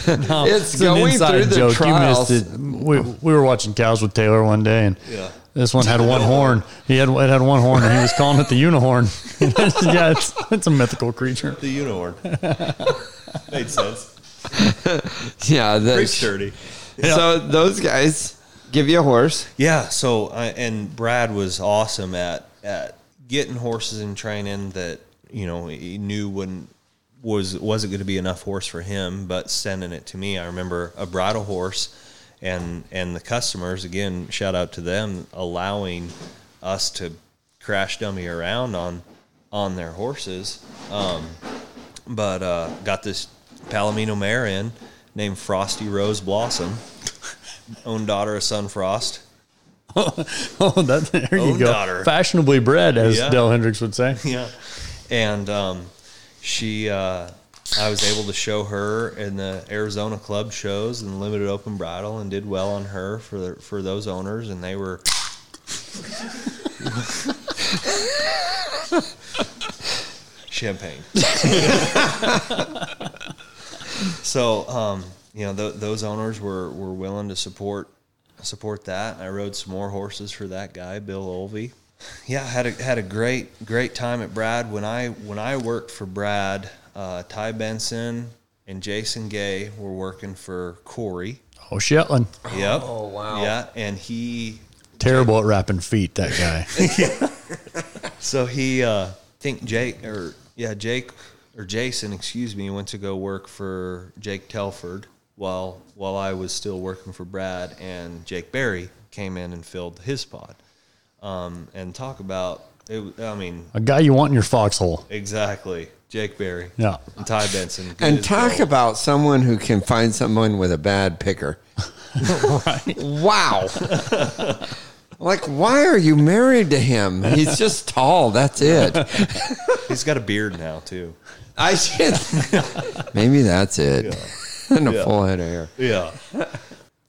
It's an going inside through the joke. trials. You missed it. We, we were watching cows with Taylor one day, and Yeah. This one had one horn. He had it had one horn, and he was calling it the unicorn. yeah, it's it's a mythical creature. The unicorn. Made sense. Yeah, the, Pretty sturdy. So those guys give you a horse. Yeah. So I and Brad was awesome at at getting horses in training that you know he knew wouldn't was wasn't going to be enough horse for him, but sending it to me. I remember a bridle horse, and and the customers again. Shout out to them allowing us to crash dummy around on on their horses. Um, but uh, got this Palomino mare in named Frosty Rose Blossom, own daughter of Sun Frost. Oh, that there you Own go. daughter. Fashionably bred, as Yeah. Dell Hendricks would say. yeah. And um, she, uh, I was able to show her in the Arizona club shows and limited open bridle, and did well on her for the, for those owners, and they were. Champagne. so, um, you know, th- those owners were, were willing to support support that. I rode some more horses for that guy, Bill Olvey. Yeah, I had a had a great great time at Brad when I when I worked for Brad. Uh, Ty Benson and Jason Gay were working for Corey. Oh, Shetland. Yep. Oh, wow. Yeah, and he Terrible at wrapping feet, that guy. so he uh, think Jake or yeah Jake or Jason excuse me went to go work for Jake Telford while while I was still working for Brad and Jake Barry came in and filled his spot. Um, and talk about it. I mean, A guy you want in your foxhole. Exactly. Jake Berry. Yeah. And Ty Benson. good And as talk gold. about someone who can find someone with a bad picker. right. Wow. Like, why are you married to him? He's just tall. That's it. He's got a beard now too. I should. Maybe that's it. and a Yeah. full head of hair. Yeah,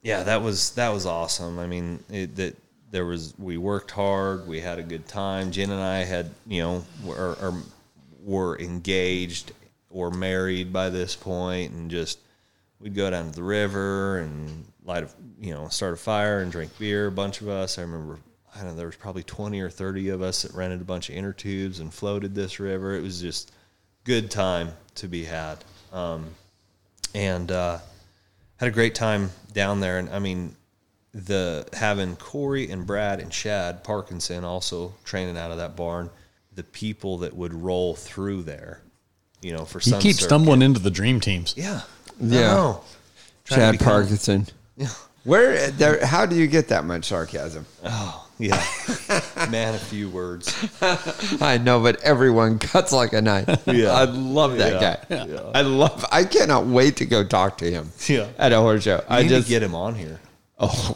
yeah, that was that was awesome. I mean, it, that there was we worked hard, we had a good time. Jen and I had you know were are, were engaged or married by this point, and just we'd go down to the river and light a you know start a fire and drink beer. A bunch of us. I remember. I don't know. There was probably twenty or thirty of us that rented a bunch of inner tubes and floated this river. It was just good time to be had. Um, and uh, had a great time down there. And I mean, the having Corey and Brad and Shad Parkinson also training out of that barn, the people that would roll through there, you know, for You some keep circuit. stumbling into the dream teams. Yeah, Yeah. I know. Trying to Chad become- Parkinson. Yeah, Where? There, how do you get that much sarcasm? Oh yeah. Man, a few words. I know, but everyone cuts like a knife. Yeah. I love that Yeah. guy. I love. I cannot wait to go talk to him. Yeah. At a horse show. I I need just to get him on here. Oh,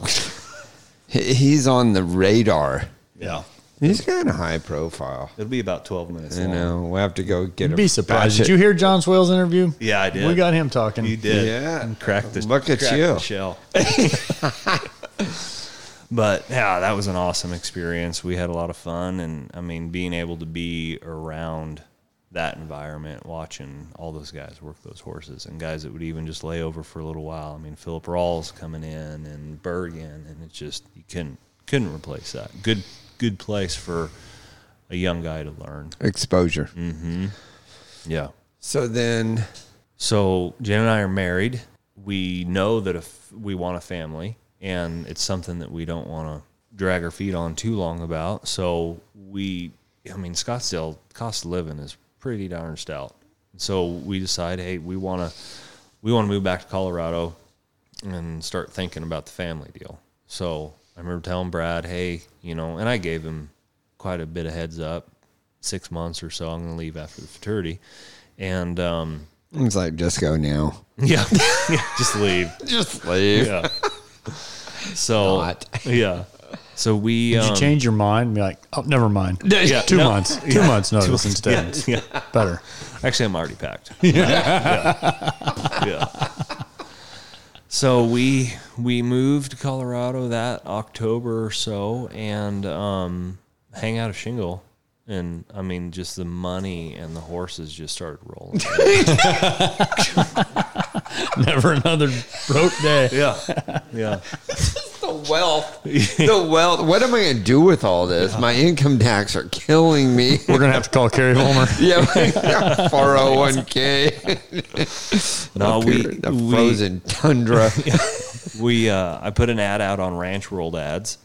he's on the radar. Yeah, He's kind of high profile. it'll be about twelve minutes. You long. know, we'll have to go get. You'd a be surprised. batch Did you hear John Swale's interview? Yeah, I did. We got him talking. You did. Yeah. Crack the Look at crack you. the shell. but yeah, that was an awesome experience. We had a lot of fun, and I mean, being able to be around that environment, watching all those guys work those horses, and guys that would even just lay over for a little while. I mean, Philip Rawls coming in, and Bergen, and it's just you couldn't couldn't replace that. Good good place for a young guy to learn. exposure. Mm-hmm. Yeah. So then, So Jen and I are married. We know that if we want a family, and it's something that we don't want to drag our feet on too long about. So we, I mean, Scottsdale cost of living is pretty darn stout. So we decide, hey, we want to, we want to move back to Colorado and start thinking about the family deal. So I remember telling Brad, hey, you know, and I gave him quite a bit of heads up, six months or so. I'm going to leave after the futurity, and um, it's like just go now. yeah, yeah, just leave. Just leave. Yeah. So Not. yeah. So we Did um, you change your mind and be like, oh, never mind. Yeah, Two no. months. Two months notice instead. Yeah, Better. Actually, I'm already packed. yeah. yeah. So we we moved to Colorado that October or so, and um, hang out of shingle. And I mean, just the money and the horses just started rolling. Never another broke day. yeah, yeah. The wealth. the wealth. What am I going to do with all this? My income tax are killing me. We're gonna have to call Carrie Homer. yeah, 401k. No, we here in the we- frozen tundra. We uh, I put an ad out on Ranch World Ads,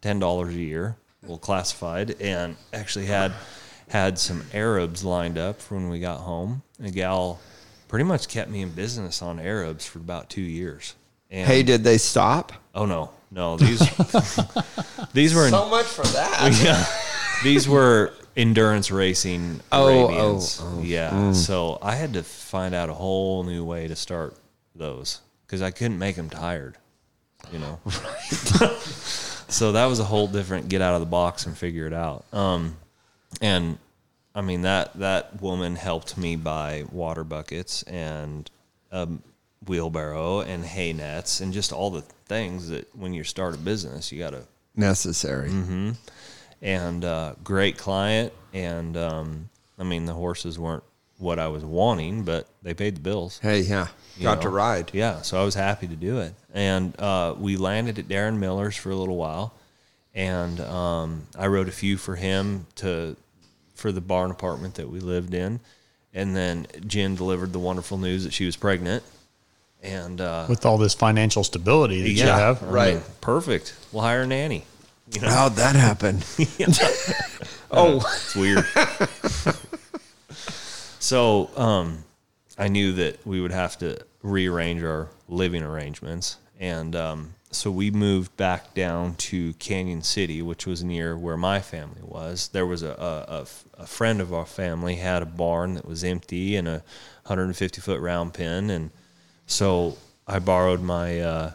ten dollars a year, well classified, and actually had had some Arabs lined up for when we got home. A gal pretty much kept me in business on Arabs for about two years. And, hey, did they stop? oh no, no these these were in, So much for that. yeah, these were endurance racing Oh, Arabians. oh, oh. yeah. So I had to find out a whole new way to start those because I couldn't make them tired. You know. so that was a whole different get out of the box and figure it out. Um, and I mean that that woman helped me buy water buckets and a wheelbarrow and hay nets and just all the things that when you start a business you got to Necessary. Mm-hmm. and uh, great client. And um, I mean, the horses weren't what I was wanting, but they paid the bills. Hey, yeah. you Got to know? ride. Yeah, so I was happy to do it. And uh, we landed at Darren Miller's for a little while, and um, I wrote a few for him to for the barn apartment that we lived in. And then Jen delivered the wonderful news that she was pregnant. And uh, With all this financial stability that you yeah, have. I Right. mean, perfect. We'll hire a nanny. You know, How'd that happen? oh, It's weird. so um, I knew that we would have to rearrange our living arrangements. And um, so we moved back down to Cañon City, which was near where my family was. There was a, friend of our family had a barn that was empty and a 150 foot round pen. And so I borrowed my uh,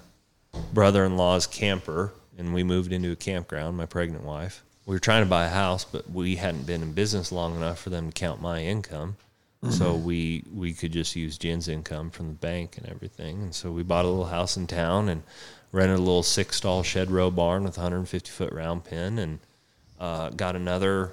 brother in law's camper and we moved into a campground. My pregnant wife. We were trying to buy a house, but we hadn't been in business long enough for them to count my income. So we we could just use Jen's income from the bank and everything. And so we bought a little house in town and rented a little six stall shed row barn with 150 foot round pen and uh, got another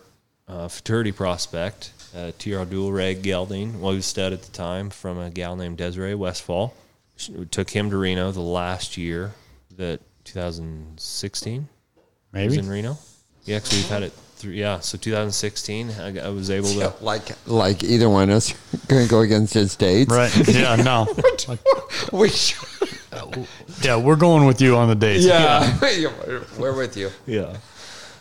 uh, futurity prospect, uh, TR dual reg gelding, well, he was stud at the time from a gal named Desiree Westfall. She- took him to Reno the last year that 2016 was Maybe. in Reno. Yeah, because we've had it through. Yeah, so 2016, I, I was able to. Like like either one of us going to go against his dates. Right. Yeah. No. We should. Yeah, we're going with you on the dates. Yeah. We're with you. Yeah.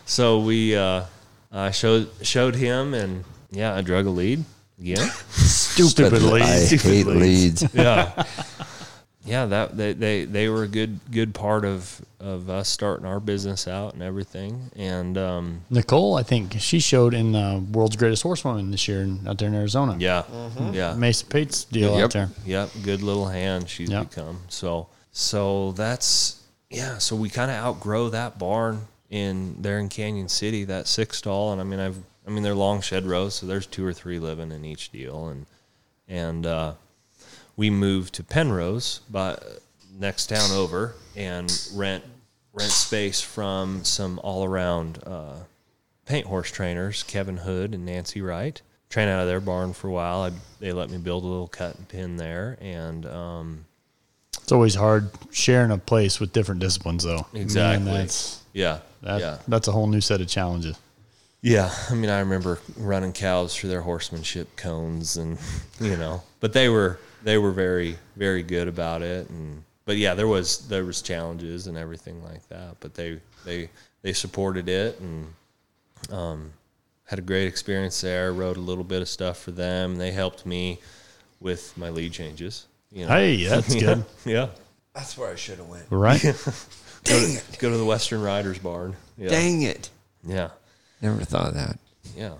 So we, uh, I showed showed him, and yeah, I drug a lead Yeah, Stupid, Stupid leads. I Stupid hate leads. leads. yeah yeah that they, they they were a good good part of of us starting our business out and everything and um Nicole, I think she showed in uh, World's Greatest Horsewoman this year out there in Arizona. yeah yeah Mason Pate's deal Yep. out there. yep good little hand she's Yep. become so so that's yeah so we kind of outgrow that barn in there in cañon city that six stall and i mean i've i mean they're long shed rows so there's two or three living in each deal and and uh we moved to Penrose, but next town over, and rent rent space from some all around uh, paint horse trainers, Kevin Hood and Nancy Wright. Train out of their barn for a while. I, they let me build a little cut and pin there, and um, It's always hard sharing a place with different disciplines, though. Man, exactly, that's yeah, that, yeah, that's a whole new set of challenges. yeah. I mean, I remember running cows through their horsemanship cones, and you know, but they were they were very very good about it, and but yeah, there was there was challenges and everything like that, but they they they supported it and um, had a great experience there. Wrote a little bit of stuff for them. They helped me with my lead changes. You know, Hey, that's yeah, good. Yeah, That's where I should have went. Right? Dang it. go to the Western Riders barn. Yeah, Dang it. yeah. Never thought of that. Yeah.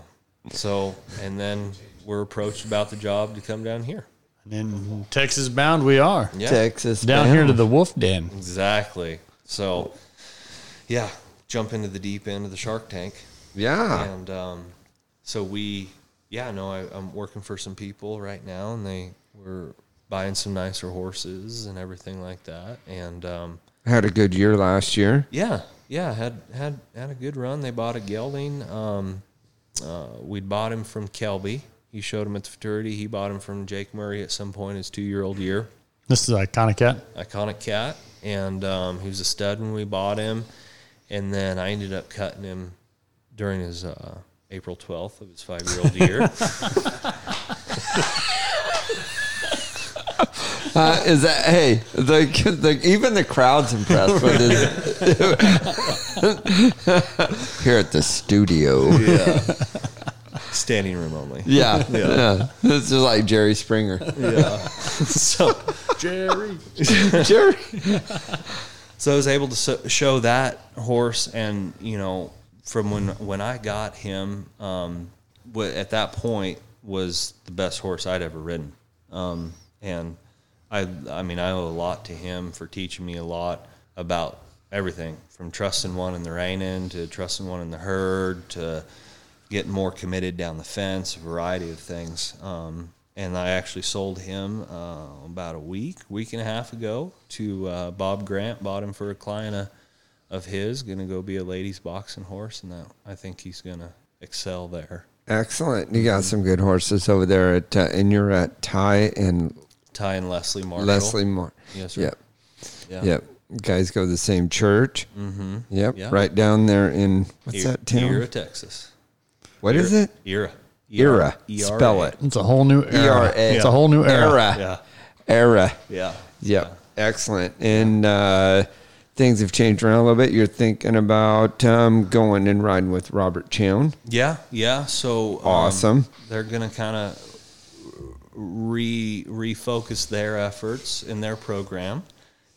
So, and then we're approached about the job to come down here. And Texas bound we are. Yeah. Texas. Down here to the wolf den. Exactly. So, yeah, jump into the deep end of the Shark Tank. Yeah. And um, so we, yeah, no, I, I'm working for some people right now, and they were buying some nicer horses and everything like that. And um, Had a good year last year. Yeah, yeah, had had had a good run. They bought a gelding. Um, uh, we'd bought him from Kelby. He showed him at the futurity. He bought him from Jake Murray at some point his two year old year. This is iconic cat. Iconic cat, and um, he was a stud when we bought him. And then I ended up cutting him during his uh, April twelfth of his five year old year. Uh, is that hey the, the even the crowd's impressed with this here at the studio. yeah, standing room only. Yeah, yeah. This is like Jerry Springer. Yeah. so Jerry. Jerry. So I was able to so- show that horse, and you know, from when when I got him, um, at that point was the best horse I'd ever ridden, um, and I I mean I owe a lot to him for teaching me a lot about everything from trusting one in the rein in to trusting one in the herd to getting more committed down the fence, a variety of things. Um, and I actually sold him uh, about a week, week and a half ago to uh, Bob Grant. Bought him for a client of, of his. Going to go be a ladies boxing horse, and that I think he's going to excel there. Excellent. You got some good horses over there at uh, and you're at Ty and Ty and Leslie Marshall. Leslie Moore. Yes, sir. Yep. Yeah. Yep. Guys go to the same church. Mm-hmm. Yep. Yeah. Right down there in what's E- that town? Era, Texas. What is Era. it? Era. Era. E-R-A. Spell it. It's a whole new era. ERA. It's a whole new era. Era. Yeah. Era. Yeah. Yep. Excellent. And uh, things have changed around a little bit. You're thinking about um, going and riding with Robert Chown. Yeah, yeah. So um, Awesome. they're gonna kind of re refocus their efforts in their program,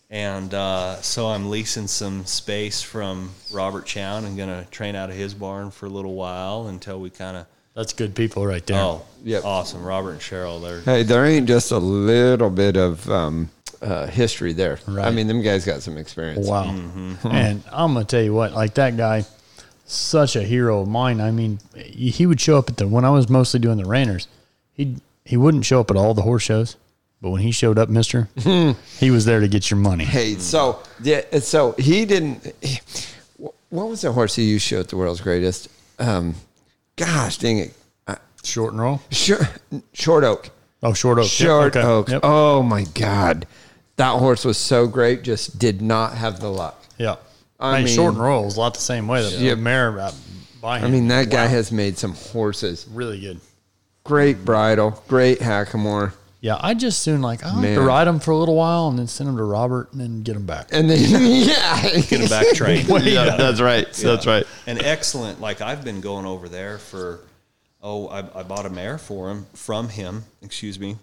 and uh, so I'm leasing some space from Robert Chown and gonna train out of his barn for a little while until we kind of. That's good people right there. Oh, Yep. awesome! Robert and Cheryl, they're Hey, there ain't just a little bit of um, uh, history there. I mean, them guys got some experience. Wow. Mm-hmm. And I'm gonna tell you what, like that guy, such a hero of mine. I mean, he he would show up at the when I was mostly doing the Reiners. He he wouldn't show up at all the horse shows, but when he showed up, Mister, he was there to get your money. Hey, so yeah, so he didn't. he- what was the horse he used to show at the world's greatest? Um, gosh, dang it, uh, Short and roll. short, short oak, Oh, short oak. Yep, short okay. oak. Yep. Oh my god, that horse was so great. Just did not have the luck. Yeah. I I mean, mean- short and roll is a lot the same way. The Yeah. mare uh, by him. I mean, that guy has made some horses. really good. Great bridle, great hackamore, Yeah, I just soon like I like Man. to ride him for a little while and then send him to Robert and then get him back. and then yeah, Get him back trained. yeah, that's right. That's right. And excellent. Like I've been going over there for, oh, I, I bought a mare for him from him. Excuse me,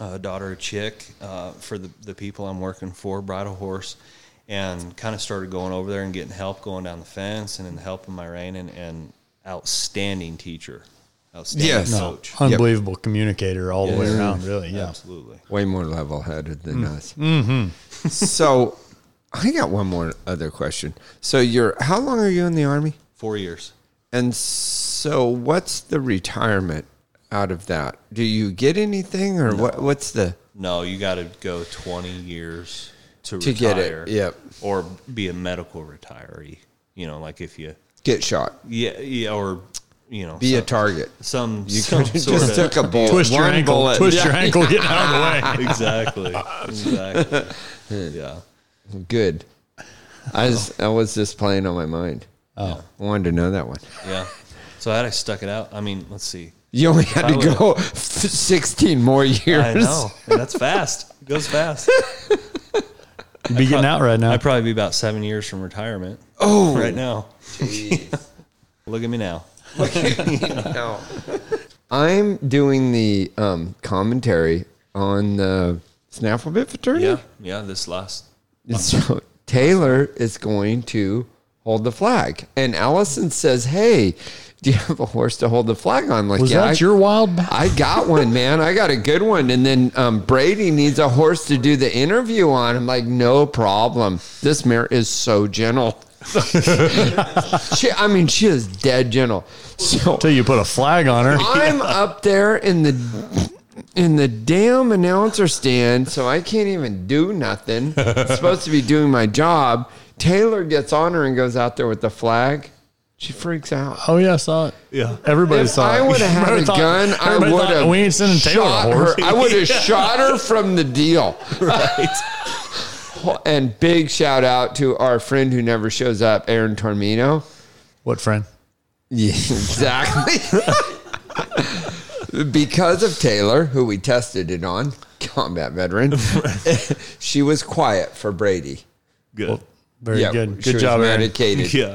uh, daughter of chick uh, for the the people I'm working for, bridle horse, and kind of started going over there and getting help going down the fence and in the help of my rein and, and outstanding teacher, outstanding Yes. No, coach. Unbelievable communicator all the way around, really. Yeah. Absolutely. way more level headed than us. Mm-hmm. so, I got one more other question. So, you're how long are you in the army? Four years. And so, what's the retirement out of that? Do you get anything, or what? What's the No, you got to go 20 years to, To get it, yep. Or be a medical retiree. You know, like if you, get shot? yeah, yeah, or, you know, Be a target. some, You some could just of, took a bullet. Twist your ankle. bullet. Twist Yeah. your ankle. Get out of the way. exactly, exactly. Yeah. Good. I was, I was just playing on my mind. Oh, I wanted to know that one. Yeah. So I had I stuck it out, I mean, let's see. You only had I to would- go 16 more years. I know. And that's fast. It goes fast. you'd be getting out right now. I'd probably be about seven years from retirement. Oh, Right now. Look at me now. No. I'm doing the um, commentary on the Snaffle Bit Futurity. Yeah. Yeah. This last. And So Taylor is going to hold the flag. And Allison says, Hey, do you have a horse to hold the flag on? I'm like, Was yeah, that I, your wild? Ba- I got one, man. I got a good one. And then um, Brady needs a horse to do the interview on. I'm like, no problem. This mare is so gentle. she, I mean, she is dead gentle. So Till you put a flag on her. I'm up there in the in the damn announcer stand, so I can't even do nothing. I'm supposed to be doing my job. Taylor gets on her and goes out there with the flag. She freaks out. Oh yeah, I saw it. Yeah. Everybody If saw I it. I would have had a thought- gun, I everybody would thought have. We ain't sending Taylor a shot horse. her. I would have shot her from the deal. And big shout out to our friend who never shows up, Aaron Tormino. What friend? Yeah, exactly. because of Taylor, who we tested it on, combat veteran, she was quiet for Brady. Good. Very Yeah, good. she Good was job, Aaron. medicated. Yeah.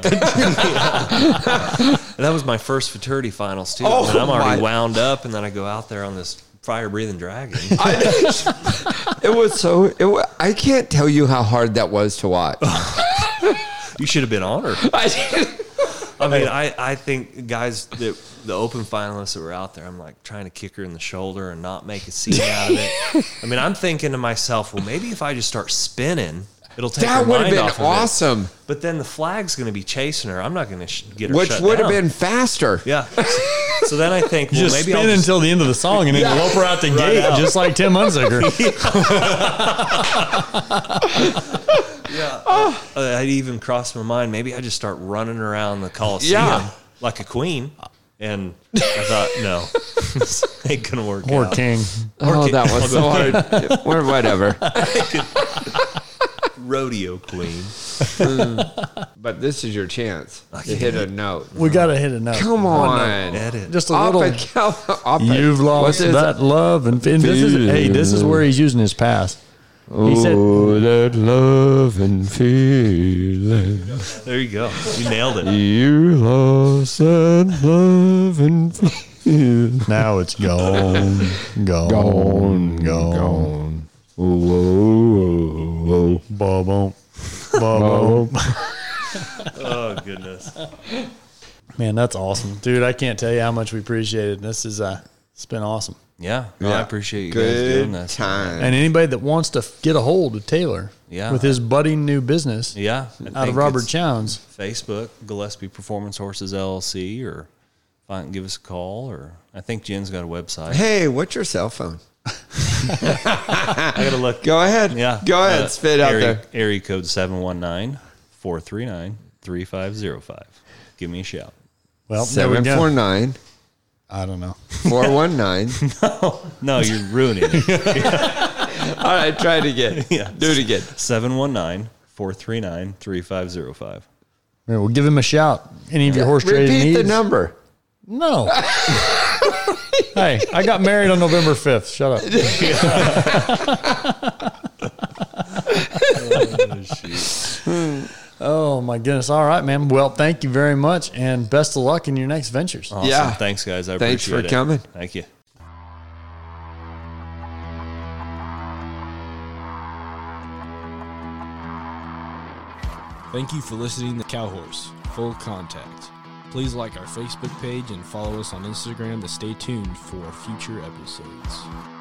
that was my first futurity finals too. Oh, and I'm already my- wound up, and then I go out there on this fire breathing dragon. It was so. It wa I can't tell you how hard that was to watch. you should have been honored. I, I mean, I, I think guys that the open finalists that were out there, I'm like trying to kick her in the shoulder and not make a scene out of it. I mean, I'm thinking to myself, well, maybe if I just start spinning, it'll take that her would have been off of it. awesome. But then the flag's going to be chasing her. I'm not going to sh- get her. Which shut would have been faster. Yeah. So then I think, well, Just maybe spin I'll just, until the end of the song and then Yeah. rope her out the Right gate, out. just like Tim Unzicker. uh, I'd even crossed my mind. Maybe I just start running around the Coliseum Yeah. like a queen. And I thought, no, this ain't gonna work Or out. King. Oh, Okay. that was so hard. or whatever. Rodeo queen. But this is your chance to hit a note. We got to hit a note. Come on. note. Edit. Just a Off little. a cal- off You've lost What's his- that love and and this is hey, this is where he's using his past. He said, Oh, that love and feeling. There you go. You nailed it. You lost that love and feeling. "Now it's gone, gone, gone, gone, Whoa, whoa, whoa, Bob, boom, bob, boom." Oh goodness. Man, that's awesome, dude. I can't tell you how much we appreciate it. This is uh, it's been awesome. Yeah, no, I appreciate you guys doing this. time. And anybody that wants to f- get a hold of Taylor Yeah. with his budding new business Yeah, I out of Robert it's Chowns, Facebook, Gillespie Performance Horses LLC, or find, give us a call, or I think Jen's got a website. Hey, what's your cell phone? I gotta look. Go ahead. Yeah, Go ahead. uh, spit out area, there. Area code 719-439-3505. Give me a shout. well, there we four nine I don't know. four one nine. No, no, you're ruining it. All right, try it again. Yeah. Do it again. 719-439-3505. Yeah, we'll give him a shout. Any of your horse trading needs. Repeat needs? the number. No. Hey, I got married on November 5th. Shut up. oh, my goodness. All right, man. Well, thank you very much and best of luck in your next ventures. Awesome. Yeah. Thanks, guys. I Thanks for appreciate it. coming. Thank you. Thank you for listening to Cowhorse Full Contact. Please like our Facebook page and follow us on Instagram to stay tuned for future episodes.